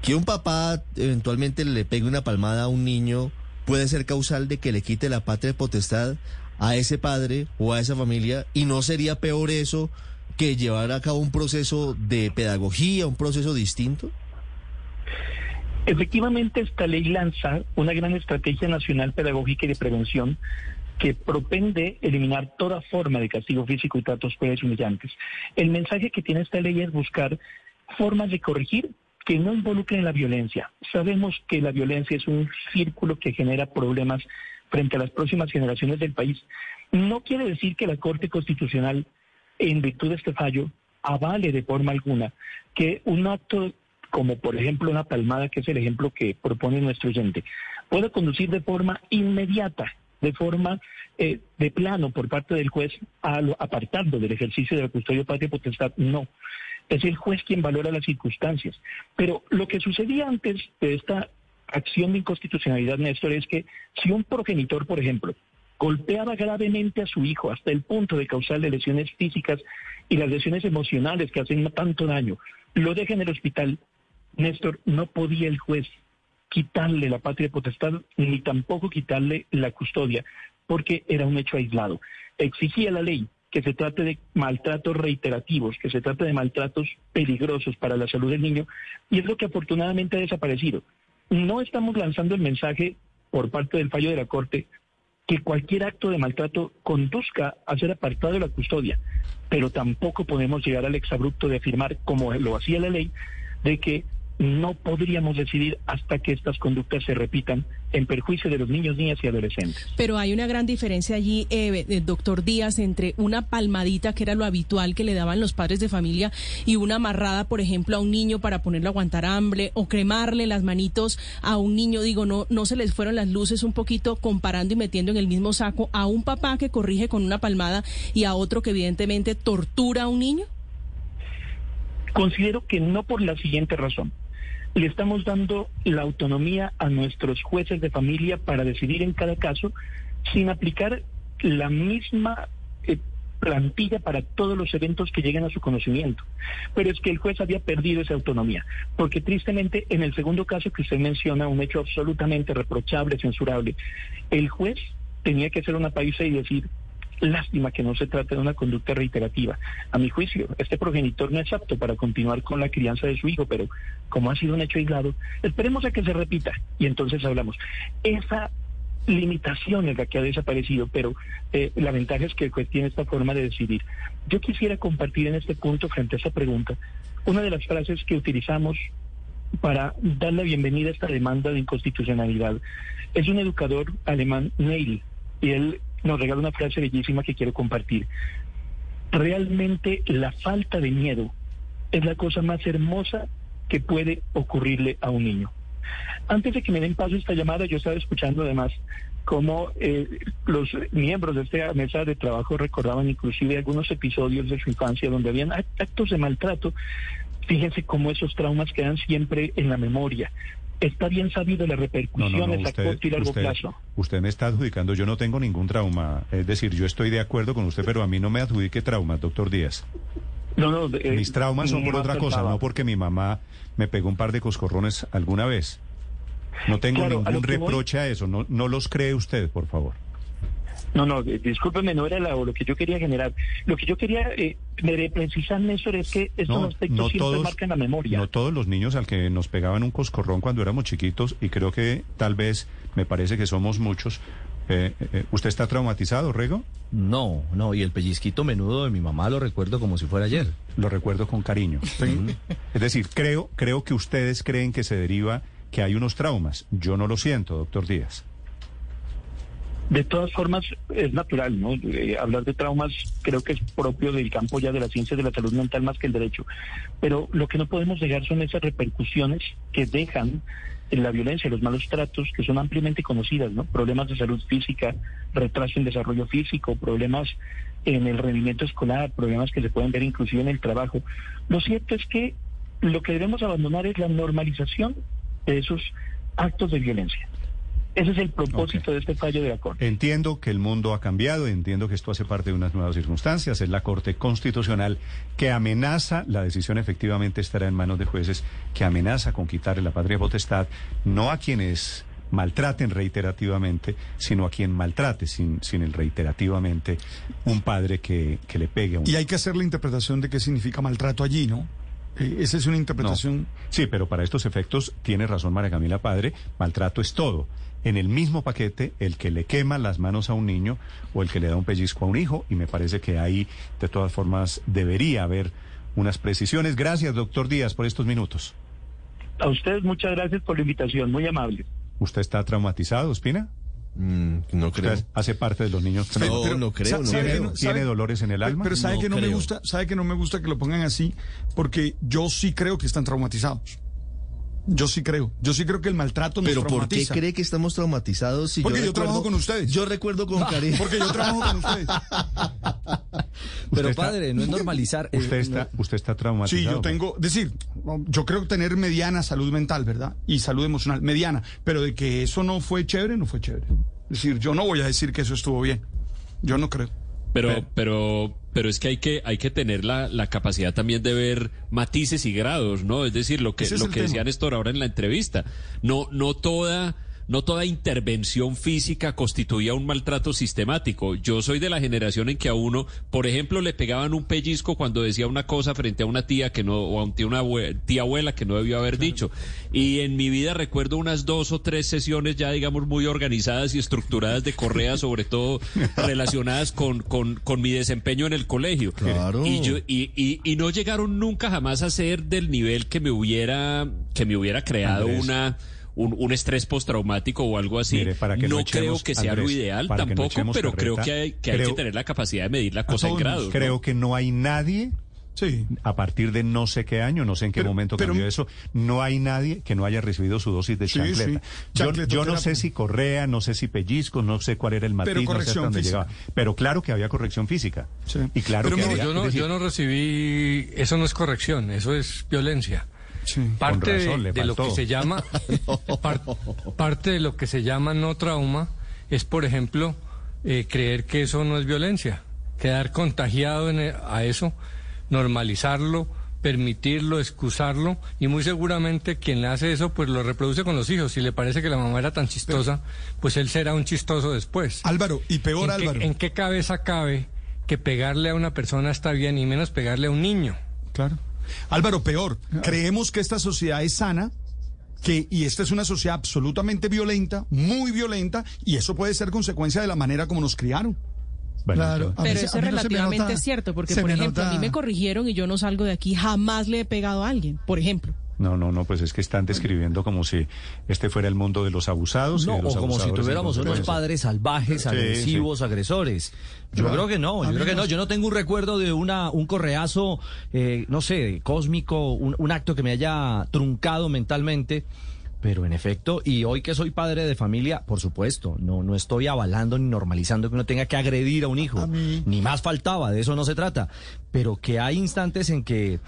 que un papá eventualmente le pegue una palmada a un niño puede ser causal de que le quite la patria potestad a ese padre o a esa familia y no sería peor eso que llevar a cabo un proceso de pedagogía, un proceso distinto? Efectivamente, esta ley lanza una gran estrategia nacional pedagógica y de prevención que propende eliminar toda forma de castigo físico y tratos crueles humillantes. El mensaje que tiene esta ley es buscar formas de corregir que no involucren la violencia. Sabemos que la violencia es un círculo que genera problemas frente a las próximas generaciones del país. No quiere decir que la Corte Constitucional, en virtud de este fallo, avale de forma alguna que un acto como por ejemplo una palmada, que es el ejemplo que propone nuestro oyente, pueda conducir de forma inmediata, de forma eh, de plano por parte del juez a lo, apartando del ejercicio de la custodia patria potestad. No, es el juez quien valora las circunstancias. Pero lo que sucedía antes de esta acción de inconstitucionalidad, Néstor, es que si un progenitor, por ejemplo, golpeaba gravemente a su hijo hasta el punto de causarle lesiones físicas y las lesiones emocionales que hacen tanto daño, lo deja en el hospital, Néstor, no podía el juez quitarle la patria potestad ni tampoco quitarle la custodia, porque era un hecho aislado. Exigía la ley que se trate de maltratos reiterativos, que se trate de maltratos peligrosos para la salud del niño, y es lo que afortunadamente ha desaparecido. No estamos lanzando el mensaje por parte del fallo de la Corte que cualquier acto de maltrato conduzca a ser apartado de la custodia, pero tampoco podemos llegar al exabrupto de afirmar, como lo hacía la ley, de que no podríamos decidir hasta que estas conductas se repitan en perjuicio de los niños, niñas y adolescentes. Pero hay una gran diferencia allí, eh, eh, doctor Díaz, entre una palmadita, que era lo habitual que le daban los padres de familia, y una amarrada, por ejemplo, a un niño para ponerlo a aguantar hambre, o cremarle las manitos a un niño. Digo, no, no se les fueron las luces un poquito comparando y metiendo en el mismo saco a un papá que corrige con una palmada y a otro que evidentemente tortura a un niño. Considero que no por la siguiente razón le estamos dando la autonomía a nuestros jueces de familia para decidir en cada caso sin aplicar la misma eh, plantilla para todos los eventos que lleguen a su conocimiento. Pero es que el juez había perdido esa autonomía, porque tristemente en el segundo caso que usted menciona, un hecho absolutamente reprochable, censurable, el juez tenía que hacer una pausa y decir, Lástima que no se trate de una conducta reiterativa. A mi juicio, este progenitor no es apto para continuar con la crianza de su hijo, pero como ha sido un hecho aislado, esperemos a que se repita y entonces hablamos. Esa limitación es la que ha desaparecido, pero eh, la ventaja es que juez tiene esta forma de decidir. Yo quisiera compartir en este punto, frente a esta pregunta, una de las frases que utilizamos para dar la bienvenida a esta demanda de inconstitucionalidad. Es un educador alemán, Neil, y él nos regala una frase bellísima que quiero compartir. Realmente la falta de miedo es la cosa más hermosa que puede ocurrirle a un niño. Antes de que me den paso esta llamada, yo estaba escuchando además cómo eh, los miembros de esta mesa de trabajo recordaban inclusive algunos episodios de su infancia donde habían actos de maltrato. Fíjense cómo esos traumas quedan siempre en la memoria está bien sabido las repercusiones a corto y largo plazo. Usted me está adjudicando, yo no tengo ningún trauma. Es decir, yo estoy de acuerdo con usted, pero a mí no me adjudique traumas, doctor Díaz. No, no, eh, Mis traumas son por otra cosa, no porque mi mamá me pegó un par de coscorrones alguna vez. No tengo ningún reproche a eso. No, no los cree usted, por favor. No, no, eh, discúlpeme, no era lo que yo quería generar. Lo que yo quería eh, precisar, Néstor, es que estos aspectos siempre marcan la memoria. No todos los niños al que nos pegaban un coscorrón cuando éramos chiquitos, y creo que tal vez, me parece que somos muchos. Eh, eh, ¿Usted está traumatizado, Rego? No, no, y el pellizquito menudo de mi mamá lo recuerdo como si fuera ayer. Lo recuerdo con cariño. es decir, creo, creo que ustedes creen que se deriva que hay unos traumas. Yo no lo siento, doctor Díaz. De todas formas, es natural, ¿no? Hablar de traumas creo que es propio del campo ya de la ciencia de la salud mental más que el derecho. Pero lo que no podemos negar son esas repercusiones que dejan en la violencia, los malos tratos, que son ampliamente conocidas, ¿no? Problemas de salud física, retraso en desarrollo físico, problemas en el rendimiento escolar, problemas que se pueden ver inclusive en el trabajo. Lo cierto es que lo que debemos abandonar es la normalización de esos actos de violencia. Ese es el propósito de este fallo de la Corte. Entiendo que el mundo ha cambiado, entiendo que esto hace parte de unas nuevas circunstancias. Es la Corte Constitucional que amenaza, la decisión efectivamente estará en manos de jueces, que amenaza con quitarle la patria potestad, no a quienes maltraten reiterativamente, sino a quien maltrate sin, sin el reiterativamente un padre que, le pegue a un... Y hay que hacer la interpretación de qué significa maltrato allí, ¿no? Eh, esa es una interpretación. Sí, pero para estos efectos tiene razón María Camila Padre, maltrato es todo en el mismo paquete el que le quema las manos a un niño o el que le da un pellizco a un hijo y me parece que ahí de todas formas debería haber unas precisiones. Gracias, doctor Díaz, por estos minutos. A ustedes muchas gracias por la invitación, muy amable. ¿Usted está traumatizado, Espina? Mm, no creo. hace parte de los niños. No, no creo. No ¿Tiene dolores en el alma? Pero sabe que no me gusta, sabe que no me gusta que lo pongan así, porque yo sí creo que están traumatizados. Yo sí creo. Yo sí creo que el maltrato nos ¿Pero traumatiza. por qué cree que estamos traumatizados? Si porque yo, trabajo con ustedes. Yo recuerdo con cariño. Porque yo trabajo con ustedes. (laughs) Pero padre, no es normalizar. Usted está, usted está traumatizado. Sí, yo tengo, decir, yo creo tener mediana salud mental, ¿verdad? Y salud emocional, mediana. Pero de que eso no fue chévere, no fue chévere. Es decir, yo no voy a decir que eso estuvo bien. Yo no creo. Pero, pero, pero es que hay que, hay que tener la, la capacidad también de ver matices y grados, ¿no? Es decir, lo que, lo que decía Néstor ahora en la entrevista. No, no toda no toda intervención física constituía un maltrato sistemático. Yo soy de la generación en que a uno, por ejemplo, le pegaban un pellizco cuando decía una cosa frente a una tía que no, o a un tío, una abue- tía abuela que no debió haber dicho. Y en mi vida recuerdo unas dos o tres sesiones ya, digamos, muy organizadas y estructuradas de correa, sobre todo (laughs) relacionadas con, con, con mi desempeño en el colegio. Claro. Y, yo, y, y, y no llegaron nunca jamás a ser del nivel que me hubiera, que me hubiera creado Andrés. una, un, un estrés postraumático o algo así. Mire, para que no no echemos, creo que sea lo ideal no tampoco, pero creo que hay que, hay creo- que tener la capacidad de medir la cosa en grados. ¿no? Creo que no hay nadie. A partir de no sé qué año, no sé en qué momento pero- cambió eso, no hay nadie que no haya recibido su dosis de Sí, chancleta. sí. Yo, no sé si correa, no sé si pellizcos, no sé cuál era el matiz, no sé hasta dónde llegaba. Pero claro que había corrección física. Y claro Pero que mire, había- yo no, decir, yo no recibí, eso no es corrección, eso es violencia. Parte razón, de, lo que se llama, (laughs) par- parte de lo que se llama no trauma es, por ejemplo, eh, creer que eso no es violencia, quedar contagiado en e- a eso, normalizarlo, permitirlo, excusarlo y muy seguramente quien le hace eso pues lo reproduce con los hijos. Si le parece que la mamá era tan chistosa, pues él será un chistoso después. Álvaro, y peor ¿En qué- Álvaro. ¿En qué cabeza cabe que pegarle a una persona está bien y menos pegarle a un niño? Claro. Álvaro, peor. Creemos que esta sociedad es sana, que, y esta es una sociedad absolutamente violenta, muy violenta, y eso puede ser consecuencia de la manera como nos criaron. Claro, pero eso es relativamente cierto, porque por ejemplo, a mí me corrigieron y yo no salgo de aquí, jamás le he pegado a alguien, por ejemplo. No, no, no, pues es que están describiendo como si este fuera el mundo de los abusados. y No, de los o como si tuviéramos unos padres salvajes, Sí, agresivos, agresores. Yo Claro. creo que no, yo creo que no- no. Yo no tengo un recuerdo de una un correazo, eh, no sé, cósmico, un, un acto que me haya truncado mentalmente. Pero en efecto, y hoy que soy padre de familia, por supuesto, no, no estoy avalando ni normalizando que uno tenga que agredir a un hijo. Ni más faltaba, de eso no se trata. Pero que hay instantes en que,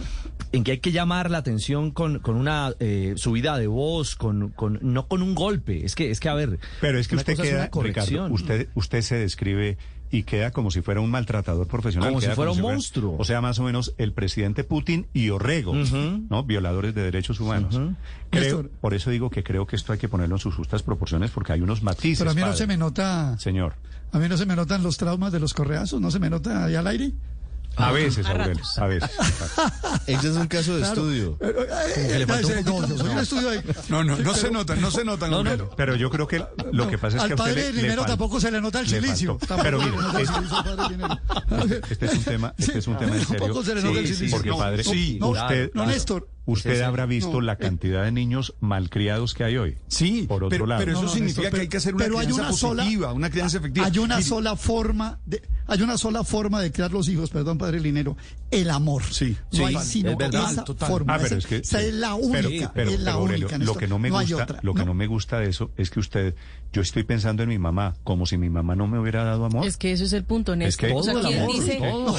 en que hay que llamar la atención con, con una eh, subida de voz, con, con, no con un golpe. Es que, es que a ver. Pero es que una usted es queda, corrección. Ricardo, usted, usted se describe y queda como si fuera un maltratador profesional. Como si fuera un monstruo. O sea, más o menos el presidente Putin y Orrego, ¿no? Violadores de derechos humanos. Creo, por eso digo que creo que esto hay que ponerlo en sus justas proporciones porque hay unos matices. Pero a mí no padre. se me nota, Señor. a mí no se me notan los traumas de los correazos, no se me nota ahí al aire. A veces, Aurelio, a veces. Ese es un caso de Claro. estudio. Eh, eh, que eh, no. No, no, se notan, no se notan, No. Pero yo creo que lo que pasa es Al que a usted padre le- le Linero tampoco se le nota el silicio. Pero se le mire, padre Linero. (laughs) Este es un tema, este es un tema en serio. Tampoco se le nota el silicio. porque padre, sí, no, usted, no, Néstor. Usted Ese- habrá visto no, la eh. cantidad de niños malcriados que hay hoy. Sí, por otro pero, lado. pero eso No, no, significa que hay que hacer una pero hay crianza una sola- positiva, una crianza efectiva. Hay una Mire, sola forma de, hay una sola forma de criar los hijos, perdón, padre Linero, el amor. Sí, no sí, hay es sino verdad, esa total. forma. Ah, pero es que esa sí. es la única, pero, es la pero, Aurelio, única. lo que no me gusta, otra. lo que No. no me gusta de eso es que usted, yo estoy pensando en mi mamá, como si mi mamá no me hubiera dado amor. Es que eso es el punto, Es Néstor. que o sea, todo el ¿quién amor, dice?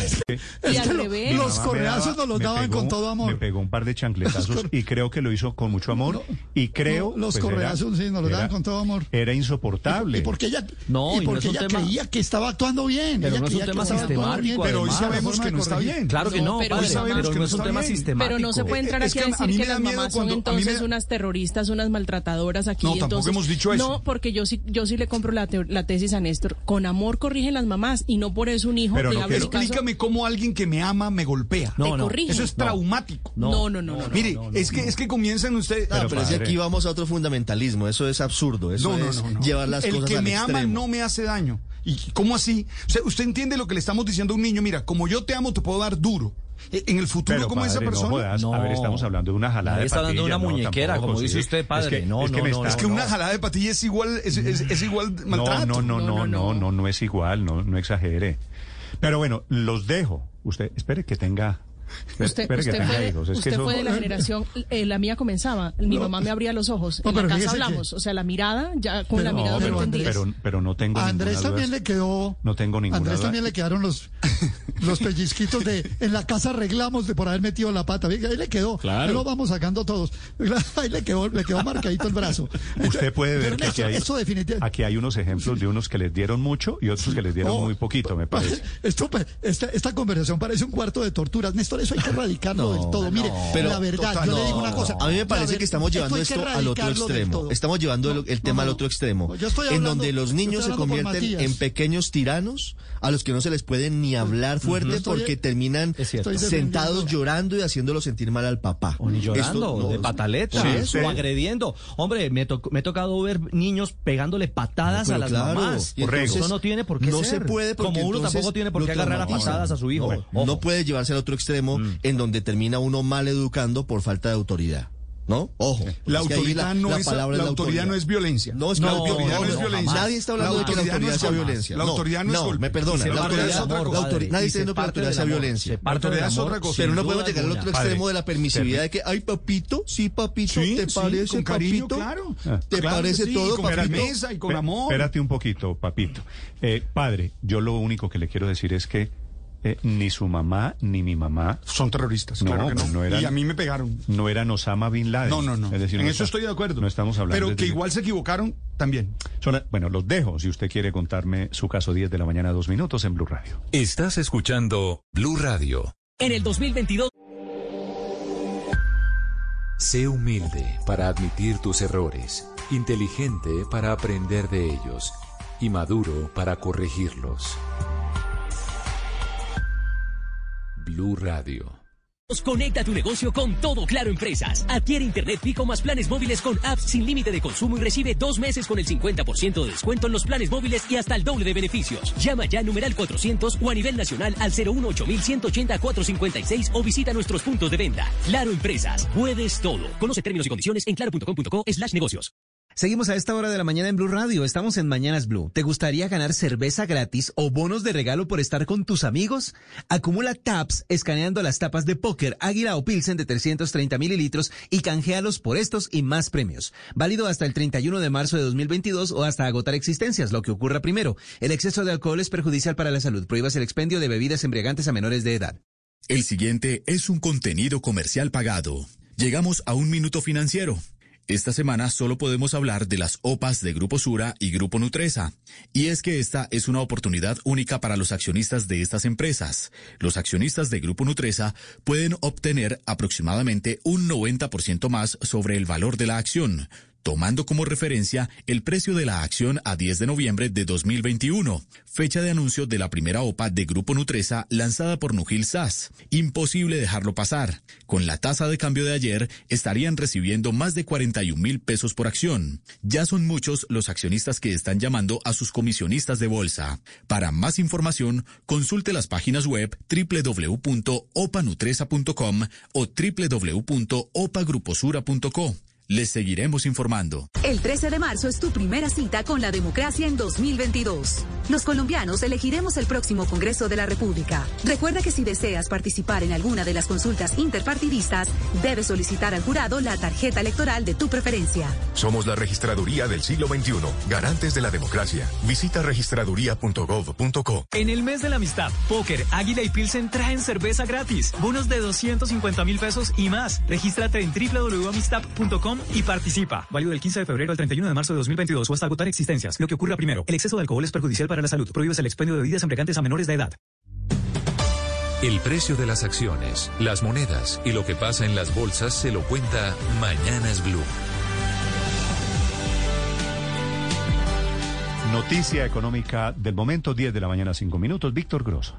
es que- es que los correazos nos los daban con todo amor. Me pegó un par de chancletazos y creo que lo hizo con mucho amor y creo No, los pues, correazos sí nos los daban era- con todo amor. Era insoportable. Y porque ella, No, y y no porque un ella tema- creía que estaba actuando bien. Pero ella no es un tema sistemático, bien. Pero hoy sabemos que no está bien. Claro que no, pero padre, hoy sabemos pero que no no es un tema bien. sistemático. Pero no se puede entrar Es aquí que a a decir mí que me las mamás son entonces me- unas terroristas, unas maltratadoras aquí. No, tampoco hemos dicho eso. No, porque yo sí, yo sí le compro la, la tesis a Néstor. Con amor corrigen las mamás y no por eso un hijo Pero no. Explícame cómo alguien que me ama me golpea. No, no. Eso es No. traumático. No. No, no, no, no. Mire, es que es que comienzan ustedes. Ah, pero es que aquí vamos a otro fundamentalismo. Eso es absurdo. Eso No, no, es no, no. llevar las El cosas que al me ama no me hace daño. ¿Y cómo así? O sea, usted entiende lo que le estamos diciendo a un niño. Mira, como yo te amo, te puedo dar duro. E- En el futuro, Pero, como padre, esa no persona. jodas. No. A ver, estamos hablando de una jalada Nadie de está dando patilla, una no, muñequera, tampoco, como dice usted, padre. Es que, No, es que no, no, está- es que una jalada de patilla es igual, es, es- es igual maltrato. No, no, no, no, No, no, no, no, no. no, es igual, no, no exagere. Pero bueno, los dejo. Usted, espere que tenga, Usted, usted, tenga fue, hijos. Es que usted eso- fue de la generación, eh, la mía comenzaba, mi mamá me abría los ojos, No, en la casa que- hablamos, o sea, la mirada, ya con Pero- la mirada No, pero, entendías. pero, pero no tengo A Andrés ninguna también duda. le quedó. No tengo ninguna Andrés duda. también le quedaron los, los pellizquitos de en la casa arreglamos de por haber metido la pata. Ahí le quedó. Claro. Ahí lo vamos sacando todos. (laughs) Ahí le quedó, le quedó marcadito el brazo. Usted puede ver que aquí Néstor, hay, eso definitivamente. aquí hay unos ejemplos de unos que les dieron mucho y otros que les dieron Oh. muy poquito, me (laughs) parece. Esto, esta, esta conversación parece un cuarto de torturas. Néstor, eso hay que erradicarlo del todo. Mire, Pero- la verdad, yo le digo una cosa. A mí me parece ver- que estamos llevando esto al otro extremo. Estamos llevando el, el tema no, al no. otro extremo. Yo estoy en hablando- donde los niños se convierten en pequeños tiranos a los que no se les puede ni hablar fuerte Estoy- porque terminan sentados llorando y haciéndolo sentir mal al papá. O ni llorando, Esto no- de pataleta, Sí, sí. o agrediendo. Hombre, me, to- me ha tocado ver niños pegándole patadas No, a las claro, mamás. Eso no tiene por qué no ser. se puede porque Como uno entonces tampoco tiene por qué agarrar a patadas a su hijo. No, no puede llevarse al otro extremo en donde termina uno mal educando por falta de autoridad. ¿No? Ojo. La Es autoridad, no, es, la es autoridad no es violencia. No, es que la la autoridad no, es no, violencia. Nadie está hablando de que la autoridad no es sea violencia. La No, autoridad no, es no, golpe. me perdona. La autoridad, la amor, autoridad- padre. nadie está diciendo que la autoridad sea violencia. Se parte del amor, Pero no podemos llegar al otro extremo de la permisividad de que, ay, papito, sí, papito, Sí, ¿te sí, parece, con cariño, papito? claro. ¿Te Claro parece todo, con papito? firmeza y con amor. Espérate un poquito, papito. Eh, padre, yo lo único que le quiero decir es que eh, ni su mamá ni mi mamá son terroristas. No, claro que no. eran, y a mí me pegaron. no eran Osama Bin Laden. No, no, no. Es decir, en no eso está- estoy de acuerdo. No estamos hablando Pero de- que igual se equivocaron también. Son- bueno, los dejo si usted quiere contarme su caso 10 de la mañana, dos minutos en Blue Radio. Estás escuchando Blue Radio. En el 2022. Sé humilde para admitir tus errores, inteligente para aprender de ellos y maduro para corregirlos. Blue Radio. Conecta tu negocio con todo Claro Empresas. Adquiere Internet fijo más planes móviles con apps sin límite de consumo y recibe dos meses con el 50% de descuento en los planes móviles y hasta el doble de beneficios. Llama ya a numeral 400 o a nivel nacional al 018 180 456 o visita nuestros puntos de venta. Claro Empresas. Puedes todo. Conoce términos y condiciones en claro.com.co slash negocios. Seguimos a esta hora de la mañana en Blue Radio. Estamos en Mañanas Blue. ¿Te gustaría ganar cerveza gratis o bonos de regalo por estar con tus amigos? Acumula TAPS escaneando las tapas de póker, águila o pilsen de 330 mililitros y canjealos por estos y más premios. Válido hasta el 31 de marzo de 2022 o hasta agotar existencias, lo que ocurra primero. El exceso de alcohol es perjudicial para la salud. Prohíbas el expendio de bebidas embriagantes a menores de edad. El siguiente es un contenido comercial pagado. Llegamos a un minuto financiero. Esta semana solo podemos hablar de las OPAs de Grupo Sura y Grupo Nutresa. Y es que esta es una oportunidad única para los accionistas de estas empresas. Los accionistas de Grupo Nutresa pueden obtener aproximadamente un 90% más sobre el valor de la acción tomando como referencia el precio de la acción a 10 de noviembre de 2021, fecha de anuncio de la primera OPA de Grupo Nutresa lanzada por Nugil SAS. Imposible dejarlo pasar. Con la tasa de cambio de ayer, estarían recibiendo más de 41 mil pesos por acción. Ya son muchos los accionistas que están llamando a sus comisionistas de bolsa. Para más información, consulte las páginas web www.opanutresa.com o www.opagruposura.co. Les seguiremos informando. El 13 de marzo es tu primera cita con la democracia en 2022. Los colombianos elegiremos el próximo Congreso de la República. Recuerda que si deseas participar en alguna de las consultas interpartidistas, debes solicitar al jurado la tarjeta electoral de tu preferencia. Somos la registraduría del siglo XXI, garantes de la democracia. Visita registraduría.gov.co. En el mes de la amistad, Póker, Águila y Pilsen traen cerveza gratis, bonos de 250 mil pesos y más. Regístrate en www.amistad.com y participa. Válido del 15 de febrero al 31 de marzo de 2022 o hasta agotar existencias. Lo que ocurra primero. El exceso de alcohol es perjudicial para la salud. Prohíbes el expendio de bebidas embriagantes a menores de edad. El precio de las acciones, las monedas y lo que pasa en las bolsas se lo cuenta Mañanas Blue. Noticia económica del momento, 10 de la mañana, 5 minutos. Víctor Grosso.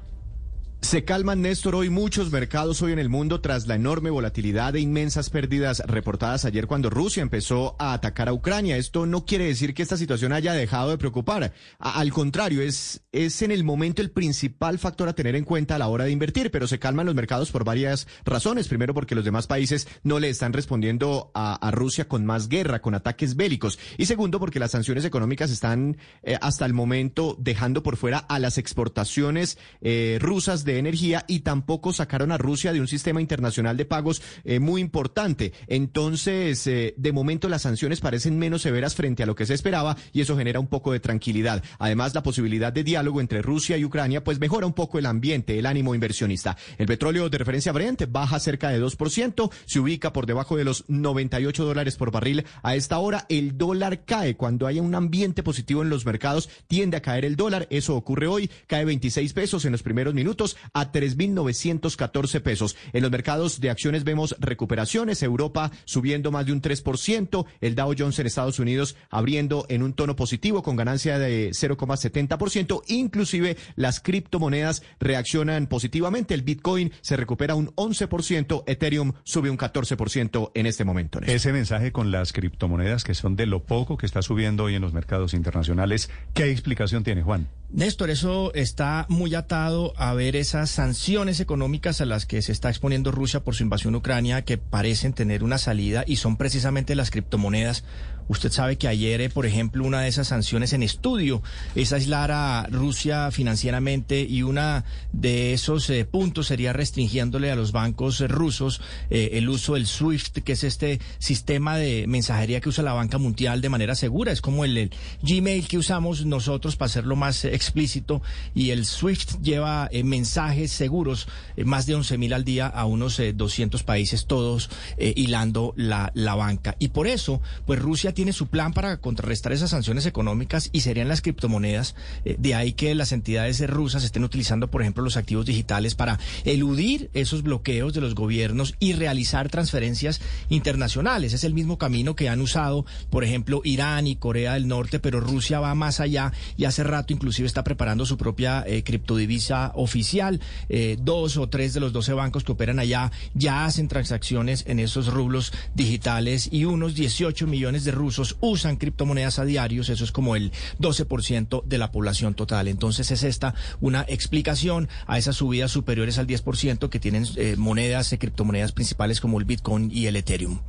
Se calman, Néstor, hoy muchos mercados hoy en el mundo tras la enorme volatilidad e inmensas pérdidas reportadas ayer cuando Rusia empezó a atacar a Ucrania. Esto no quiere decir que esta situación haya dejado de preocupar. Al contrario, es, es en el momento el principal factor a tener en cuenta a la hora de invertir, pero se calman los mercados por varias razones. Primero, porque los demás países no le están respondiendo a, a Rusia con más guerra, con ataques bélicos. Y segundo, porque las sanciones económicas están eh, hasta el momento dejando por fuera a las exportaciones eh, rusas de energía y tampoco sacaron a Rusia de un sistema internacional de pagos eh, muy importante. Entonces, eh, de momento las sanciones parecen menos severas frente a lo que se esperaba y eso genera un poco de tranquilidad. Además, la posibilidad de diálogo entre Rusia y Ucrania pues mejora un poco el ambiente, el ánimo inversionista. El petróleo de referencia Brent baja cerca de 2%, se ubica por debajo de los 98 dólares por barril a esta hora. El dólar cae cuando haya un ambiente positivo en los mercados, tiende a caer el dólar. Eso ocurre hoy, cae 26 pesos en los primeros minutos a 3.914 pesos. En los mercados de acciones vemos recuperaciones, Europa subiendo más de un 3%, el Dow Jones en Estados Unidos abriendo en un tono positivo con ganancia de 0,70%, inclusive las criptomonedas reaccionan positivamente, el Bitcoin se recupera un 11%, Ethereum sube un 14% en este momento. Ese mensaje con las criptomonedas que son de lo poco que está subiendo hoy en los mercados internacionales, ¿qué explicación tiene Juan? Néstor, eso está muy atado a ver esas sanciones económicas a las que se está exponiendo Rusia por su invasión Ucrania que parecen tener una salida y son precisamente las criptomonedas. Usted sabe que ayer, eh, por ejemplo, una de esas sanciones en estudio es aislar a Rusia financieramente y una de esos eh, puntos sería restringiéndole a los bancos eh, rusos el uso del SWIFT, que es este sistema de mensajería que usa la banca mundial de manera segura. Es como el, Gmail que usamos nosotros para hacerlo más explícito y el SWIFT lleva mensajes seguros, más de 11 mil al día a unos 200 países, todos hilando la, la banca. Y por eso, pues Rusia tiene su plan para contrarrestar esas sanciones económicas y serían las criptomonedas. Eh, de ahí que las entidades rusas estén utilizando, por ejemplo, los activos digitales para eludir esos bloqueos de los gobiernos y realizar transferencias internacionales. Es el mismo camino que han usado, por ejemplo, Irán y Corea del Norte, pero Rusia va más allá y hace rato inclusive está preparando su propia eh, criptodivisa oficial. Eh, dos o tres de los doce bancos que operan allá ya hacen transacciones en esos rublos digitales y unos 18 millones de rusos rusos usan criptomonedas a diarios, eso es como el 12% de la población total. Entonces es esta una explicación a esas subidas superiores al 10% que tienen eh, monedas, eh, criptomonedas principales como el Bitcoin y el Ethereum.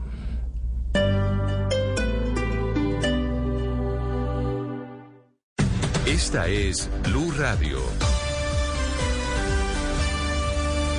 Esta es Blue Radio.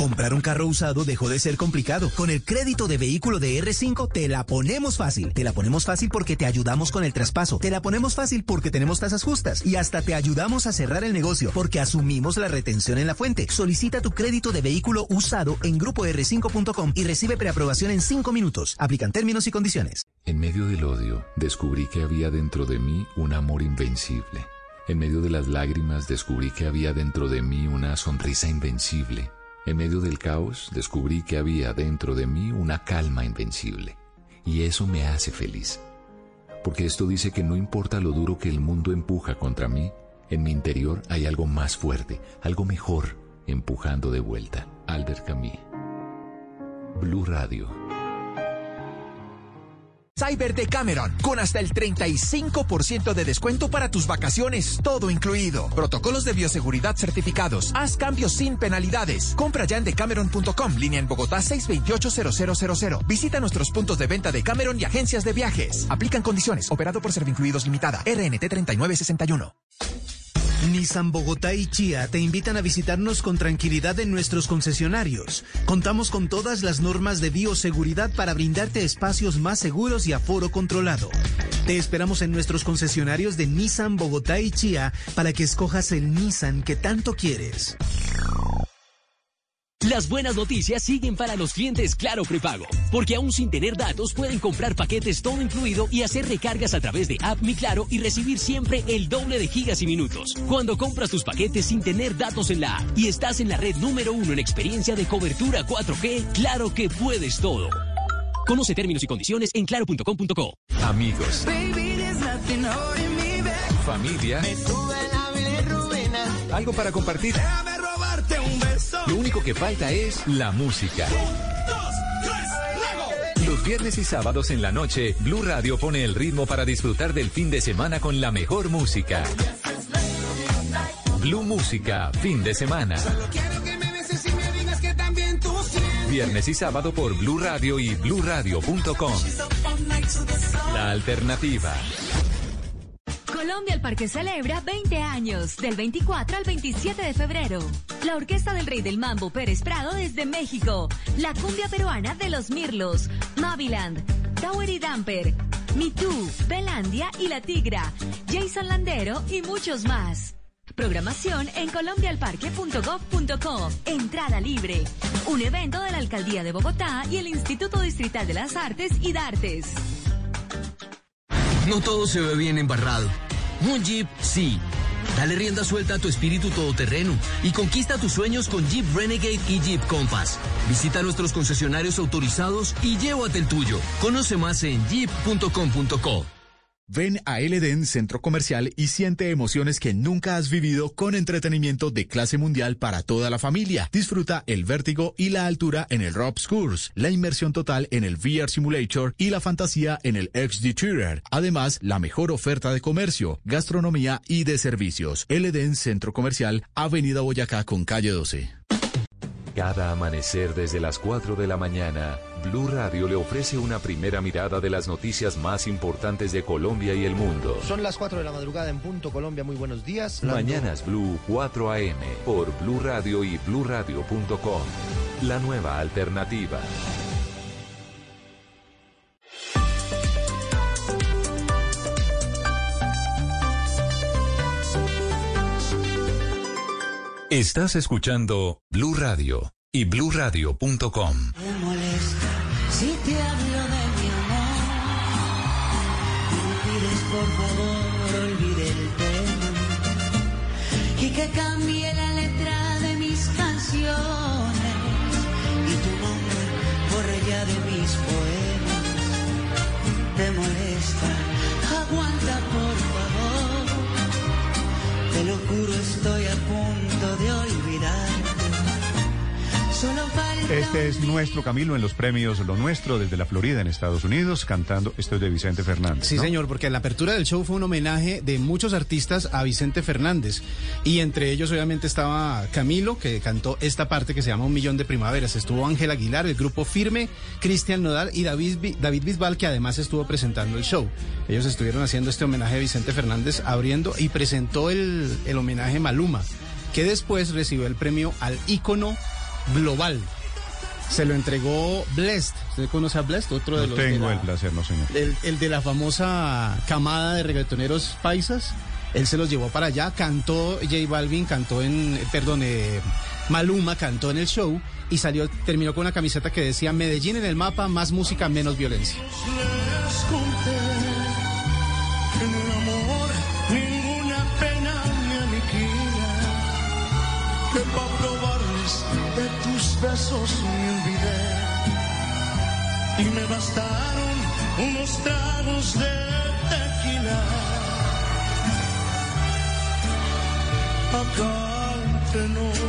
Comprar un carro usado dejó de ser complicado. Con el crédito de vehículo de R5 te la ponemos fácil. Te la ponemos fácil porque te ayudamos con el traspaso. Te la ponemos fácil porque tenemos tasas justas. Y hasta te ayudamos a cerrar el negocio porque asumimos la retención en la fuente. Solicita tu crédito de vehículo usado en grupoR5.com y recibe preaprobación en 5 minutos. Aplican términos y condiciones. En medio del odio, descubrí que había dentro de mí un amor invencible. En medio de las lágrimas, descubrí que había dentro de mí una sonrisa invencible. En medio del caos descubrí que había dentro de mí una calma invencible. Y eso me hace feliz. Porque esto dice que no importa lo duro que el mundo empuja contra mí, en mi interior hay algo más fuerte, algo mejor, empujando de vuelta. Albert Camus. Blue Radio. Cyber de Cameron, con hasta el 35% de descuento para tus vacaciones, todo incluido. Protocolos de bioseguridad certificados. Haz cambios sin penalidades. Compra ya en decameron.com, línea en Bogotá 628-0000. Visita nuestros puntos de venta de Cameron y agencias de viajes. Aplican condiciones. Operado por Servincluidos Limitada. RNT 3961. Nissan Bogotá y Chía te invitan a visitarnos con tranquilidad en nuestros concesionarios. Contamos con todas las normas de bioseguridad para brindarte espacios más seguros y aforo controlado. Te esperamos en nuestros concesionarios de Nissan Bogotá y Chía para que escojas el Nissan que tanto quieres. Las buenas noticias siguen para los clientes Claro Prepago, porque aún sin tener datos pueden comprar paquetes todo incluido y hacer recargas a través de App Mi Claro y recibir siempre el doble de gigas y minutos. Cuando compras tus paquetes sin tener datos en la app y estás en la red número uno en experiencia de cobertura 4G, claro que puedes todo. Conoce términos y condiciones en claro.com.co. Amigos. Familia. Algo para compartir. Lo único que falta es la música. Los viernes y sábados en la noche, Blue Radio pone el ritmo para disfrutar del fin de semana con la mejor música. Blue Música, fin de semana. Viernes y sábado por Blue Radio y bluradio.com. La alternativa. Colombia el Parque celebra 20 años, del 24 al 27 de febrero. La Orquesta del Rey del Mambo Pérez Prado desde México. La cumbia peruana de los Mirlos. Maviland. Tower y Damper. Too, Belandia y La Tigra. Jason Landero y muchos más. Programación en colombialparque.gov.co. Entrada libre. Un evento de la Alcaldía de Bogotá y el Instituto Distrital de las Artes y Dartes. No todo se ve bien embarrado. Un Jeep, sí. Dale rienda suelta a tu espíritu todoterreno y conquista tus sueños con Jeep Renegade y Jeep Compass. Visita nuestros concesionarios autorizados y llévate el tuyo. Conoce más en jeep.com.co. Ven a El Edén Centro Comercial y siente emociones que nunca has vivido con entretenimiento de clase mundial para toda la familia. Disfruta el vértigo y la altura en el Rob's Course, la inmersión total en el VR Simulator y la fantasía en el XD Tourer. Además, la mejor oferta de comercio, gastronomía y de servicios. El Centro Comercial, Avenida Boyacá con calle 12. Cada amanecer desde las 4 de la mañana, Blue Radio le ofrece una primera mirada de las noticias más importantes de Colombia y el mundo. Son las 4 de la madrugada en punto Colombia. Muy buenos días. Mañanas Blue 4 AM por Blue Radio y bluradio.com. La nueva alternativa. Estás escuchando Blue Radio y bluradio.com. Me molesta si te hablo de mi amor. Me pides por favor olvide el tema. Y que cambie la letra de mis canciones. Y tu nombre borre ya de mis poemas. Te molesta, Te lo juro, estoy a punto de olvidarte. Este es nuestro Camilo en los premios Lo Nuestro desde la Florida en Estados Unidos, cantando, esto es de Vicente Fernández. Sí, ¿no? señor, porque la apertura del show fue un homenaje de muchos artistas a Vicente Fernández. Y entre ellos, obviamente, estaba Camilo, que cantó esta parte que se llama Un Millón de Primaveras. Estuvo Ángel Aguilar, el grupo Firme, Cristian Nodal y David, David Bisbal, que además estuvo presentando el show. Ellos estuvieron haciendo este homenaje a Vicente Fernández, abriendo y presentó el, el homenaje Maluma, que después recibió el premio al ícono global. Se lo entregó Blessed. ¿Usted conoce a Blessed? Otro de No los de tengo la- el placer, no señor. el, el de la famosa camada de reggaetoneros paisas. Él se los llevó para allá, cantó J Balvin, cantó en, perdón, eh, Maluma cantó en el show y salió, terminó con una camiseta que decía Medellín en el mapa, más música, menos violencia. les conté que en el amor ninguna pena me aniquila. Que pa' probarles de tus besos me olvidé. Y me bastaron unos tragos de tequila. Acá entre nos.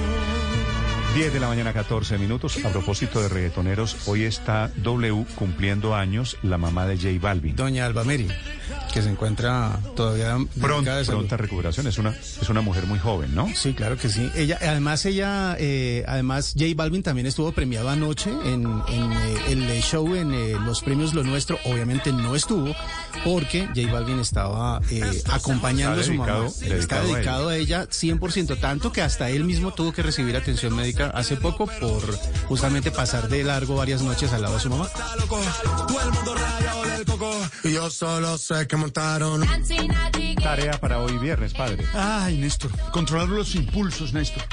10 de la mañana, 14 minutos. A propósito de reggaetoneros, hoy está W cumpliendo años, la mamá de J Balvin. Doña Alba Mary, que se encuentra todavía Pronta, de salud. pronta recuperación. Es una, es una mujer muy joven, ¿no? Sí, claro que sí. Ella, además, ella, eh, además, J Balvin también estuvo premiado anoche en, en, eh, el eh, show en eh, los premios Lo Nuestro. Obviamente no estuvo porque J Balvin estaba eh, acompañando a su mamá. dedicado- está dedicado a dedicado a ella 100%, tanto que hasta él mismo tuvo que recibir atención médica hace poco por justamente pasar de largo varias noches al lado de su mamá. Todo el mundo rayado del coco. Y yo solo sé que montaron. Tarea para hoy viernes, padre. Ay, Néstor, controlar los impulsos, Néstor.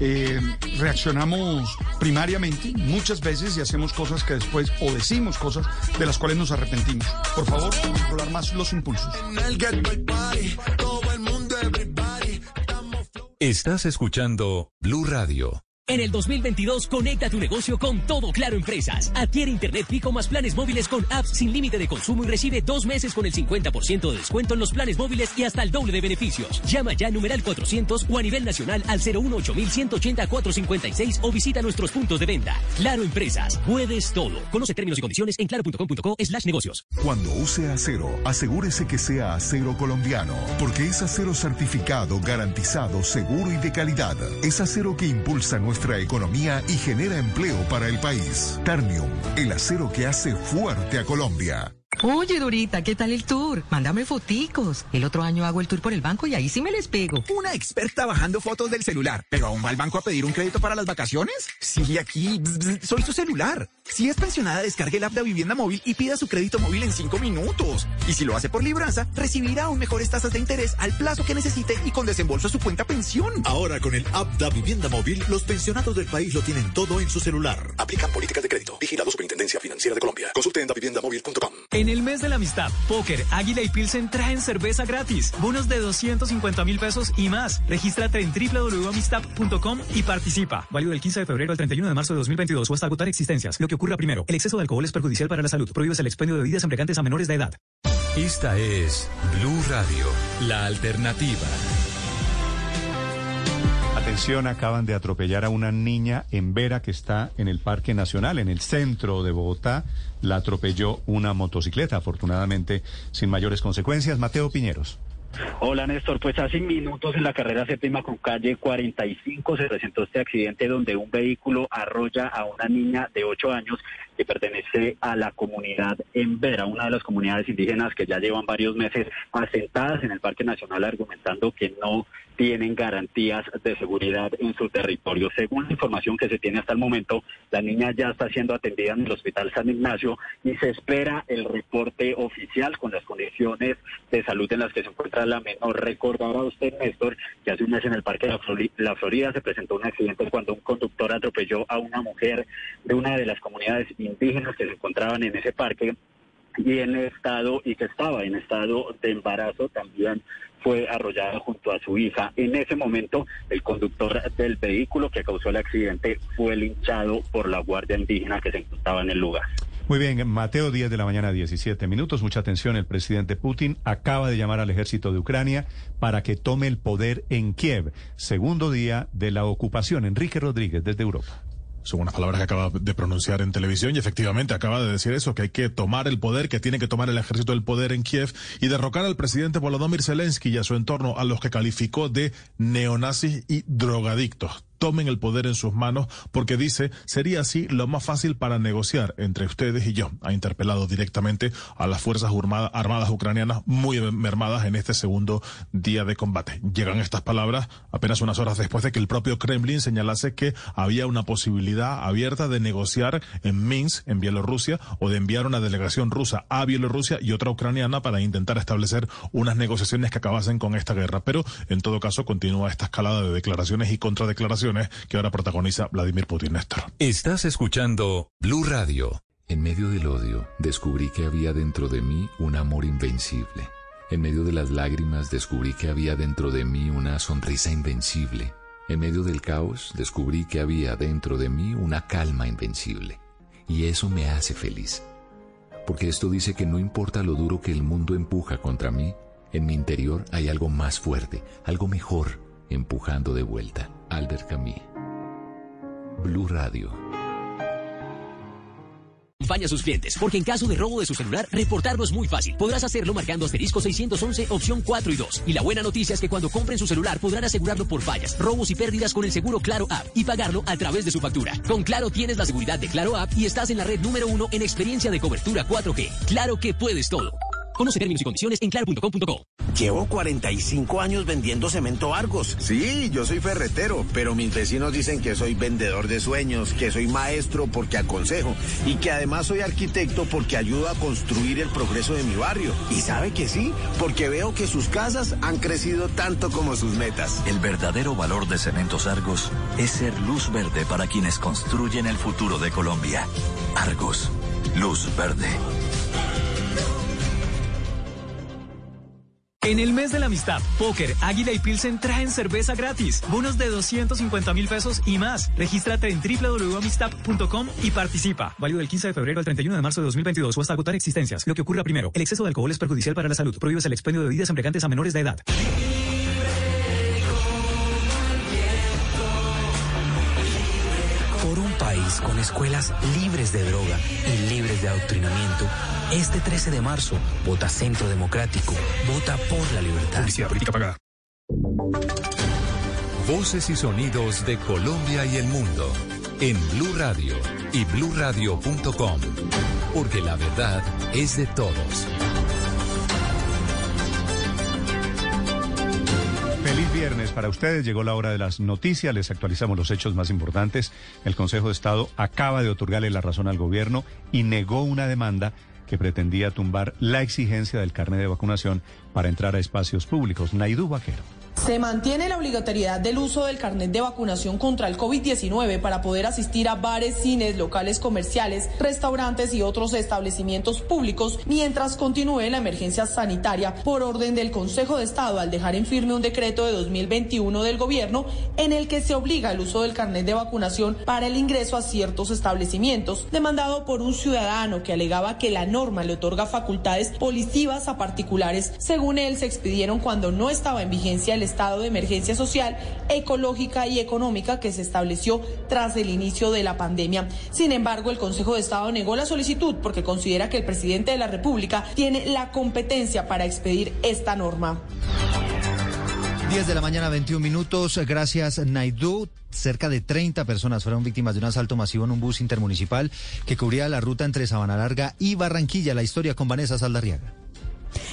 Eh, reaccionamos primariamente muchas veces y hacemos cosas que después, o decimos cosas de las cuales nos arrepentimos. Por favor, controlar más los impulsos. Estás escuchando Blue Radio. En el 2022, conecta tu negocio con todo Claro Empresas. Adquiere Internet fijo más planes móviles con apps sin límite de consumo y recibe dos meses con el 50% de descuento en los planes móviles y hasta el doble de beneficios. Llama ya numeral 400 o a nivel nacional al 018-180-456 o visita nuestros puntos de venta. Claro Empresas, puedes todo. Conoce términos y condiciones en claro.com.co slash negocios. Cuando use acero, asegúrese que sea acero colombiano, porque es acero certificado, garantizado, seguro y de calidad. Es acero que impulsa nuestra economía y genera empleo para el país. Ternium, el acero que hace fuerte a Colombia. Oye, Dorita, ¿qué tal el tour? Mándame foticos. El otro año hago el tour por el banco y ahí sí me les pego. Una experta bajando fotos del celular. ¿Pero aún va al banco a pedir un crédito para las vacaciones? Sí, aquí. bzz, bzz, soy su celular. Si es pensionada, descargue el app de Vivienda Móvil y pida su crédito móvil en cinco minutos. Y si lo hace por libranza, recibirá aún mejores tasas de interés al plazo que necesite y con desembolso a su cuenta pensión. Ahora con el app Da Vivienda Móvil, los pensionados del país lo tienen todo en su celular. Aplican políticas de crédito. Vigilado Superintendencia Financiera de Colombia. Consulte en daviviendamóvil.com. En el mes de la amistad, Póker, Águila y Pilsen traen cerveza gratis, bonos de 250 mil pesos y más. Regístrate en www.amistad.com y participa. Válido del 15 de febrero al 31 de marzo de 2022 o hasta agotar existencias. Lo que ocurra primero, el exceso de alcohol es perjudicial para la salud. Prohíbes el expendio de bebidas embriagantes a menores de edad. Esta es Blue Radio, la alternativa. Atención, acaban de atropellar a una niña en Vera que está en el Parque Nacional, en el centro de Bogotá. La atropelló una motocicleta, afortunadamente sin mayores consecuencias. Mateo Piñeros. Hola Néstor, pues hace minutos en la carrera séptima con calle 45 se presentó este accidente donde un vehículo arrolla a una niña de 8 años que pertenece a la comunidad en Vera, una de las comunidades indígenas que ya llevan varios meses asentadas en el Parque Nacional argumentando que no tienen garantías de seguridad en su territorio. Según la información que se tiene hasta el momento, la niña ya está siendo atendida en el Hospital San Ignacio y se espera el reporte oficial con las condiciones de salud en las que se encuentra la menor. Recordará usted, Néstor, que hace un mes en el Parque de la Florida se presentó un accidente cuando un conductor atropelló a una mujer de una de las comunidades indígenas que se encontraban en ese parque y en estado y que estaba en estado de embarazo también fue arrollada junto a su hija. En ese momento, el conductor del vehículo que causó el accidente fue linchado por la guardia indígena que se encontraba en el lugar. Muy bien, Mateo, 10 de la mañana, 17 minutos. Mucha atención, el presidente Putin acaba de llamar al ejército de Ucrania para que tome el poder en Kiev. Segundo día de la ocupación. Enrique Rodríguez, desde Europa. Son unas palabras que acaba de pronunciar en televisión y efectivamente acaba de decir eso, que hay que tomar el poder, que tiene que tomar el ejército el poder en Kiev y derrocar al presidente Volodymyr Zelensky y a su entorno, a los que calificó de neonazis y drogadictos. Tomen el poder en sus manos porque dice sería así lo más fácil para negociar entre ustedes y yo. Ha interpelado directamente a las fuerzas armada- armadas ucranianas muy mermadas en este segundo día de combate. Llegan estas palabras apenas unas horas después de que el propio Kremlin señalase que había una posibilidad abierta de negociar en Minsk, en Bielorrusia, o de enviar una delegación rusa a Bielorrusia y otra ucraniana para intentar establecer unas negociaciones que acabasen con esta guerra. Pero en todo caso continúa esta escalada de declaraciones y contradeclaraciones que ahora protagoniza Vladimir Putin, Néstor. Estás escuchando Blue Radio. En medio del odio, descubrí que había dentro de mí un amor invencible. En medio de las lágrimas, descubrí que había dentro de mí una sonrisa invencible. En medio del caos, descubrí que había dentro de mí una calma invencible. Y eso me hace feliz. Porque esto dice que no importa lo duro que el mundo empuja contra mí, en mi interior hay algo más fuerte, algo mejor, empujando de vuelta. Albert Camus. Blue Radio. Acompaña a sus clientes, porque en caso de robo de su celular, reportarlo es muy fácil. Podrás hacerlo marcando asterisco 611, opción 4 y 2. Y la buena noticia es que cuando compren su celular podrán asegurarlo por fallas, robos y pérdidas con el seguro Claro App y pagarlo a través de su factura. Con Claro tienes la seguridad de Claro App y estás en la red número uno en experiencia de cobertura 4G. Claro que puedes todo. Conoce términos y condiciones en claro.com.co. Llevo 45 años vendiendo cemento Argos. Sí, yo soy ferretero, pero mis vecinos dicen que soy vendedor de sueños, que soy maestro porque aconsejo y que además soy arquitecto porque ayudo a construir el progreso de mi barrio. Y sabe que sí, porque veo que sus casas han crecido tanto como sus metas. El verdadero valor de Cementos Argos es ser luz verde para quienes construyen el futuro de Colombia. Argos, luz verde. En el mes de la amistad, Póker, Águila y Pilsen traen cerveza gratis, bonos de 250 mil pesos y más. Regístrate en www.amistad.com y participa. Válido del 15 de febrero al 31 de marzo de 2022 o hasta agotar existencias. Lo que ocurra primero, el exceso de alcohol es perjudicial para la salud. Prohíbes el expendio de bebidas embriagantes a menores de edad. País con escuelas libres de droga y libres de adoctrinamiento, este 13 de marzo, vota Centro Democrático, vota por la libertad. Publicidad política pagada. Voces y sonidos de Colombia y el mundo en Blue Radio y bluradio.com, porque la verdad es de todos. Viernes para ustedes. Llegó la hora de las noticias. Les actualizamos los hechos más importantes. El Consejo de Estado acaba de otorgarle la razón al gobierno y negó una demanda que pretendía tumbar la exigencia del carnet de vacunación para entrar a espacios públicos. Naidú Vaquero. Se mantiene la obligatoriedad del uso del carnet de vacunación contra el COVID-19 para poder asistir a bares, cines, locales comerciales, restaurantes y otros establecimientos públicos mientras continúe la emergencia sanitaria por orden del Consejo de Estado al dejar en firme un decreto de 2021 del gobierno en el que se obliga el uso del carnet de vacunación para el ingreso a ciertos establecimientos, demandado por un ciudadano que alegaba que la norma le otorga facultades policivas a particulares. Según él, se expidieron cuando no estaba en vigencia el estado de emergencia social, ecológica y económica que se estableció tras el inicio de la pandemia. Sin embargo, el Consejo de Estado negó la solicitud porque considera que el presidente de la República tiene la competencia para expedir esta norma. 10 de la mañana, 21 minutos. Gracias, Naidu. Cerca de 30 personas fueron víctimas de un asalto masivo en un bus intermunicipal que cubría la ruta entre Sabana Larga y Barranquilla. La historia con Vanessa Saldarriaga.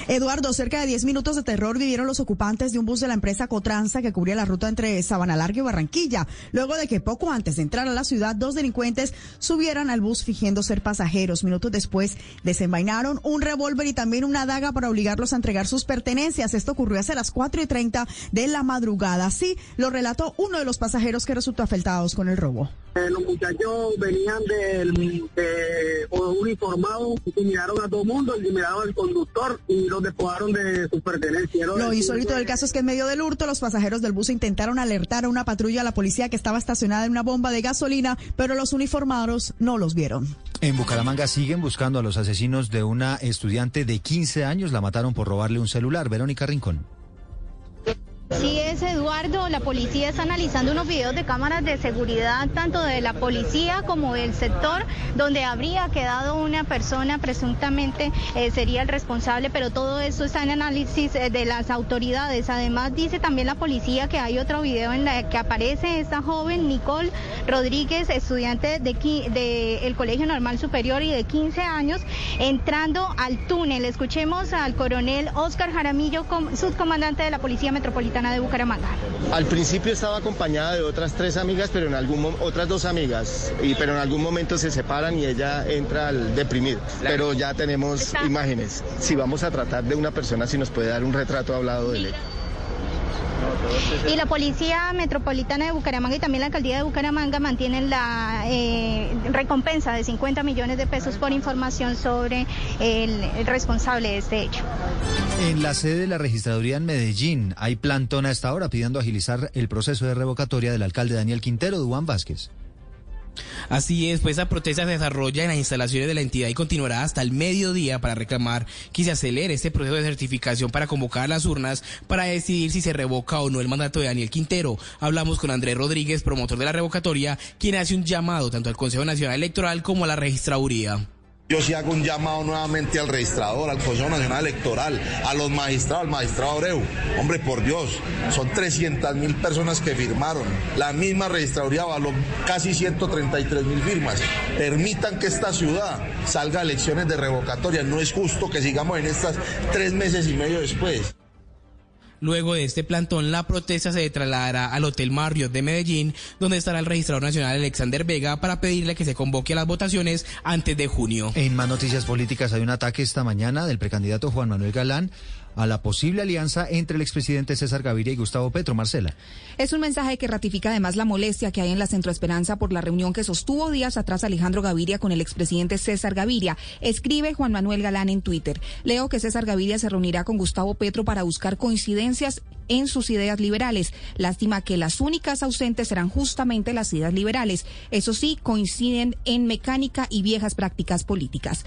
Eduardo, cerca de 10 minutos de terror vivieron los ocupantes de un bus de la empresa Cotranza que cubría la ruta entre Sabana Larga y Barranquilla, luego de que poco antes de entrar a la ciudad dos delincuentes subieran al bus fingiendo ser pasajeros. Minutos después desenvainaron un revólver y también una daga para obligarlos a entregar sus pertenencias. Esto ocurrió hace las 4 y 30 de la madrugada. Así lo relató uno de los pasajeros que resultó afectados con el robo. Eh, los muchachos venían del de, uniformado, intimidaron a todo mundo, intimidaron al conductor y los despojaron de sus pertenencias. Lo insólito del caso es que en medio del hurto los pasajeros del bus intentaron alertar a una patrulla a la policía que estaba estacionada en una bomba de gasolina, pero los uniformados no los vieron. En Bucaramanga siguen buscando a los asesinos de una estudiante de 15 años. La mataron por robarle un celular. Verónica Rincón. Sí es Eduardo, la policía está analizando unos videos de cámaras de seguridad tanto de la policía como del sector donde habría quedado una persona presuntamente eh, sería el responsable, pero todo eso está en análisis eh, de las autoridades. Además dice también la policía que hay otro video en el que aparece esta joven Nicole Rodríguez, estudiante de, de el Colegio Normal Superior y de 15 años, entrando al túnel. Escuchemos al coronel Oscar Jaramillo, subcomandante de la Policía Metropolitana de Bucaramanga. Al principio estaba acompañada de otras tres amigas, pero en algún otras dos amigas, y pero en algún momento se separan y ella entra al deprimido. Pero ya tenemos imágenes. Si vamos a tratar de una persona, si nos puede dar un retrato hablado de él. Y la Policía Metropolitana de Bucaramanga y también la Alcaldía de Bucaramanga mantienen la eh, recompensa de 50 millones de pesos por información sobre el, responsable de este hecho. En la sede de la registraduría en Medellín hay plantón a esta hora pidiendo agilizar el proceso de revocatoria del alcalde Daniel Quintero, Duan Vázquez. Así es, pues esa protesta se desarrolla en las instalaciones de la entidad y continuará hasta el mediodía para reclamar que se acelere este proceso de certificación para convocar las urnas para decidir si se revoca o no el mandato de Daniel Quintero. Hablamos con Andrés Rodríguez, promotor de la revocatoria, quien hace un llamado tanto al Consejo Nacional Electoral como a la registraduría. Yo sí hago un llamado nuevamente al registrador, al Consejo Nacional Electoral, a los magistrados, al magistrado Abreu. Hombre, por Dios, son 300 mil personas que firmaron. La misma registraduría való casi 133 mil firmas. Permitan que esta ciudad salga a elecciones de revocatoria. No es justo que sigamos en estas tres meses y medio después. Luego de este plantón, la protesta se trasladará al Hotel Marriott de Medellín, donde estará el registrador nacional Alexander Vega para pedirle que se convoque a las votaciones antes de junio. En más noticias políticas hay un ataque esta mañana del precandidato Juan Manuel Galán a la posible alianza entre el expresidente César Gaviria y Gustavo Petro. Marcela. Es un mensaje que ratifica además la molestia que hay en la Centroesperanza por la reunión que sostuvo días atrás Alejandro Gaviria con el expresidente César Gaviria. Escribe Juan Manuel Galán en Twitter. Leo que César Gaviria se reunirá con Gustavo Petro para buscar coincidencias en sus ideas liberales. Lástima que las únicas ausentes serán justamente las ideas liberales. Eso sí, coinciden en mecánica y viejas prácticas políticas.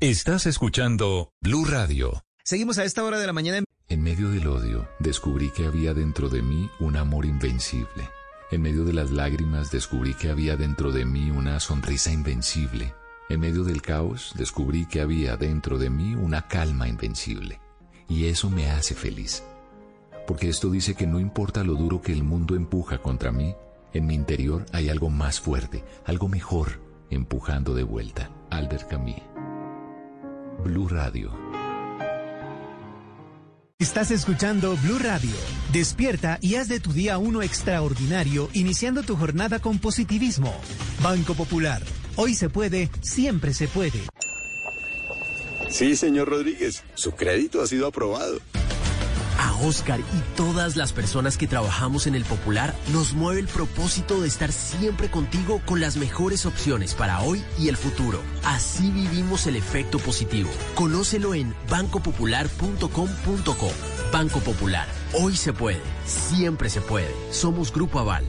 Estás escuchando Blue Radio. Seguimos a esta hora de la mañana. En medio del odio, descubrí que había dentro de mí un amor invencible. En medio de las lágrimas, descubrí que había dentro de mí una sonrisa invencible. En medio del caos, descubrí que había dentro de mí una calma invencible. Y eso me hace feliz. Porque esto dice que no importa lo duro que el mundo empuja contra mí, En mi interior hay algo más fuerte, algo mejor, empujando de vuelta. Albert Camus. Blue Radio. Estás escuchando Blue Radio. Despierta y haz de tu día uno extraordinario, iniciando tu jornada con positivismo. Banco Popular. Hoy se puede, siempre se puede. Sí, señor Rodríguez, su crédito ha sido aprobado. A Oscar y todas las personas que trabajamos en el Popular nos mueve el propósito de estar siempre contigo con las mejores opciones para hoy y el futuro. Así vivimos el efecto positivo. Conócelo en bancopopular.com.co. Banco Popular. Hoy se puede. Siempre se puede. Somos Grupo Aval.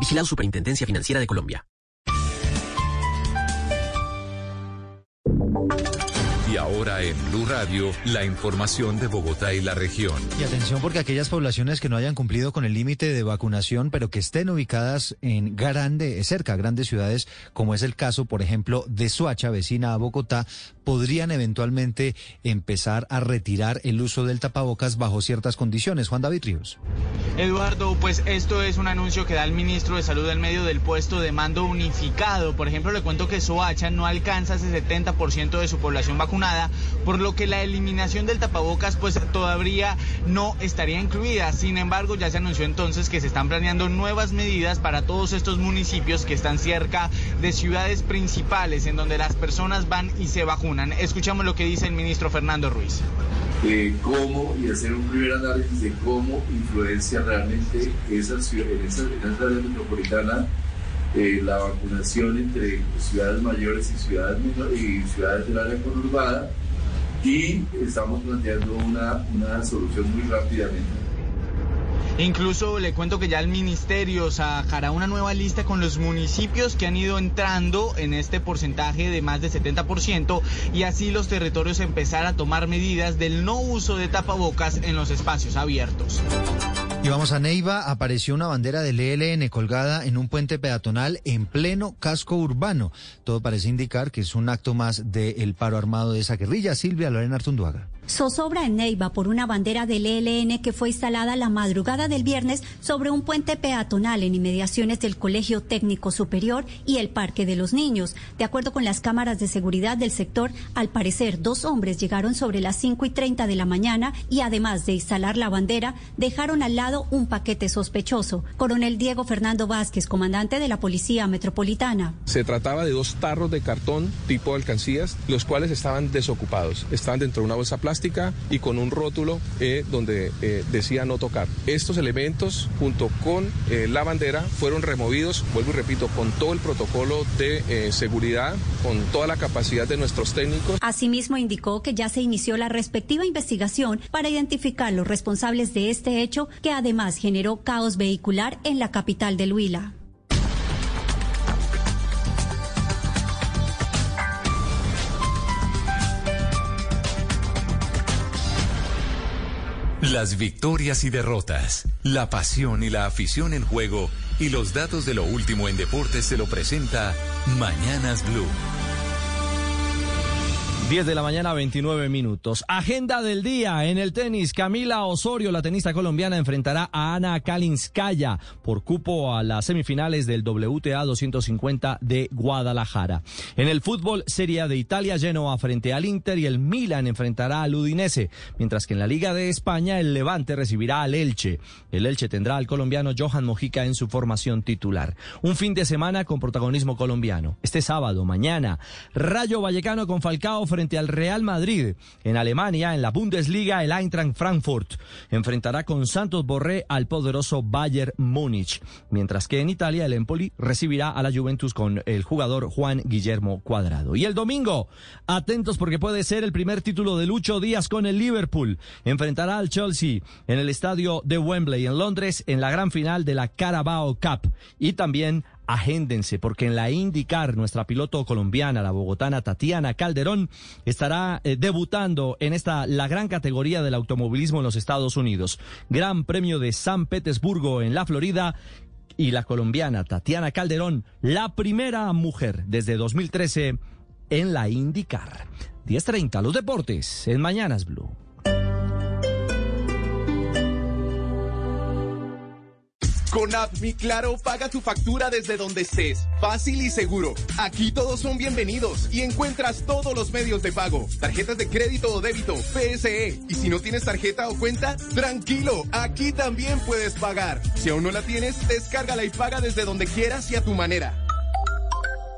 Vigilado Superintendencia Financiera de Colombia. Ahora en Blue Radio, la información de Bogotá y la región. Y atención porque aquellas poblaciones que no hayan cumplido con el límite de vacunación, pero que estén ubicadas en grande, cerca grandes ciudades, como es el caso, por ejemplo, de Suacha, vecina a Bogotá, podrían eventualmente empezar a retirar el uso del tapabocas bajo ciertas condiciones. Juan David Ríos. Eduardo, pues esto es un anuncio que da el ministro de Salud en medio del puesto de mando unificado. Por ejemplo, le cuento que Soacha no alcanza ese 70% de su población vacunada, por lo que la eliminación del tapabocas pues todavía no estaría incluida. Sin embargo, ya se anunció entonces que se están planeando nuevas medidas para todos estos municipios que están cerca de ciudades principales en donde las personas van y se vacunan. Escuchamos lo que dice el ministro Fernando Ruiz. Cómo y hacer un primer análisis de cómo influencia realmente esa, ciudad, en esa, en esa área metropolitana eh, la vacunación entre ciudades mayores y ciudades, y ciudades del área conurbada y estamos planteando una, una solución muy rápidamente. Incluso le cuento que ya el ministerio sacará una nueva lista con los municipios que han ido entrando en este porcentaje de más de 70% y así los territorios empezar a tomar medidas del no uso de tapabocas en los espacios abiertos. Y vamos a Neiva, apareció una bandera del ELN colgada en un puente peatonal en pleno casco urbano. Todo parece indicar que es un acto más del paro armado de esa guerrilla. Silvia Lorena Artunduaga. Zozobra en Neiva por una bandera del ELN que fue instalada la madrugada del viernes sobre un puente peatonal en inmediaciones del Colegio Técnico Superior y el Parque de los Niños. De acuerdo con las cámaras de seguridad del sector, al parecer dos hombres llegaron sobre las 5 y 30 de la mañana y además de instalar la bandera, dejaron al lado un paquete sospechoso. Coronel Diego Fernando Vázquez, comandante de la Policía Metropolitana. Se trataba de dos tarros de cartón tipo alcancías, los cuales estaban desocupados. Estaban dentro de una bolsa plástica y con un rótulo eh, donde eh, decía no tocar. Estos elementos junto con eh, la bandera fueron removidos, vuelvo y repito, con todo el protocolo de seguridad, con toda la capacidad de nuestros técnicos. Asimismo indicó que ya se inició la respectiva investigación para identificar los responsables de este hecho que además generó caos vehicular en la capital del Huila. Las victorias y derrotas, la pasión y la afición en juego y los datos de lo último en deportes se lo presenta Mañanas Blue. 10 de la mañana, 29 minutos. Agenda del día. En el tenis, Camila Osorio, la tenista colombiana, enfrentará a Ana Kalinskaya por cupo a las semifinales del WTA 250 de Guadalajara. En el fútbol, Serie de Italia, Genoa frente al Inter y el Milan enfrentará al Udinese. Mientras que en la Liga de España, el Levante recibirá al Elche. El Elche tendrá al colombiano Johan Mojica en su formación titular. Un fin de semana con protagonismo colombiano. Este sábado, mañana, Rayo Vallecano con Falcao frente frente al Real Madrid. En Alemania, en la Bundesliga, el Eintracht Frankfurt enfrentará con Santos Borré al poderoso Bayern Múnich. Mientras que en Italia, el Empoli recibirá a la Juventus con el jugador Juan Guillermo Cuadrado. Y el domingo, atentos porque puede ser el primer título de Lucho Díaz con el Liverpool. Enfrentará al Chelsea en el estadio de Wembley en Londres en la gran final de la Carabao Cup. Y también agéndense, porque en la IndyCar, nuestra piloto colombiana, la bogotana Tatiana Calderón, estará eh, debutando en esta, la gran categoría del automovilismo en los Estados Unidos. Gran premio de San Petersburgo en la Florida. Y la colombiana Tatiana Calderón, la primera mujer desde 2013 en la IndyCar. 10.30, los deportes, en Mañanas Blue. Con App Mi Claro, paga tu factura desde donde estés. Fácil y seguro. Aquí todos son bienvenidos y encuentras todos los medios de pago. Tarjetas de crédito o débito, PSE. Y si no tienes tarjeta o cuenta, tranquilo, aquí también puedes pagar. Si aún no la tienes, descárgala y paga desde donde quieras y a tu manera.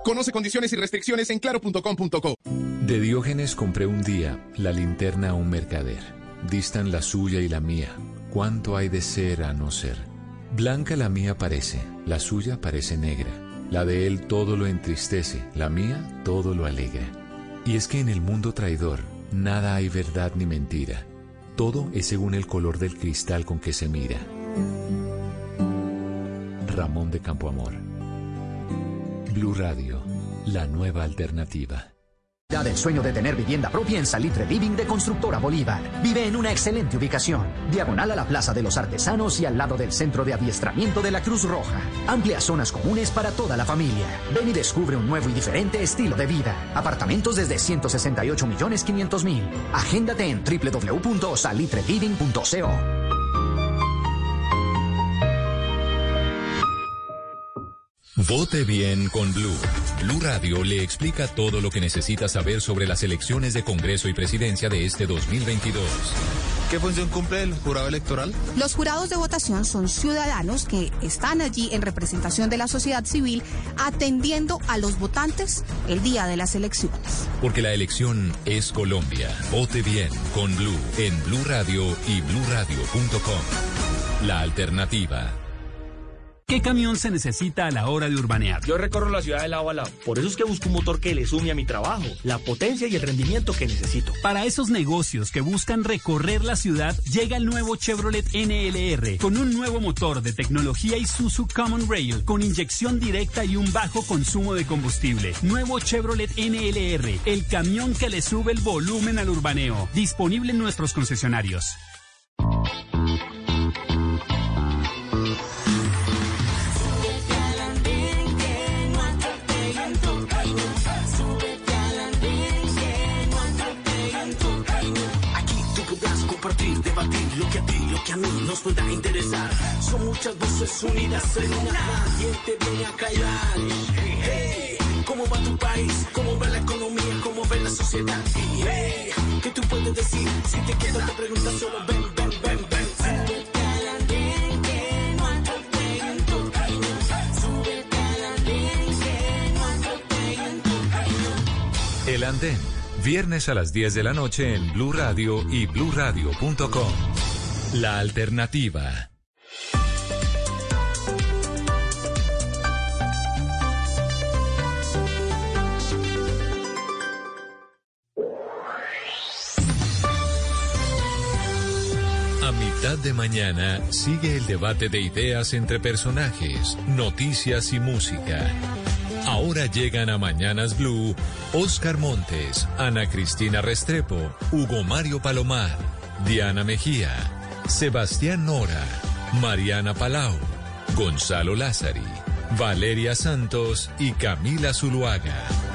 Conoce condiciones y restricciones en claro.com.co. De Diógenes compré un día la linterna a un mercader. Distan la suya y la mía. ¿Cuánto hay de ser a no ser? Blanca la mía parece, la suya parece negra. La de él todo lo entristece, la mía todo lo alegra. Y es que en el mundo traidor nada hay verdad ni mentira. Todo es según el color del cristal con que se mira. Ramón de Campoamor. Blue Radio, la nueva alternativa del sueño de tener vivienda propia en Salitre Living de Constructora Bolívar. Vive en una excelente ubicación, diagonal a la Plaza de los Artesanos y al lado del Centro de Adiestramiento de la Cruz Roja. Amplias zonas comunes para toda la familia. Ven y descubre un nuevo y diferente estilo de vida. Apartamentos desde 168 millones 500 mil. Agéndate en www.salitreliving.co. Vote bien con Blue. Blue Radio le explica todo lo que necesita saber sobre las elecciones de Congreso y Presidencia de este 2022. ¿Qué función cumple el jurado electoral? Los jurados de votación son ciudadanos que están allí en representación de la sociedad civil atendiendo a los votantes el día de las elecciones. Porque la elección es Colombia. Vote bien con Blue en Blue Radio y bluradio.com. La alternativa. ¿Qué camión se necesita a la hora de urbanear? Yo recorro la ciudad de lado a lado. Por eso es que busco un motor que le sume a mi trabajo, la potencia y el rendimiento que necesito. Para esos negocios que buscan recorrer la ciudad, llega el nuevo Chevrolet NLR con un nuevo motor de tecnología Isuzu Common Rail con inyección directa y un bajo consumo de combustible. Nuevo Chevrolet NLR, el camión que le sube el volumen al urbaneo. Disponible en nuestros concesionarios. Interesar. Son muchas voces unidas en una. ¿Quién te viene a callar? Hey, ¿cómo va tu país? ¿Cómo va la economía? ¿Cómo va la sociedad? Hey, ¿qué tú puedes decir? Si te quedas te preguntas solo ven, ven, ven, ven. El Andén Viernes a las 10 de la noche en Blue Radio y bluradio.com. La alternativa. Mañana sigue el debate de ideas entre personajes, noticias y música. Ahora llegan a Mañanas Blue Oscar Montes, Ana Cristina Restrepo, Hugo Mario Palomar, Diana Mejía, Sebastián Nora, Mariana Palau, Gonzalo Lázari, Valeria Santos y Camila Zuluaga.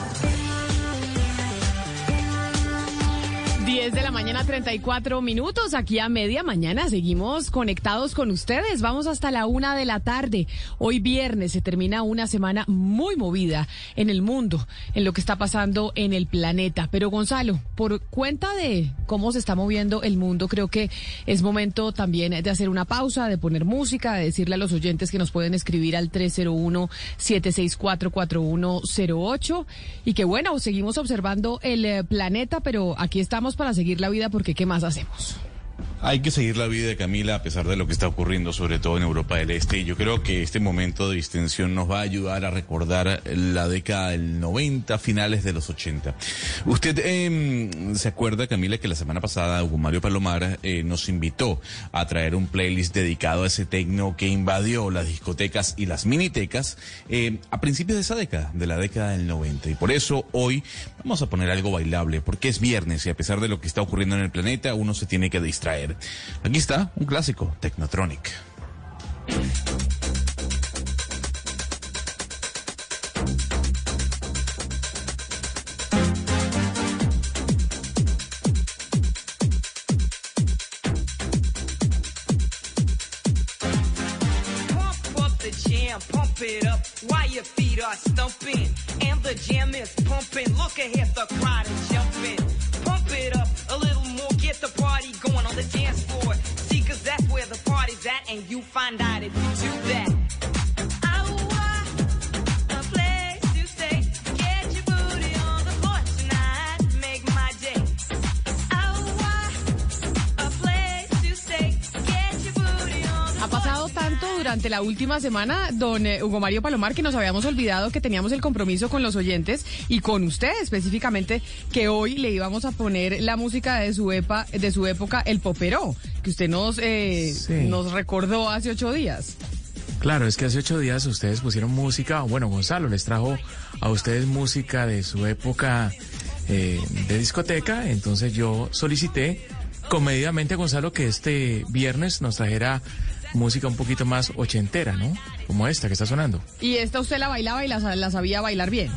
10 de la mañana, 34 minutos. Aquí a media mañana seguimos conectados con ustedes. Vamos hasta la una de la tarde. Hoy viernes se termina una semana muy movida en el mundo, en lo que está pasando en el planeta. Pero Gonzalo, por cuenta de cómo se está moviendo el mundo, creo que es momento también de hacer una pausa, de poner música, de decirle a los oyentes que nos pueden escribir al 301-764-4108 y que bueno, seguimos observando el eh, planeta, pero aquí estamos para seguir la vida porque ¿qué más hacemos? Hay que seguir la vida de Camila a pesar de lo que está ocurriendo, sobre todo en Europa del Este. Y yo creo que este momento de distensión nos va a ayudar a recordar la década del 90, finales de los 80. Usted em, se acuerda, Camila, que la semana pasada Hugo Mario Palomar eh, nos invitó a traer un playlist dedicado a ese tecno que invadió las discotecas y las minitecas eh, a principios de esa década, de la década del 90. Y por eso hoy vamos a poner algo bailable, porque es viernes y a pesar de lo que está ocurriendo en el planeta, uno se tiene que distraer. Aquí está un clásico, Technotronic. pump it up while your feet are stumping. And the jam is pumping. Look ahead, you find out durante la última semana, don eh, Hugo Mario Palomar, que nos habíamos olvidado que teníamos el compromiso con los oyentes y con usted específicamente, que hoy le íbamos a poner la música de su, epa, de su época, el popero, que usted nos, eh, nos recordó hace ocho días. Claro, es que hace ocho días ustedes pusieron música, bueno, Gonzalo les trajo a ustedes música de su época eh, de discoteca, entonces yo solicité comedidamente a Gonzalo que este viernes nos trajera música un poquito más ochentera, ¿no? Como esta que está sonando. Y esta usted la bailaba y la, la sabía bailar bien.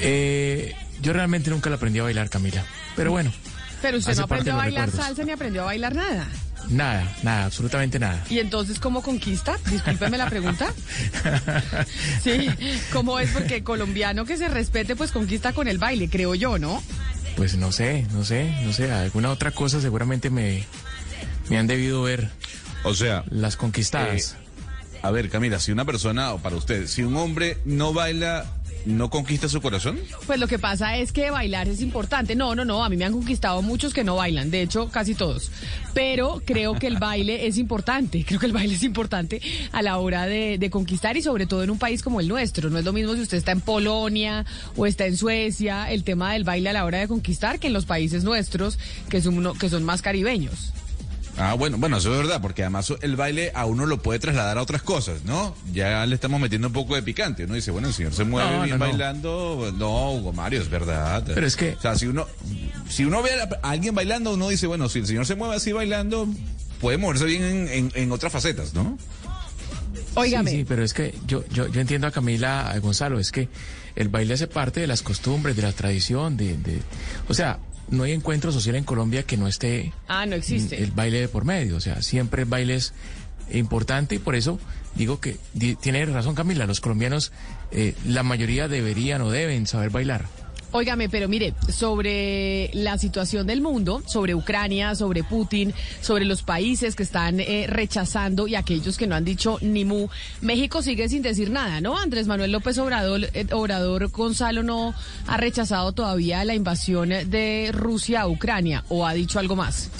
Eh, yo realmente nunca la aprendí a bailar, Camila, pero bueno, Pero usted no aprendió a bailar recuerdos. salsa ni aprendió a bailar nada. nada, nada, absolutamente nada. ¿Y entonces cómo conquista? Discúlpeme la pregunta. (laughs) Sí, ¿cómo es? Porque colombiano que se respete, pues conquista con el baile, creo yo, ¿no? Pues no sé, no sé, no sé, alguna otra cosa seguramente me, me han debido ver. O sea, las conquistadas. Eh, a ver, Camila, si una persona, o para usted, si un hombre no baila, ¿no conquista su corazón? Pues lo que pasa es que bailar es importante. No, no, no, a mí me han conquistado muchos que no bailan, de hecho casi todos. Pero creo que el baile es importante, creo que el baile es importante a la hora de, de conquistar y sobre todo en un país como el nuestro. No es lo mismo si usted está en Polonia o está en Suecia, el tema del baile a la hora de conquistar que en los países nuestros que son, uno- que son más caribeños. Ah, bueno, bueno, eso es verdad, porque además el baile a uno lo puede trasladar a otras cosas, ¿no? Ya le estamos metiendo un poco de picante. Uno dice, bueno, el señor se mueve No, bien no, bailando. No, Hugo Mario, es verdad. Pero es que- O sea, si uno, si uno ve a, a alguien bailando, uno dice, bueno, si el señor se mueve así bailando, puede moverse bien en, en- en otras facetas, ¿no? Óigame. Sí, sí, pero es que yo, yo, yo entiendo a Camila, a Gonzalo, es que el baile hace parte de las costumbres, de la tradición, de, de, o sea, no hay encuentro social en Colombia que no esté Ah, no existe. el baile de por medio, o sea, siempre el baile es importante y por eso digo que tiene razón Camila, los colombianos, eh, la mayoría deberían o deben saber bailar. Óigame, pero mire, sobre la situación del mundo, sobre Ucrania, sobre Putin, sobre los países que están eh, rechazando y aquellos que no han dicho ni mu, México sigue sin decir nada, ¿no? Andrés Manuel López Obrador, eh, Obrador Gonzalo no ha rechazado todavía la invasión de Rusia a Ucrania o ha dicho algo más.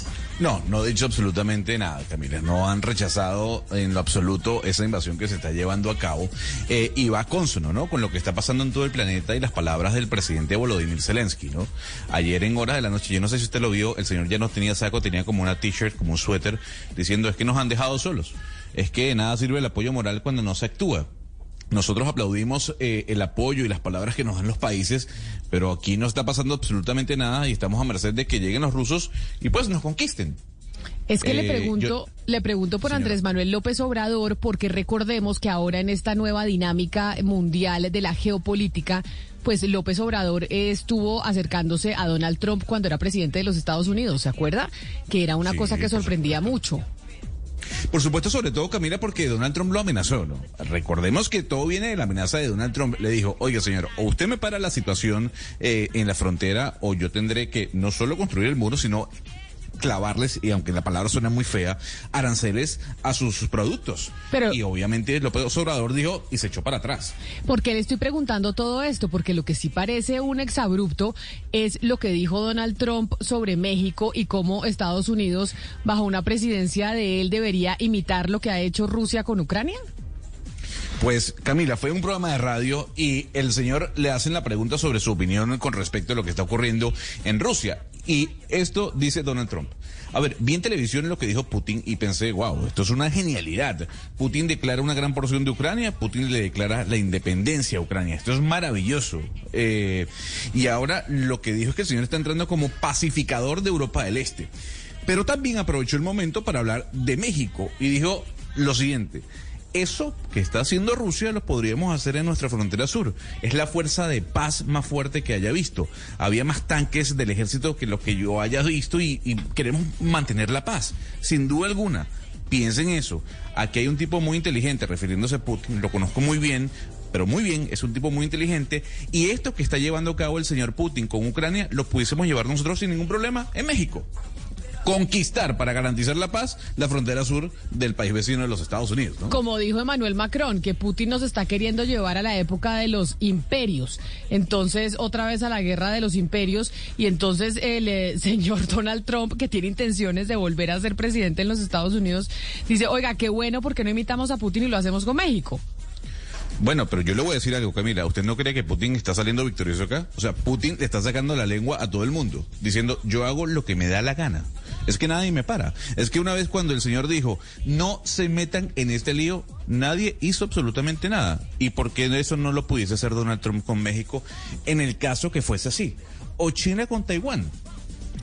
No, no he dicho absolutamente nada, Camila. No han rechazado en lo absoluto esa invasión que se está llevando a cabo eh, y va consono, ¿no? Con lo que está pasando en todo el planeta y las palabras del presidente Volodymyr Zelensky, ¿no? Ayer en horas de la noche, yo no sé si usted lo vio, el señor ya no tenía saco, tenía como una t-shirt, como un suéter, diciendo es que nos han dejado solos. Es que de nada sirve el apoyo moral cuando no se actúa. Nosotros aplaudimos eh, el apoyo y las palabras que nos dan los países, pero aquí no está pasando absolutamente nada y estamos a merced de que lleguen los rusos y pues nos conquisten. Es que le Eh, pregunto, yo- le pregunto por Andrés Manuel López Obrador, porque recordemos que ahora en esta nueva dinámica mundial de la geopolítica, pues López Obrador eh, estuvo acercándose a Donald Trump cuando era presidente de los Estados Unidos, ¿se acuerda? Que era una Sí, cosa que sorprendía mucho. Por supuesto, sobre todo, Camila, porque Donald Trump lo amenazó, ¿no? Recordemos que todo viene de la amenaza de Donald Trump. Le dijo, oiga, señor, o usted me para la situación eh, en la frontera, o yo tendré que no solo construir el muro, sino clavarles, y aunque la palabra suena muy fea, aranceles a sus, productos. Pero- y obviamente López Obrador dijo y se echó para atrás. ¿Por qué le estoy preguntando todo esto? Porque lo que sí parece un exabrupto es lo que dijo Donald Trump sobre México y cómo Estados Unidos, bajo una presidencia de él, debería imitar lo que ha hecho Rusia con Ucrania. Pues Camila, fue un programa de radio y el señor le hacen la pregunta sobre su opinión con respecto a lo que está ocurriendo en Rusia. Y esto dice Donald Trump. A ver, vi en televisión lo que dijo Putin y pensé, wow, esto es una genialidad. Putin declara una gran porción de Ucrania, Putin le declara la independencia a Ucrania. Esto es maravilloso. Eh, y ahora lo que dijo es que el señor está entrando como pacificador de Europa del Este. Pero también aprovechó el momento para hablar de México y dijo lo siguiente. Eso que está haciendo Rusia lo podríamos hacer en nuestra frontera sur. Es la fuerza de paz más fuerte que haya visto. Había más tanques del ejército que lo que yo haya visto y, y queremos mantener la paz, sin duda alguna. Piensen eso. Aquí hay un tipo muy inteligente, refiriéndose a Putin, lo conozco muy bien, pero muy bien, es un tipo muy inteligente. Y esto que está llevando a cabo el señor Putin con Ucrania, lo pudiésemos llevar nosotros sin ningún problema en México. Conquistar para garantizar la paz la frontera sur del país vecino de los Estados Unidos. ¿no? Como dijo Emmanuel Macron, que Putin nos está queriendo llevar a la época de los imperios. Entonces, otra vez a la guerra de los imperios. Y entonces el eh, (laughs) señor Donald Trump, que tiene intenciones de volver a ser presidente en los Estados Unidos, dice, oiga, qué bueno porque no imitamos a Putin y lo hacemos con México. Bueno, pero yo le voy a decir algo, Camila. ¿Usted no cree que Putin está saliendo victorioso acá? O sea, Putin le está sacando la lengua a todo el mundo, diciendo, yo hago lo que me da la gana. Es que nadie me para. Es que una vez cuando el señor dijo, no se metan en este lío, nadie hizo absolutamente nada. ¿Y por qué eso no lo pudiese hacer Donald Trump con México en el caso que fuese así? O China con Taiwán.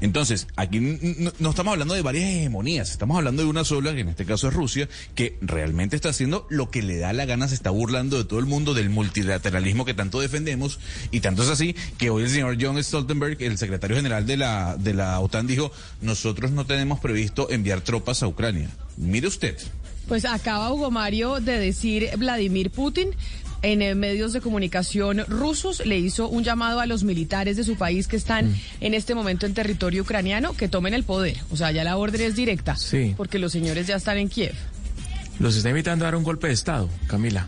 Entonces, aquí no, estamos hablando de varias hegemonías, estamos hablando de una sola, que en este caso es Rusia, que realmente está haciendo lo que le da la gana, se está burlando de todo el mundo, del multilateralismo que tanto defendemos, y tanto es así que hoy el señor John Stoltenberg, el secretario general de la, de la OTAN, dijo, nosotros no tenemos previsto enviar tropas a Ucrania. Mire usted. Pues acaba Hugo Mario de decir Vladimir Putin en eh, medios de comunicación rusos le hizo un llamado a los militares de su país que están mm. en este momento en territorio ucraniano que tomen el poder. O sea, ya la orden es directa. Sí. Porque los señores ya están en Kiev. Los está invitando a dar un golpe de Estado, Camila.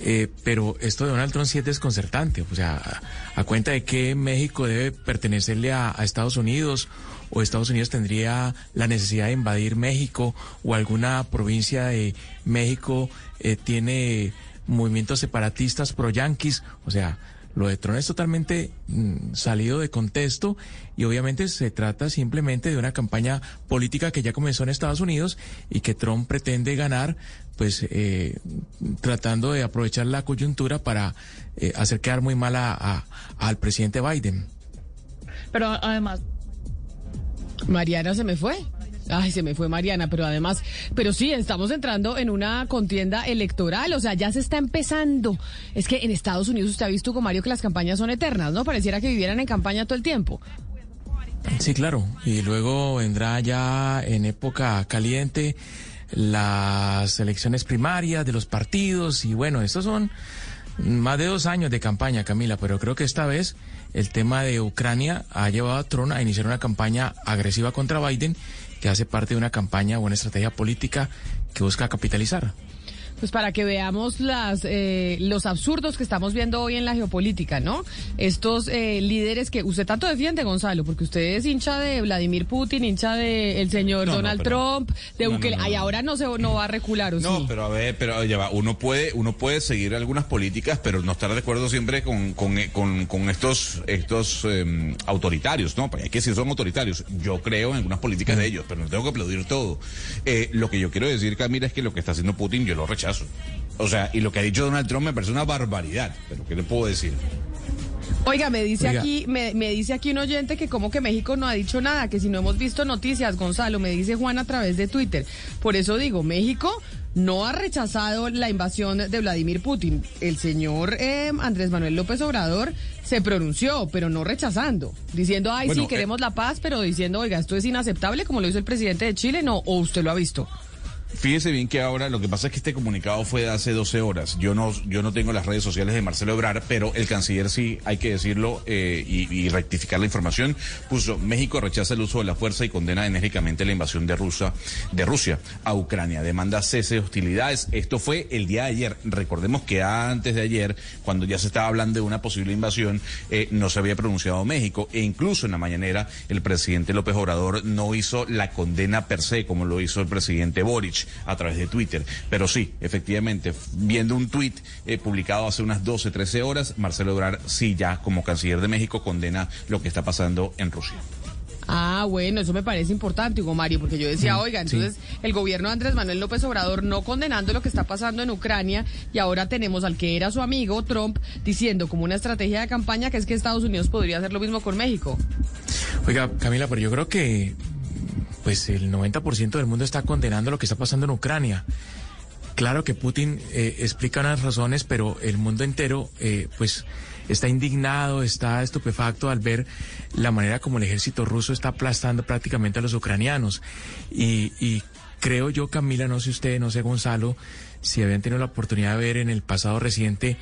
Eh, pero esto de Donald Trump sí es desconcertante. O sea, a, cuenta de que México debe pertenecerle a, Estados Unidos o Estados Unidos tendría la necesidad de invadir México o alguna provincia de México eh, tiene movimientos separatistas pro-yanquis, o sea, lo de Trump es totalmente mm, salido de contexto y obviamente se trata simplemente de una campaña política que ya comenzó en Estados Unidos y que Trump pretende ganar, pues eh, tratando de aprovechar la coyuntura para eh, hacer quedar muy mal a, al presidente Biden. Pero además, Mariana se me fue. Ay, se me fue Mariana, pero además, pero sí, estamos entrando en una contienda electoral, o sea, ya se está empezando. Es que en Estados Unidos usted ha visto, con Mario, que las campañas son eternas, ¿no? Pareciera que vivieran en campaña todo el tiempo. Sí, claro. Y luego vendrá ya en época caliente las elecciones primarias de los partidos y bueno, estos son más de dos años de campaña, Camila, pero creo que esta vez el tema de Ucrania ha llevado a Trump a iniciar una campaña agresiva contra Biden que hace parte de una campaña o una estrategia política que busca capitalizar. Pues para que veamos las eh, los absurdos que estamos viendo hoy en la geopolítica, ¿no? Estos eh, líderes que usted tanto defiende, Gonzalo, porque usted es hincha de Vladimir Putin, hincha de el señor Donald Trump, de no, y ahora no se no va a recular, ¿o No, pero a ver, pero ya va, uno puede uno puede seguir algunas políticas, pero no estar de acuerdo siempre con con, con, con estos estos em, autoritarios, ¿no? Porque hay que decir son autoritarios. Yo creo en algunas políticas de ellos, pero no tengo que aplaudir todo. Eh, lo que yo quiero decir, Camila, es que lo que está haciendo Putin yo lo rechazo o sea, y lo que ha dicho Donald Trump me parece una barbaridad, pero ¿qué le puedo decir? Oiga, me dice aquí, me, dice aquí un oyente que como que México no ha dicho nada, que si no hemos visto noticias, Gonzalo, me dice Juan a través de Twitter. Por eso digo, México no ha rechazado la invasión de Vladimir Putin. El señor eh, Andrés Manuel López Obrador se pronunció, pero no rechazando, diciendo, ay, sí, eh, queremos la paz, pero diciendo, oiga, esto es inaceptable, como lo hizo el presidente de Chile, no, o usted lo ha visto. Fíjese bien que ahora lo que pasa es que este comunicado fue de hace 12 horas. Yo no, yo no tengo las redes sociales de Marcelo Ebrar, pero el canciller sí, hay que decirlo eh, y, rectificar la información, puso México rechaza el uso de la fuerza y condena enérgicamente la invasión de Rusia, de Rusia a Ucrania. Demanda cese de hostilidades. Esto fue el día de ayer. Recordemos que antes de ayer, cuando ya se estaba hablando de una posible invasión, eh, no se había pronunciado México e incluso en la mañanera el presidente López Obrador no hizo la condena per se como lo hizo el presidente Boric a través de Twitter. Pero sí, efectivamente, viendo un tuit eh, publicado hace unas 12, 13 horas, Marcelo Ebrard sí ya como canciller de México condena lo que está pasando en Rusia. Ah, bueno, eso me parece importante, Hugo Mario, porque yo decía, mm, oiga, entonces el gobierno de Andrés Manuel López Obrador no condenando lo que está pasando en Ucrania y ahora tenemos al que era su amigo Trump diciendo como una estrategia de campaña que es que Estados Unidos podría hacer lo mismo con México. Oiga, Camila, pero yo creo que pues el 90% del mundo está condenando lo que está pasando en Ucrania. Claro que Putin eh, explica unas razones, pero el mundo entero, eh, pues, está indignado, está estupefacto al ver la manera como el ejército ruso está aplastando prácticamente a los ucranianos. Y, y creo yo, Camila, no sé usted, no sé Gonzalo, si habían tenido la oportunidad de ver en el pasado reciente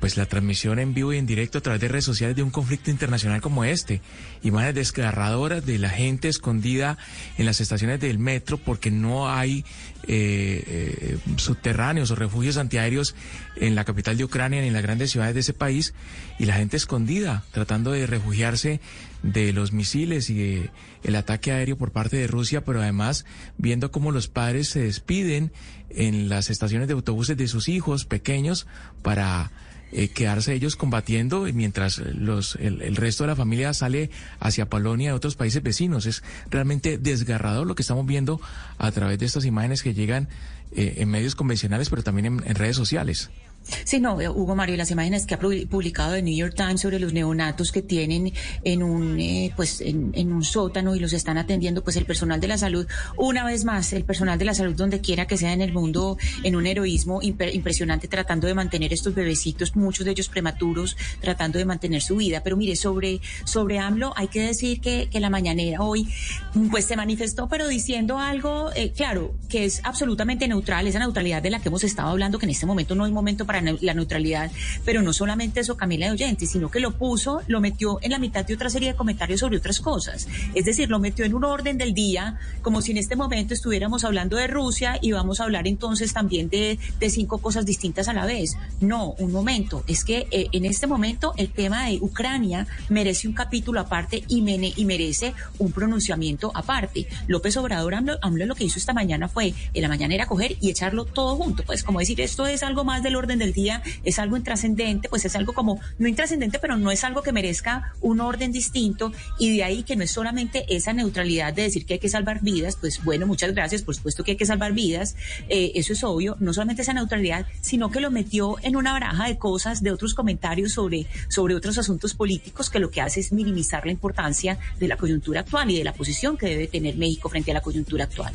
pues la transmisión en vivo y en directo a través de redes sociales de un conflicto internacional como este. Imágenes desgarradoras de la gente escondida en las estaciones del metro porque no hay eh, eh, subterráneos o refugios antiaéreos en la capital de Ucrania ni en las grandes ciudades de ese país y la gente escondida tratando de refugiarse de los misiles y de el ataque aéreo por parte de Rusia, pero además viendo cómo los padres se despiden en las estaciones de autobuses de sus hijos pequeños para eh, quedarse ellos combatiendo mientras los, el, el, resto de la familia sale hacia Polonia y otros países vecinos. Es realmente desgarrador lo que estamos viendo a través de estas imágenes que llegan eh, en medios convencionales, pero también en redes sociales. Sí, no, eh, Hugo Mario, las imágenes que ha publicado el New York Times sobre los neonatos que tienen en un, eh, pues, en, un sótano y los están atendiendo, pues, el personal de la salud, una vez más, el personal de la salud donde quiera que sea en el mundo, en un heroísmo impresionante tratando de mantener estos bebecitos, muchos de ellos prematuros, tratando de mantener su vida. Pero mire, sobre, sobre AMLO, hay que decir que, que la mañanera hoy, pues, se manifestó, pero diciendo algo, eh, claro, que es absolutamente neutral, esa neutralidad de la que hemos estado hablando, que en este momento no hay momento para la neutralidad, pero no solamente eso, Camila de Oyente, sino que lo puso, lo metió en la mitad de otra serie de comentarios sobre otras cosas. Es decir, lo metió en un orden del día, como si en este momento estuviéramos hablando de Rusia y vamos a hablar entonces también de, de cinco cosas distintas a la vez. No, un momento, es que eh, en este momento el tema de Ucrania merece un capítulo aparte y, mene, y merece un pronunciamiento aparte. López Obrador AMLO, AMLO, lo que hizo esta mañana fue, en la mañana era coger y echarlo todo junto, pues como decir, esto es algo más del orden del día, es algo intrascendente, pues es algo como, no intrascendente, pero no es algo que merezca un orden distinto y de ahí que no es solamente esa neutralidad de decir que hay que salvar vidas, pues bueno, muchas gracias, por supuesto que hay que salvar vidas, eh, eso es obvio, no solamente esa neutralidad, sino que lo metió en una baraja de cosas, de otros comentarios sobre, sobre otros asuntos políticos que lo que hace es minimizar la importancia de la coyuntura actual y de la posición que debe tener México frente a la coyuntura actual.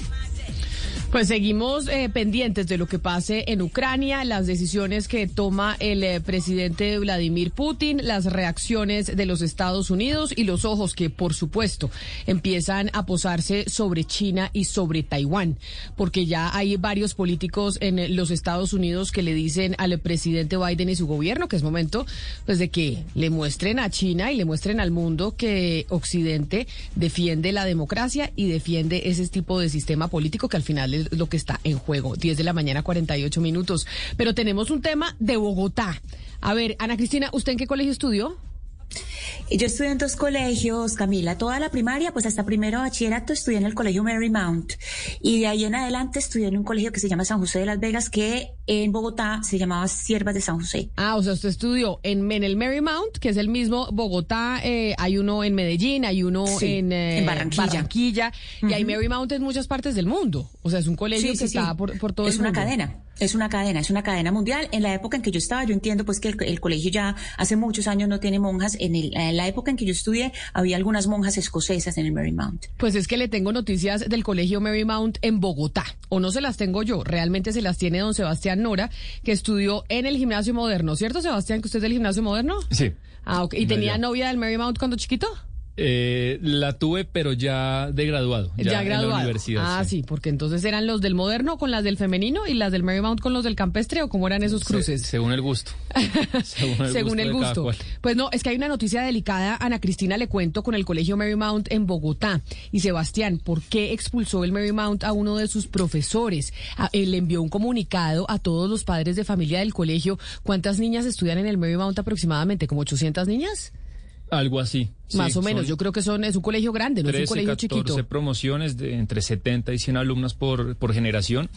Pues seguimos eh, pendientes de lo que pase en Ucrania, las decisiones que toma el eh, presidente Vladimir Putin, las reacciones de los Estados Unidos y los ojos que, por supuesto, empiezan a posarse sobre China y sobre Taiwán, porque ya hay varios políticos en los Estados Unidos que le dicen al presidente Biden y su gobierno que es momento pues de que le muestren a China y le muestren al mundo que Occidente defiende la democracia y defiende ese tipo de sistema político que al final lo que está en juego. 10 de la mañana, 48 minutos. Pero tenemos un tema de Bogotá. A ver, Ana Cristina, ¿usted en qué colegio estudió? Yo estudié en dos colegios, Camila. Toda la primaria, pues hasta primero bachillerato, estudié en el colegio Marymount. Y de ahí en adelante estudié en un colegio que se llama San José de Las Vegas, que en Bogotá se llamaba Siervas de San José. Ah, o sea, usted estudió en, en el Marymount, que es el mismo Bogotá. Eh, hay uno en Medellín, hay uno sí, en, eh, en, Barranquilla. Barranquilla uh -huh. Y hay Marymount en muchas partes del mundo. O sea, es un colegio sí, que sí, está por, por todo es el mundo. mundo. Es una cadena. Es una cadena, es una cadena mundial. En la época en que yo estaba, yo entiendo pues que el, el colegio ya hace muchos años no tiene monjas. En, el, en, la época en que yo estudié, había algunas monjas escocesas en el Marymount. Pues es que le tengo noticias del colegio Marymount en Bogotá. O no se las tengo yo, realmente se las tiene don Sebastián Nora, que estudió en el gimnasio moderno. ¿Cierto, Sebastián, que usted es del gimnasio moderno? Sí. Ah, ok. ¿Y tenía novia del Marymount cuando chiquito? Eh, la tuve, pero ya de graduado. Ya, ya graduado. En la universidad. Ah, sí. sí. porque entonces eran los del moderno con las del femenino y las del Marymount con los del campestre o cómo eran esos cruces. Se, según el gusto. (laughs) según el según gusto. El gusto. Pues no, es que hay una noticia delicada, Ana Cristina, le cuento, con el colegio Marymount en Bogotá. Y Sebastián, ¿por qué expulsó el Marymount a uno de sus profesores? A, él le envió un comunicado a todos los padres de familia del colegio. ¿Cuántas niñas estudian en el Marymount aproximadamente? ¿Como 800 niñas? Algo así. Más sí, o menos, yo creo que son es un colegio grande, no 13, es un colegio 14 chiquito. promociones de entre 70 y 100 alumnos por, por generación.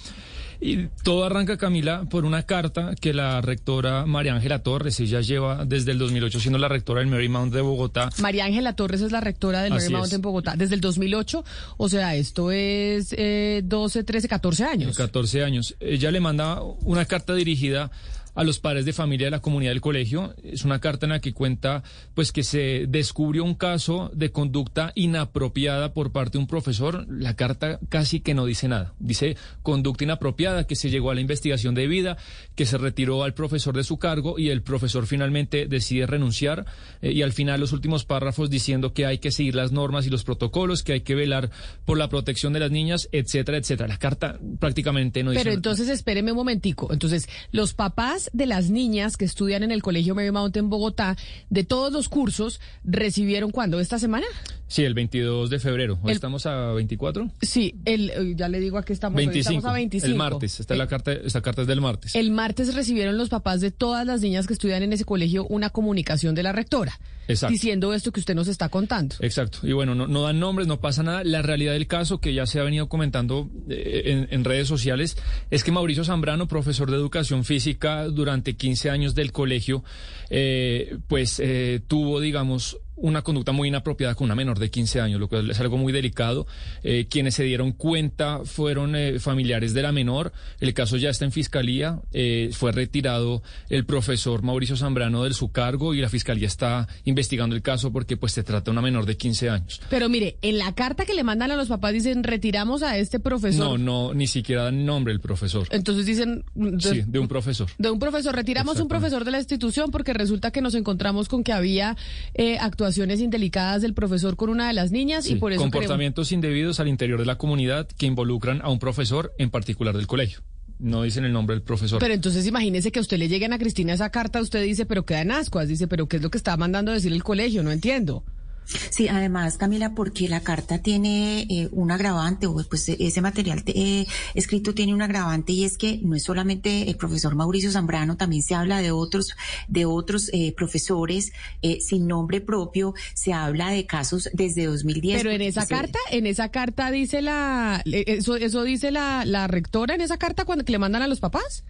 Y todo arranca, Camila, por una carta que la rectora María Ángela Torres, ella lleva desde el 2008 siendo la rectora del Marymount de Bogotá. María Ángela Torres es la rectora del Marymount en Bogotá desde el 2008, o sea, esto es eh, 12, 13, 14 años. 14 años. Ella le manda una carta dirigida a los padres de familia de la comunidad del colegio. Es una carta en la que cuenta pues que se descubrió un caso de conducta inapropiada por parte de un profesor. La carta casi que no dice nada. Dice conducta inapropiada, que se llegó a la investigación debida, que se retiró al profesor de su cargo y el profesor finalmente decide renunciar eh, y al final los últimos párrafos diciendo que hay que seguir las normas y los protocolos, que hay que velar por la protección de las niñas, etcétera, etcétera. La carta prácticamente no dice Pero nada. entonces espéreme un momentico. Entonces, los papás de las niñas que estudian en el Colegio Marymount en Bogotá, de todos los cursos, recibieron cuándo? ¿Esta semana? Sí, el 22 de febrero. ¿Hoy El- estamos a 24? Sí, el, eh, ya le digo a qué estamos. hoy 25. Estamos a 25. El martes. Esta, es la carta, esta carta es del martes. El martes recibieron los papás de todas las niñas que estudian en ese colegio una comunicación de la rectora. Exacto. Diciendo esto que usted nos está contando. Exacto. Y bueno, no, no dan nombres, no pasa nada. La realidad del caso, que ya se ha venido comentando eh, en, en redes sociales, es que Mauricio Zambrano, profesor de educación física durante 15 años del colegio, eh, pues eh, tuvo, digamos, una conducta muy inapropiada con una menor de 15 años, lo cual es algo muy delicado. Eh, quienes se dieron cuenta fueron eh, familiares de la menor. El caso ya está en fiscalía. Eh, fue retirado el profesor Mauricio Zambrano de su cargo y la fiscalía está investigando el caso porque pues se trata de una menor de 15 años. Pero mire, en la carta que le mandan a los papás dicen retiramos a este profesor. No, no, ni siquiera dan nombre el profesor. Entonces dicen de, Sí, de un profesor. de un profesor, retiramos un profesor de la institución porque resulta que nos encontramos con que había eh, actuaciones indelicadas del profesor con una de las niñas y por eso queremos- comportamientos indebidos al interior de la comunidad que involucran a un profesor en particular del colegio. No dicen el nombre del profesor. Pero entonces imagínese que a usted le lleguen a Cristina esa carta, usted dice, pero queda en ascuas, dice, pero ¿qué es lo que está mandando a decir el colegio? No entiendo. Sí, además, Camila, porque la carta tiene eh, un agravante, o pues ese material eh, escrito tiene un agravante, y es que no es solamente el profesor Mauricio Zambrano, también se habla de otros, de otros eh, profesores eh, sin nombre propio, se habla de casos desde 2010. Pero en esa carta, en esa carta dice la, eso, eso dice la, la rectora en esa carta cuando que le mandan a los papás.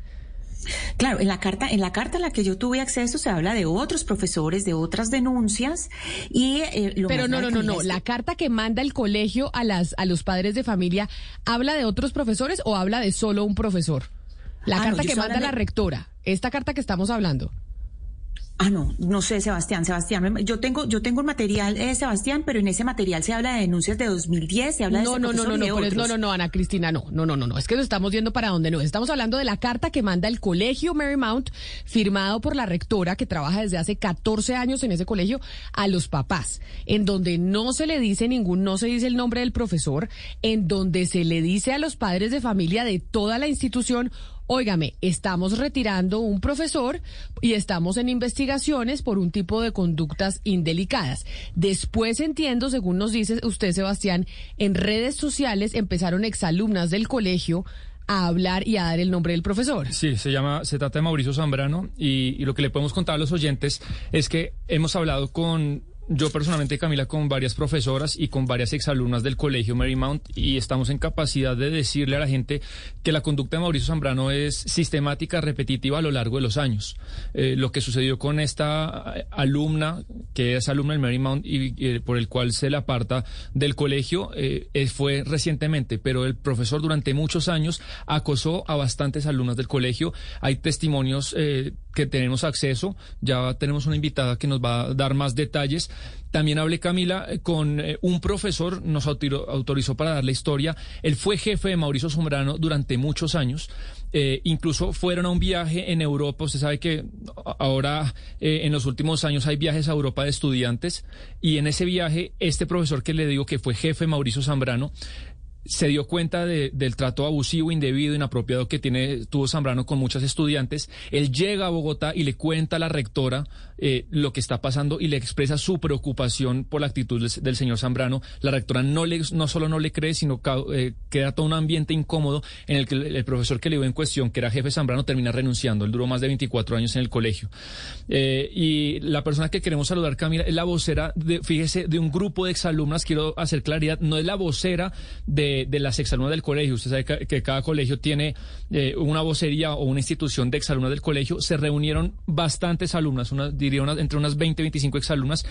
Claro, en la carta, en la carta a la que yo tuve acceso se habla de otros profesores, de otras denuncias y eh, lo Pero no, no, no, no. es La carta que manda el colegio a las a los padres de familia habla de otros profesores o habla de solo un profesor. La Ah, carta que manda la rectora. Esta carta que estamos hablando. Ah, no, no sé, Sebastián, Sebastián, yo tengo, yo tengo el material, eh, Sebastián, pero en ese material se habla de denuncias de 2010, se habla de No, ese no, no, no, no, no, no, no, Ana Cristina, no, no, no, no, no, es que nos estamos yendo para donde no. Estamos hablando de la carta que manda el colegio Marymount, firmado por la rectora que trabaja desde hace 14 años en ese colegio, a los papás, en donde no se le dice ningún, no se dice el nombre del profesor, en donde se le dice a los padres de familia de toda la institución, Óigame, estamos retirando un profesor y estamos en investigaciones por un tipo de conductas indelicadas. Después entiendo, según nos dice usted, Sebastián, en redes sociales empezaron exalumnas del colegio a hablar y a dar el nombre del profesor. Sí, se llama, se trata de Mauricio Zambrano y, y lo que le podemos contar a los oyentes es que hemos hablado con, yo personalmente, Camila, con varias profesoras y con varias exalumnas del colegio Marymount y estamos en capacidad de decirle a la gente que la conducta de Mauricio Zambrano es sistemática, repetitiva a lo largo de los años. Eh, lo que sucedió con esta eh, alumna, que es alumna del Marymount y, y, por el cual se la aparta del colegio, eh, eh, fue recientemente, pero el profesor durante muchos años acosó a bastantes alumnas del colegio. Hay testimonios eh, que tenemos acceso, ya tenemos una invitada que nos va a dar más detalles. También hablé, Camila, eh, con eh, un profesor, nos autor- autorizó para dar la historia. Él fue jefe de Mauricio Sombrano durante muchos años. Eh, incluso fueron a un viaje en Europa. Usted sabe que ahora, eh, en los últimos años, hay viajes a Europa de estudiantes. Y en ese viaje, este profesor que le digo que fue jefe Mauricio Zambrano, se dio cuenta de- del trato abusivo, indebido, inapropiado que tiene tuvo Zambrano con muchas estudiantes. Él llega a Bogotá y le cuenta a la rectora eh, lo que está pasando y le expresa su preocupación por la actitud del, señor Zambrano. La rectora no no solo no le cree, sino que eh, queda todo un ambiente incómodo en el que el, el profesor que le dio en cuestión, que era jefe Zambrano, termina renunciando. Él duró más de 24 años en el colegio. Eh, y la persona que queremos saludar, Camila, es la vocera, de, fíjese, de un grupo de exalumnas. Quiero hacer claridad, no es la vocera de, de las exalumnas del colegio. Usted sabe que, cada colegio tiene eh, una vocería o una institución de exalumnas del colegio. Se reunieron bastantes alumnas, diría entre unas 20, 25 exalumnas,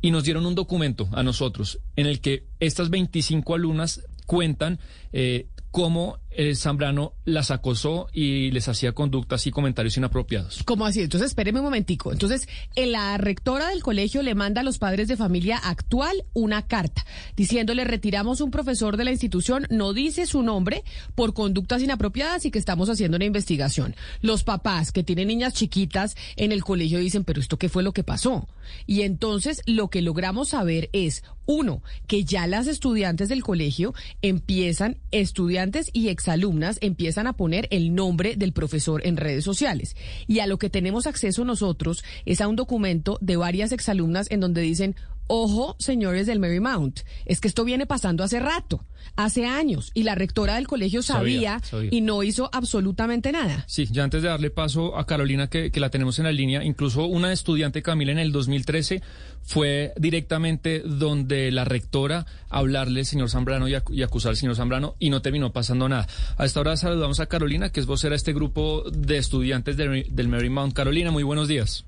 y nos dieron un documento a nosotros en el que estas 25 alumnas cuentan eh, cómo el Zambrano las acosó y les hacía conductas y comentarios inapropiados. ¿Cómo así? Entonces, espéreme un momentico. Entonces, eh, la rectora del colegio le manda a los padres de familia actual una carta diciéndole retiramos un profesor de la institución, no dice su nombre por conductas inapropiadas y que estamos haciendo una investigación. Los papás que tienen niñas chiquitas en el colegio dicen, pero esto qué fue lo que pasó. Y entonces lo que logramos saber es, uno, que ya las estudiantes del colegio empiezan, estudiantes y exalumnas empiezan a poner el nombre del profesor en redes sociales. Y a lo que tenemos acceso nosotros es a un documento de varias exalumnas en donde dicen, Ojo, señores del Marymount, es que esto viene pasando hace rato, hace años, y la rectora del colegio sabía, y no hizo absolutamente nada. Sí, ya antes de darle paso a Carolina, que, que, la tenemos en la línea, incluso una estudiante, Camila, en el 2013 fue directamente donde la rectora hablarle al señor Zambrano y, y, acusar al señor Zambrano y no terminó pasando nada. A esta hora saludamos a Carolina, que es vocera de este grupo de estudiantes de, del Marymount. Carolina, muy buenos días.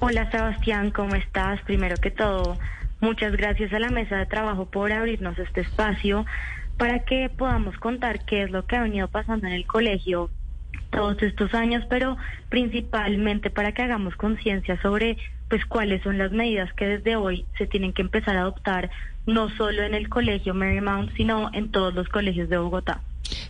Hola Sebastián, ¿cómo estás? Primero que todo, muchas gracias a la mesa de trabajo por abrirnos este espacio para que podamos contar qué es lo que ha venido pasando en el colegio todos estos años, pero principalmente para que hagamos conciencia sobre pues cuáles son las medidas que desde hoy se tienen que empezar a adoptar no solo en el colegio Marymount, sino en todos los colegios de Bogotá.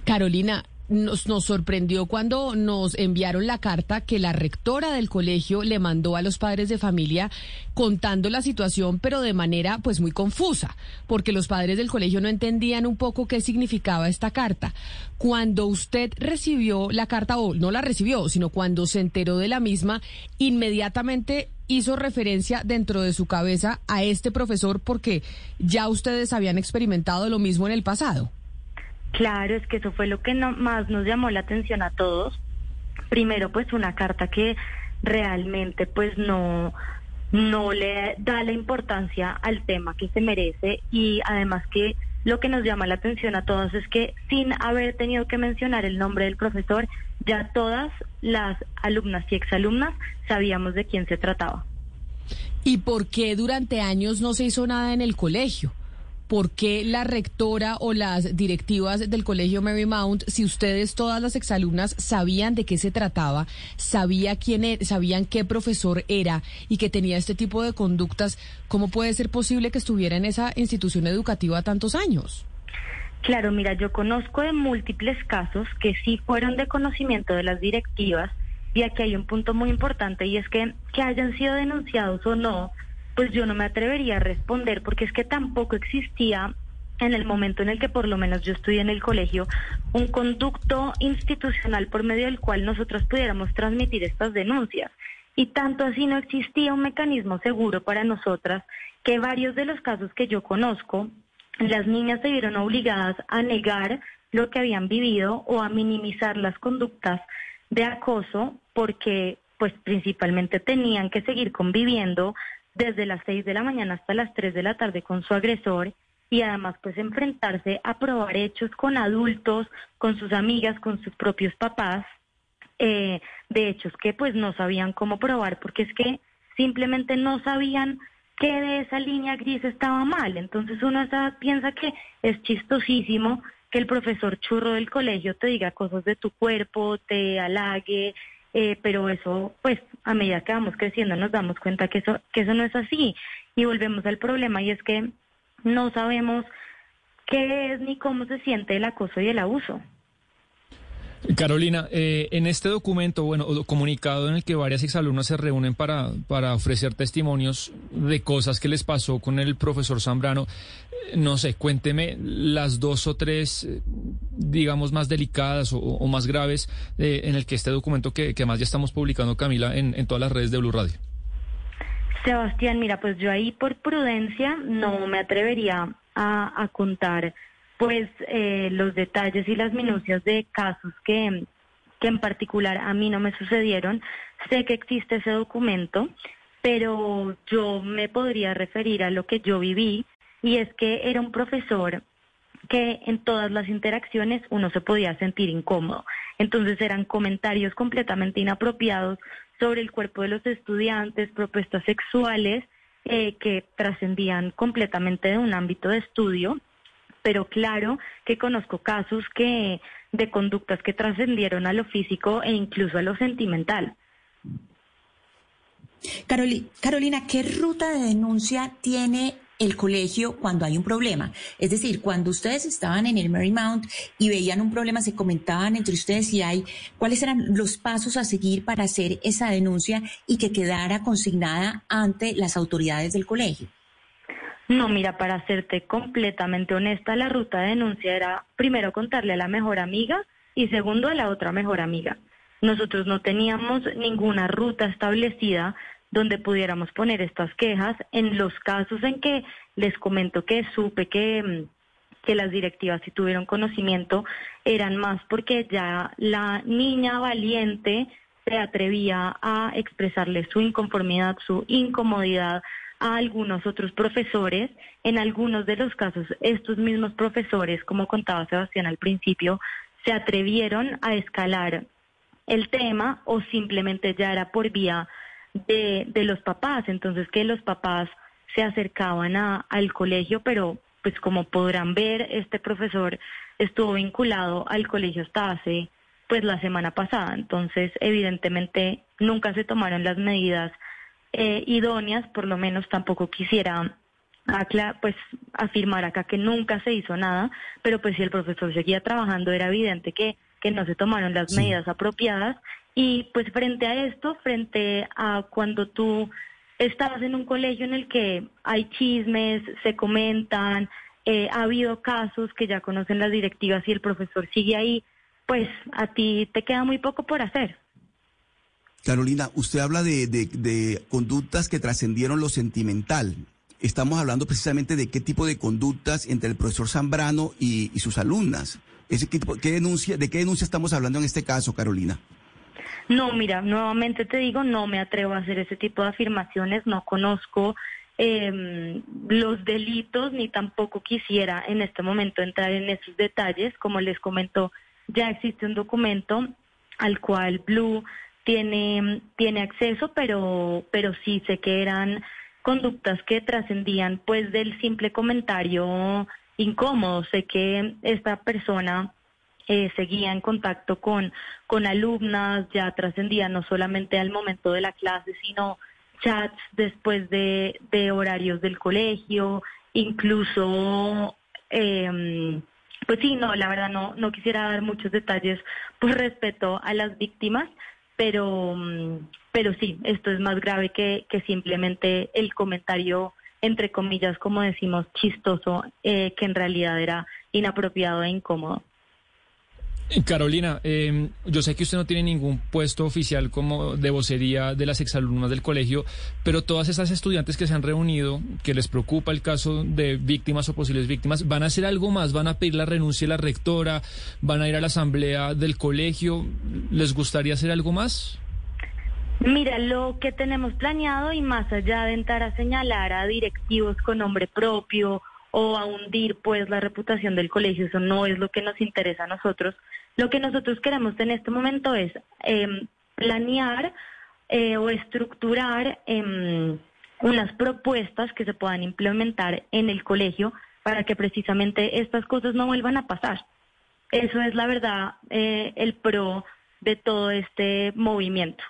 Carolina, nos, nos sorprendió cuando nos enviaron la carta que la rectora del colegio le mandó a los padres de familia contando la situación, pero de manera pues muy confusa, porque los padres del colegio no entendían un poco qué significaba esta carta. Cuando usted recibió la carta, o no la recibió, sino cuando se enteró de la misma, inmediatamente hizo referencia dentro de su cabeza a este profesor porque ya ustedes habían experimentado lo mismo en el pasado. Claro, es que eso fue lo que no, más nos llamó la atención a todos. Primero, pues una carta que realmente pues no no le da la importancia al tema que se merece y además que lo que nos llama la atención a todos es que sin haber tenido que mencionar el nombre del profesor, ya todas las alumnas y exalumnas sabíamos de quién se trataba. ¿Y por qué durante años no se hizo nada en el colegio? ¿Por qué la rectora o las directivas del colegio Marymount, si ustedes todas las exalumnas sabían de qué se trataba, sabía quién era, sabían qué profesor era y que tenía este tipo de conductas, cómo puede ser posible que estuviera en esa institución educativa tantos años? Claro, mira, yo conozco de múltiples casos que sí fueron de conocimiento de las directivas y aquí hay un punto muy importante y es que que hayan sido denunciados o no, pues yo no me atrevería a responder porque es que tampoco existía en el momento en el que por lo menos yo estudié en el colegio, un conducto institucional por medio del cual nosotros pudiéramos transmitir estas denuncias. Y tanto así no existía un mecanismo seguro para nosotras que varios de los casos que yo conozco, las niñas se vieron obligadas a negar lo que habían vivido o a minimizar las conductas de acoso porque pues principalmente tenían que seguir conviviendo desde las 6 de la mañana hasta las 3 de la tarde con su agresor y además pues enfrentarse a probar hechos con adultos, con sus amigas, con sus propios papás, eh, de hechos que pues no sabían cómo probar porque es que simplemente no sabían que de esa línea gris estaba mal. Entonces uno piensa que es chistosísimo que el profesor churro del colegio te diga cosas de tu cuerpo, te halague, eh, pero eso, pues, a medida que vamos creciendo nos damos cuenta que eso, que eso no es así. Y volvemos al problema y es que no sabemos qué es ni cómo se siente el acoso y el abuso. Carolina, eh, en este documento, bueno, comunicado en el que varias exalumnas se reúnen para, para ofrecer testimonios de cosas que les pasó con el profesor Zambrano, eh, no sé, cuénteme las dos o tres, eh, digamos, más delicadas o, más graves en el que este documento que, que más ya estamos publicando, Camila, en, en todas las redes de Blue Radio. Sebastián, mira, pues yo ahí por prudencia no me atrevería a contar pues eh, los detalles y las minucias de casos que, que en particular a mí no me sucedieron. Sé que existe ese documento, pero yo me podría referir a lo que yo viví y es que era un profesor que en todas las interacciones uno se podía sentir incómodo. Entonces eran comentarios completamente inapropiados sobre el cuerpo de los estudiantes, propuestas sexuales eh, que trascendían completamente de un ámbito de estudio pero claro que conozco casos que de conductas que trascendieron a lo físico e incluso a lo sentimental. Carolina, ¿qué ruta de denuncia tiene el colegio cuando hay un problema? Es decir, cuando ustedes estaban en el Marymount y veían un problema, se comentaban entre ustedes y hay cuáles eran los pasos a seguir para hacer esa denuncia y que quedara consignada ante las autoridades del colegio. No, mira, para serte completamente honesta, la ruta de denuncia era primero contarle a la mejor amiga y segundo a la otra mejor amiga. Nosotros no teníamos ninguna ruta establecida donde pudiéramos poner estas quejas. En los casos en que les comento que supe que, mm, que las directivas sí tuvieron conocimiento, eran más porque ya la niña valiente se atrevía a expresarle su inconformidad, su incomodidad a algunos otros profesores. En algunos de los casos, estos mismos profesores, como contaba Sebastián al principio, se atrevieron a escalar el tema o simplemente ya era por vía de, de los papás. Entonces, que los papás se acercaban a, al colegio, pero pues como podrán ver, este profesor estuvo vinculado al colegio hasta hace pues la semana pasada. Entonces, evidentemente, nunca se tomaron las medidas eh, idóneas, por lo menos tampoco quisiera pues afirmar acá que nunca se hizo nada, pero pues si el profesor seguía trabajando era evidente que, que no se tomaron las medidas apropiadas y pues frente a esto, frente a cuando tú estabas en un colegio en el que hay chismes, se comentan, eh, ha habido casos que ya conocen las directivas y el profesor sigue ahí, pues a ti te queda muy poco por hacer. Carolina, usted habla de, conductas que trascendieron lo sentimental. Estamos hablando precisamente de qué tipo de conductas entre el profesor Zambrano y, sus alumnas. Ese, ¿qué, denuncia, ¿De qué denuncia estamos hablando en este caso, Carolina? No, mira, nuevamente te digo, no me atrevo a hacer ese tipo de afirmaciones, no conozco em, los delitos ni tampoco quisiera en este momento entrar en esos detalles. Como les comentó, ya existe un documento al cual Blue tiene, tiene acceso, pero, pero sí sé que eran conductas que trascendían pues del simple comentario incómodo. Sé que esta persona eh, seguía en contacto con, con alumnas, ya trascendía no solamente al momento de la clase, sino chats después de, de horarios del colegio, incluso, eh, pues sí, no, la verdad no, no quisiera dar muchos detalles por respeto a las víctimas, pero, pero sí, esto es más grave que, que simplemente el comentario, entre comillas, como decimos, chistoso, eh, que en realidad era inapropiado e incómodo. Carolina, eh, yo sé que usted no tiene ningún puesto oficial como de vocería de las exalumnas del colegio, pero todas esas estudiantes que se han reunido, que les preocupa el caso de víctimas o posibles víctimas, ¿van a hacer algo más? ¿Van a pedir la renuncia de la rectora? ¿Van a ir a la asamblea del colegio? ¿Les gustaría hacer algo más? Mira, lo que tenemos planeado y más allá de entrar a señalar a directivos con nombre propio o a hundir pues la reputación del colegio. Eso no es lo que nos interesa a nosotros. Lo que nosotros queremos en este momento es em, planear eh, o estructurar em, unas propuestas que se puedan implementar en el colegio para que precisamente estas cosas no vuelvan a pasar. Eso es la verdad eh, el pro de todo este movimiento.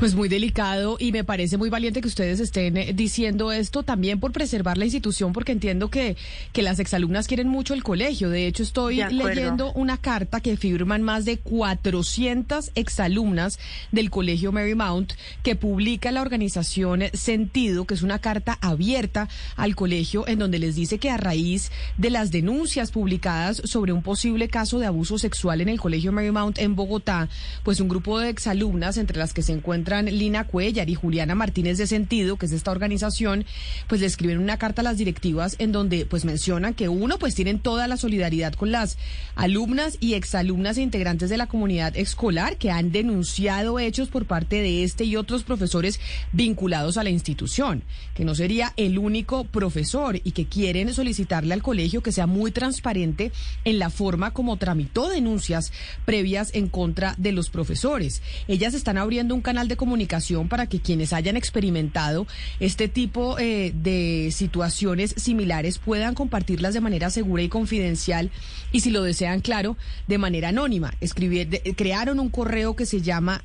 Pues muy delicado y me parece muy valiente que ustedes estén eh, diciendo esto también por preservar la institución, porque entiendo que, que las exalumnas quieren mucho el colegio. De hecho, estoy leyendo una carta que firman más de 400 exalumnas del colegio Marymount que publica la organización Sentido, que es una carta abierta al colegio en donde les dice que a raíz de las denuncias publicadas sobre un posible caso de abuso sexual en el colegio Marymount en Bogotá, pues un grupo de exalumnas, entre las que se encuentran Lina Cuellar y Juliana Martínez de Sentido, que es esta organización, pues le escriben una carta a las directivas en donde pues mencionan que uno pues tienen toda la solidaridad con las alumnas y exalumnas e integrantes de la comunidad escolar que han denunciado hechos por parte de este y otros profesores vinculados a la institución, que no sería el único profesor y que quieren solicitarle al colegio que sea muy transparente en la forma como tramitó denuncias previas en contra de los profesores. Ellas están abriendo un canal de comunicación para que quienes hayan experimentado este tipo eh, de situaciones similares puedan compartirlas de manera segura y confidencial y si lo desean, claro, de manera anónima. Escribir, de- crearon un correo que se llama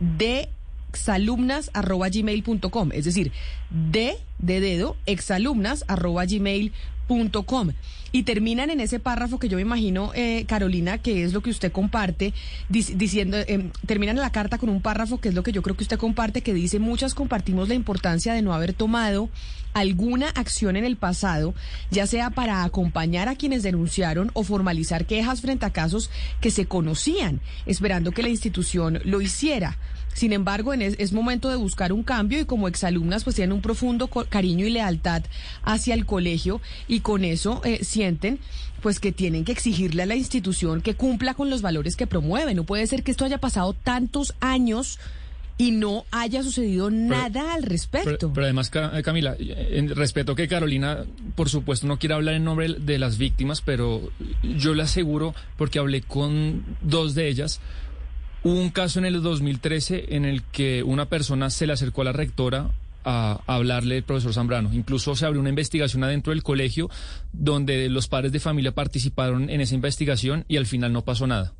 de exalumnas.gmail.com, es decir, de, de dedo, exalumnas.gmail.com. Y terminan en ese párrafo que yo me imagino, eh, Carolina, que es lo que usted comparte, dic- diciendo, eh, terminan la carta con un párrafo que es lo que yo creo que usted comparte, que dice, muchas compartimos la importancia de no haber tomado alguna acción en el pasado, ya sea para acompañar a quienes denunciaron o formalizar quejas frente a casos que se conocían, esperando que la institución lo hiciera. Sin embargo, en es, es momento de buscar un cambio y como exalumnas pues tienen un profundo cariño y lealtad hacia el colegio y con eso eh, sienten pues que tienen que exigirle a la institución que cumpla con los valores que promueve. No puede ser que esto haya pasado tantos años y no haya sucedido nada al respecto. Pero, pero además, Ca- Camila, en respeto que Carolina, por supuesto, no quiere hablar en nombre de las víctimas, pero yo le aseguro, porque hablé con dos de ellas, hubo un caso en el 2013 en el que una persona se le acercó a la rectora a, hablarle del profesor Zambrano. Incluso se abrió una investigación adentro del colegio donde los padres de familia participaron en esa investigación y al final no pasó nada.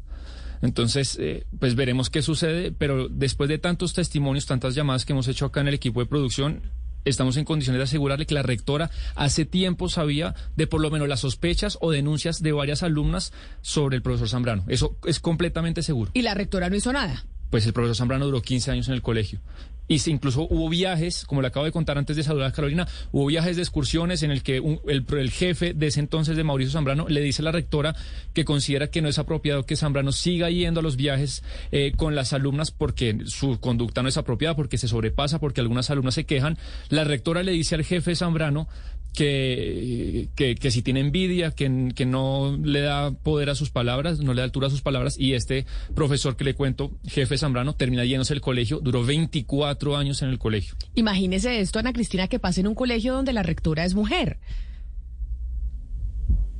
Entonces, eh, pues veremos qué sucede, pero después de tantos testimonios, tantas llamadas que hemos hecho acá en el equipo de producción, estamos en condiciones de asegurarle que la rectora hace tiempo sabía de por lo menos las sospechas o denuncias de varias alumnas sobre el profesor Zambrano. Eso es completamente seguro. Y la rectora no hizo nada. Pues el profesor Zambrano duró 15 años en el colegio. Y se- incluso hubo viajes, como le acabo de contar antes de saludar a Carolina, hubo viajes de excursiones en el que el, el jefe de ese entonces de Mauricio Zambrano le dice a la rectora que considera que no es apropiado que Zambrano siga yendo a los viajes eh, con las alumnas porque su conducta no es apropiada, porque se sobrepasa, porque algunas alumnas se quejan. La rectora le dice al jefe Zambrano que, que, que si tiene envidia, que, que no le da poder a sus palabras, no le da altura a sus palabras, y este profesor que le cuento, jefe Zambrano, termina yéndose del colegio, duró 24 años en el colegio. Imagínese esto, Ana Cristina, que pasa en un colegio donde la rectora es mujer.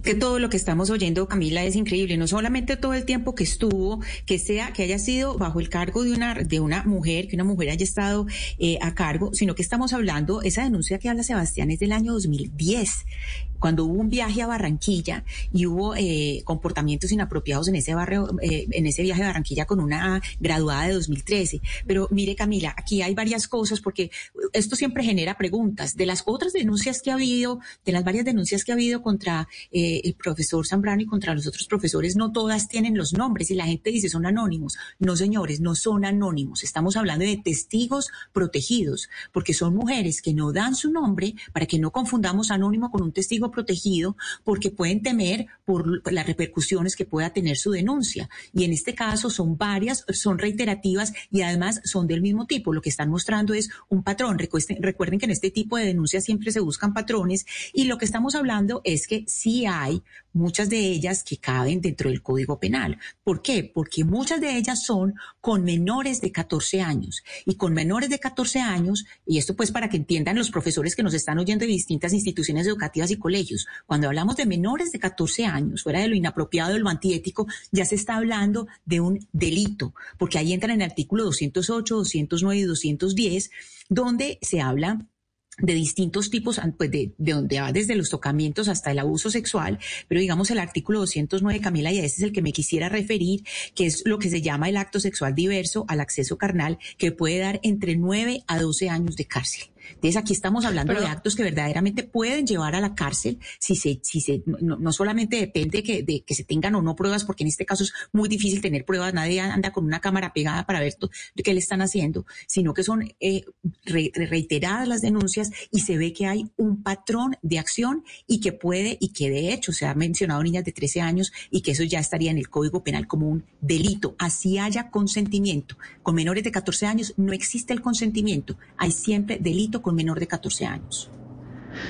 Que todo lo que estamos oyendo, Camila, es increíble. No solamente todo el tiempo que estuvo, que sea, que haya sido bajo el cargo de una, de una mujer, que una mujer haya estado eh, a cargo, sino que estamos hablando, esa denuncia que habla Sebastián es del año 2010, cuando hubo un viaje a Barranquilla y hubo eh, comportamientos inapropiados en ese barrio, eh, en ese viaje a Barranquilla con una graduada de 2013. Pero mire, Camila, aquí hay varias cosas porque esto siempre genera preguntas. De las otras denuncias que ha habido, de las varias denuncias que ha habido contra eh, el profesor Zambrano y contra los otros profesores, no todas tienen los nombres y la gente dice son anónimos. No, señores, no son anónimos. Estamos hablando de testigos protegidos, porque son mujeres que no dan su nombre para que no confundamos anónimo con un testigo protegido, porque pueden temer por las repercusiones que pueda tener su denuncia. Y en este caso son varias, son reiterativas y además son del mismo tipo. Lo que están mostrando es un patrón. Recuerden que en este tipo de denuncias siempre se buscan patrones y lo que estamos hablando es que sí hay muchas de ellas que caben dentro del Código Penal. ¿Por qué? Porque muchas de ellas son con menores de 14 años. Y con menores de 14 años, y esto pues para que entiendan los profesores que nos están oyendo de distintas instituciones educativas y colegios, cuando hablamos de menores de 14 años, fuera de lo inapropiado, de lo antiético, ya se está hablando de un delito, porque ahí entran en el artículo 208, 209 y 210, donde se habla de distintos tipos, pues de, de donde va desde los tocamientos hasta el abuso sexual, pero digamos el artículo 209, Camila, y a ese es el que me quisiera referir, que es lo que se llama el acto sexual diverso al acceso carnal, que puede dar entre 9 a 12 años de cárcel. Entonces aquí estamos hablando Pero- de actos que verdaderamente pueden llevar a la cárcel si se, si se, no, no solamente depende que, de que se tengan o no pruebas, porque en este caso es muy difícil tener pruebas, nadie anda con una cámara pegada para ver qué le están haciendo, sino que son eh, re- re- reiteradas las denuncias y se ve que hay un patrón de acción y que puede, y que de hecho se ha mencionado niñas de 13 años y que eso ya estaría en el Código Penal como un delito, así haya consentimiento. Con menores de 14 años no existe el consentimiento, hay siempre delito con menor de 14 años.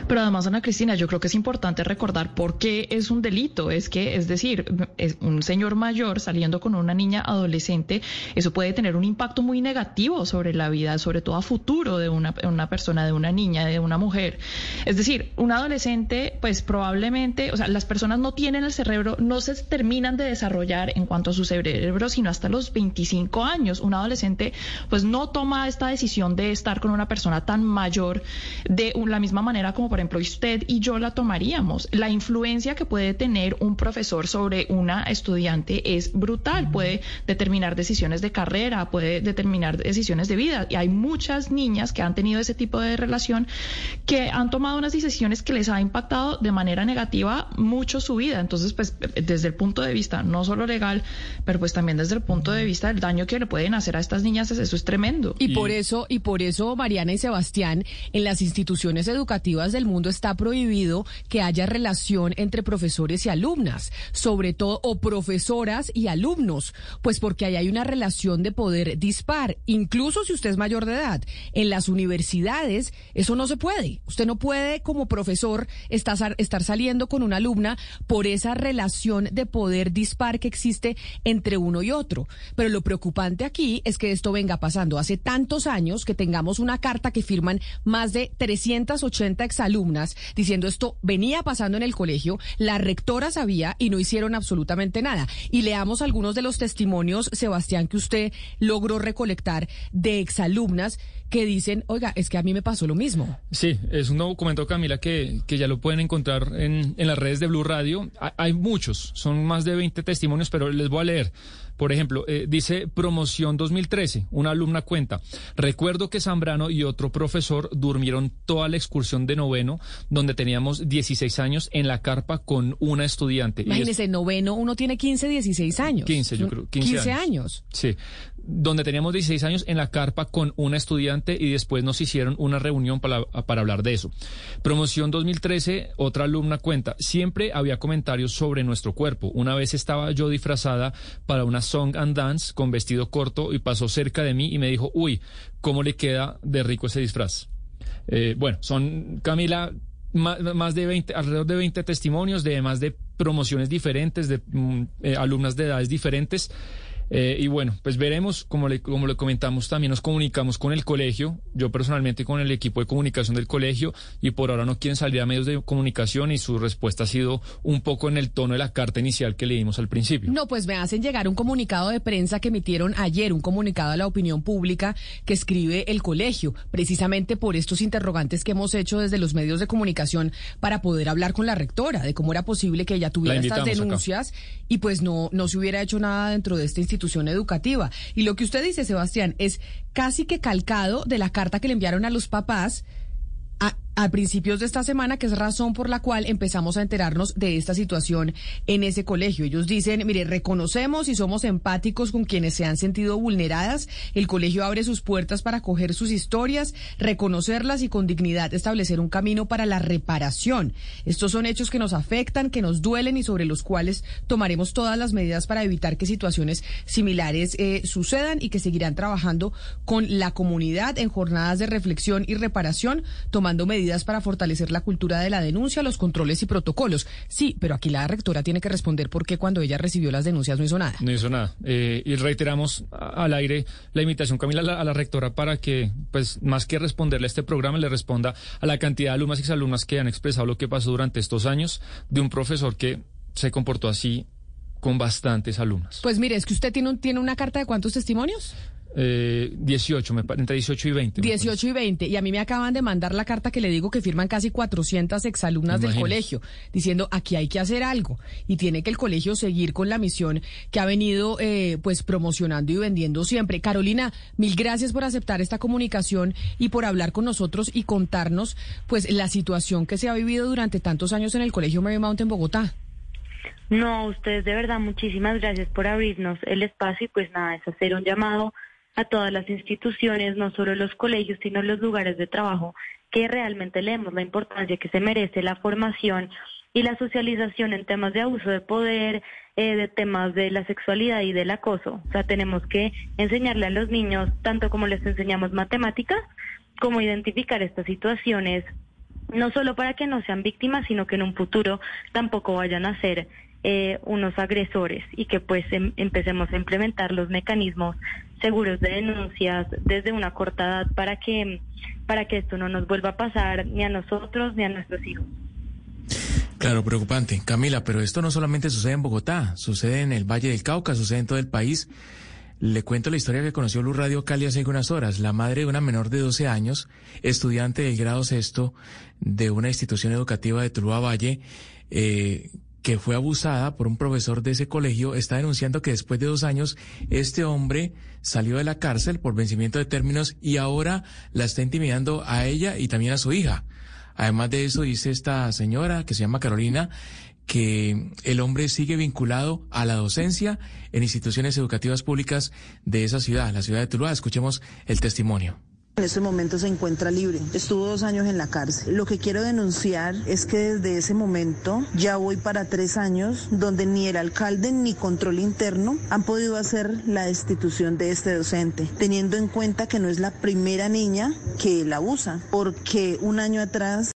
Pero además, Ana Cristina, yo creo que es importante recordar por qué es un delito. Es que, es decir, es un señor mayor saliendo con una niña adolescente, eso puede tener un impacto muy negativo sobre la vida, sobre todo a futuro de una, una persona, de una niña, de una mujer. Es decir, un adolescente, pues probablemente, o sea, las personas no tienen el cerebro, no se terminan de desarrollar en cuanto a su cerebro, sino hasta los 25 años. Un adolescente, pues no toma esta decisión de estar con una persona tan mayor de la misma manera como por ejemplo usted y yo la tomaríamos. La influencia que puede tener un profesor sobre una estudiante es brutal, puede determinar decisiones de carrera, puede determinar decisiones de vida y hay muchas niñas que han tenido ese tipo de relación que han tomado unas decisiones que les ha impactado de manera negativa mucho su vida. Entonces, pues desde el punto de vista no solo legal, pero pues también desde el punto de vista del daño que le pueden hacer a estas niñas, eso es tremendo. Y por eso, y por eso, Mariana y Sebastián, en las instituciones educativas del mundo está prohibido que haya relación entre profesores y alumnas, sobre todo, o profesoras y alumnos, pues porque ahí hay una relación de poder dispar, incluso si usted es mayor de edad. En las universidades eso no se puede. Usted no puede como profesor estar, estar saliendo con una alumna por esa relación de poder dispar que existe entre uno y otro. Pero lo preocupante aquí es que esto venga pasando hace tantos años que tengamos una carta que firman más de 380 exalumnas diciendo esto venía pasando en el colegio, la rectora sabía y no hicieron absolutamente nada. Y leamos algunos de los testimonios, Sebastián, que usted logró recolectar de exalumnas que dicen, oiga, es que a mí me pasó lo mismo. Sí, es un documento, Camila, que, que ya lo pueden encontrar en, en las redes de Blue Radio. Hay, hay muchos, son más de 20 testimonios, pero les voy a leer. Por ejemplo, eh, dice promoción 2013, una alumna cuenta, recuerdo que Zambrano y otro profesor durmieron toda la excursión de noveno, donde teníamos 16 años en la carpa con una estudiante. Imagínese, noveno, uno tiene 15, 16 años. 15, yo creo. 15, 15 años. años. Sí donde teníamos 16 años en la carpa con una estudiante y después nos hicieron una reunión para, para, hablar de eso. Promoción 2013, otra alumna cuenta, siempre había comentarios sobre nuestro cuerpo. Una vez estaba yo disfrazada para una song and dance con vestido corto y pasó cerca de mí y me dijo, uy, ¿cómo le queda de rico ese disfraz? Eh, bueno, son, Camila, más, de 20, alrededor de 20 testimonios de más de promociones diferentes, de mm, eh, alumnas de edades diferentes. Eh, y bueno, pues veremos, como le, como le comentamos, también nos comunicamos con el colegio, yo personalmente con el equipo de comunicación del colegio, y por ahora no quieren salir a medios de comunicación y su respuesta ha sido un poco en el tono de la carta inicial que leímos al principio. No, pues me hacen llegar un comunicado de prensa que emitieron ayer, un comunicado a la opinión pública que escribe el colegio, precisamente por estos interrogantes que hemos hecho desde los medios de comunicación para poder hablar con la rectora de cómo era posible que ella tuviera estas denuncias acá. y pues no, no se hubiera hecho nada dentro de esta institución institución educativa. Y lo que usted dice, Sebastián, es casi que calcado de la carta que le enviaron a los papás a, a, principios de esta semana, que es razón por la cual empezamos a enterarnos de esta situación en ese colegio. Ellos dicen, mire, reconocemos y somos empáticos con quienes se han sentido vulneradas. El colegio abre sus puertas para coger sus historias, reconocerlas y con dignidad establecer un camino para la reparación. Estos son hechos que nos afectan, que nos duelen y sobre los cuales tomaremos todas las medidas para evitar que situaciones similares eh, sucedan y que seguirán trabajando con la comunidad en jornadas de reflexión y reparación, tomando medidas para fortalecer la cultura de la denuncia, los controles y protocolos. Sí, pero aquí la rectora tiene que responder por qué cuando ella recibió las denuncias no hizo nada. No hizo nada. Eh, y reiteramos al aire la invitación, Camila, a la, a la, rectora para que, pues, más que responderle a este programa, le responda a la cantidad de alumnas y exalumnas que han expresado lo que pasó durante estos años de un profesor que se comportó así con bastantes alumnas. Pues mire, es que usted tiene, un, tiene una carta de cuántos testimonios. Eh, 18, me, entre 18 y 20. 18 y 20. Y a mí me acaban de mandar la carta que le digo que firman casi 400 exalumnas del colegio, diciendo aquí hay que hacer algo. Y tiene que el colegio seguir con la misión que ha venido eh, pues promocionando y vendiendo siempre. Carolina, mil gracias por aceptar esta comunicación y por hablar con nosotros y contarnos pues la situación que se ha vivido durante tantos años en el colegio Marymount en Bogotá. No, ustedes de verdad, muchísimas gracias por abrirnos el espacio y pues nada, es hacer un llamado a todas las instituciones, no solo los colegios, sino los lugares de trabajo, que realmente leemos la importancia que se merece la formación y la socialización en temas de abuso de poder, eh, de temas de la sexualidad y del acoso. O sea, tenemos que enseñarle a los niños, tanto como les enseñamos matemáticas, como identificar estas situaciones no solo para que no sean víctimas, sino que en un futuro tampoco vayan a ser eh, unos agresores y que pues em- empecemos a implementar los mecanismos seguros de denuncias desde una corta edad para que para que esto no nos vuelva a pasar ni a nosotros ni a nuestros hijos. Claro, preocupante. Camila, pero esto no solamente sucede en Bogotá, sucede en el Valle del Cauca, sucede en todo el país. Le cuento la historia que conoció Luz Radio Cali hace unas horas. La madre de una menor de 12 años, estudiante del grado sexto de una institución educativa de Tuluá Valle, eh, que fue abusada por un profesor de ese colegio, está denunciando que después de dos años este hombre salió de la cárcel por vencimiento de términos y ahora la está intimidando a ella y también a su hija. Además de eso, dice esta señora que se llama Carolina, que el hombre sigue vinculado a la docencia en instituciones educativas públicas de esa ciudad, la ciudad de Tuluá. Escuchemos el testimonio. En este momento se encuentra libre. Estuvo dos años en la cárcel. Lo que quiero denunciar es que desde ese momento ya voy para tres años donde ni el alcalde ni control interno han podido hacer la destitución de este docente, teniendo en cuenta que no es la primera niña que la abusa, porque un año atrás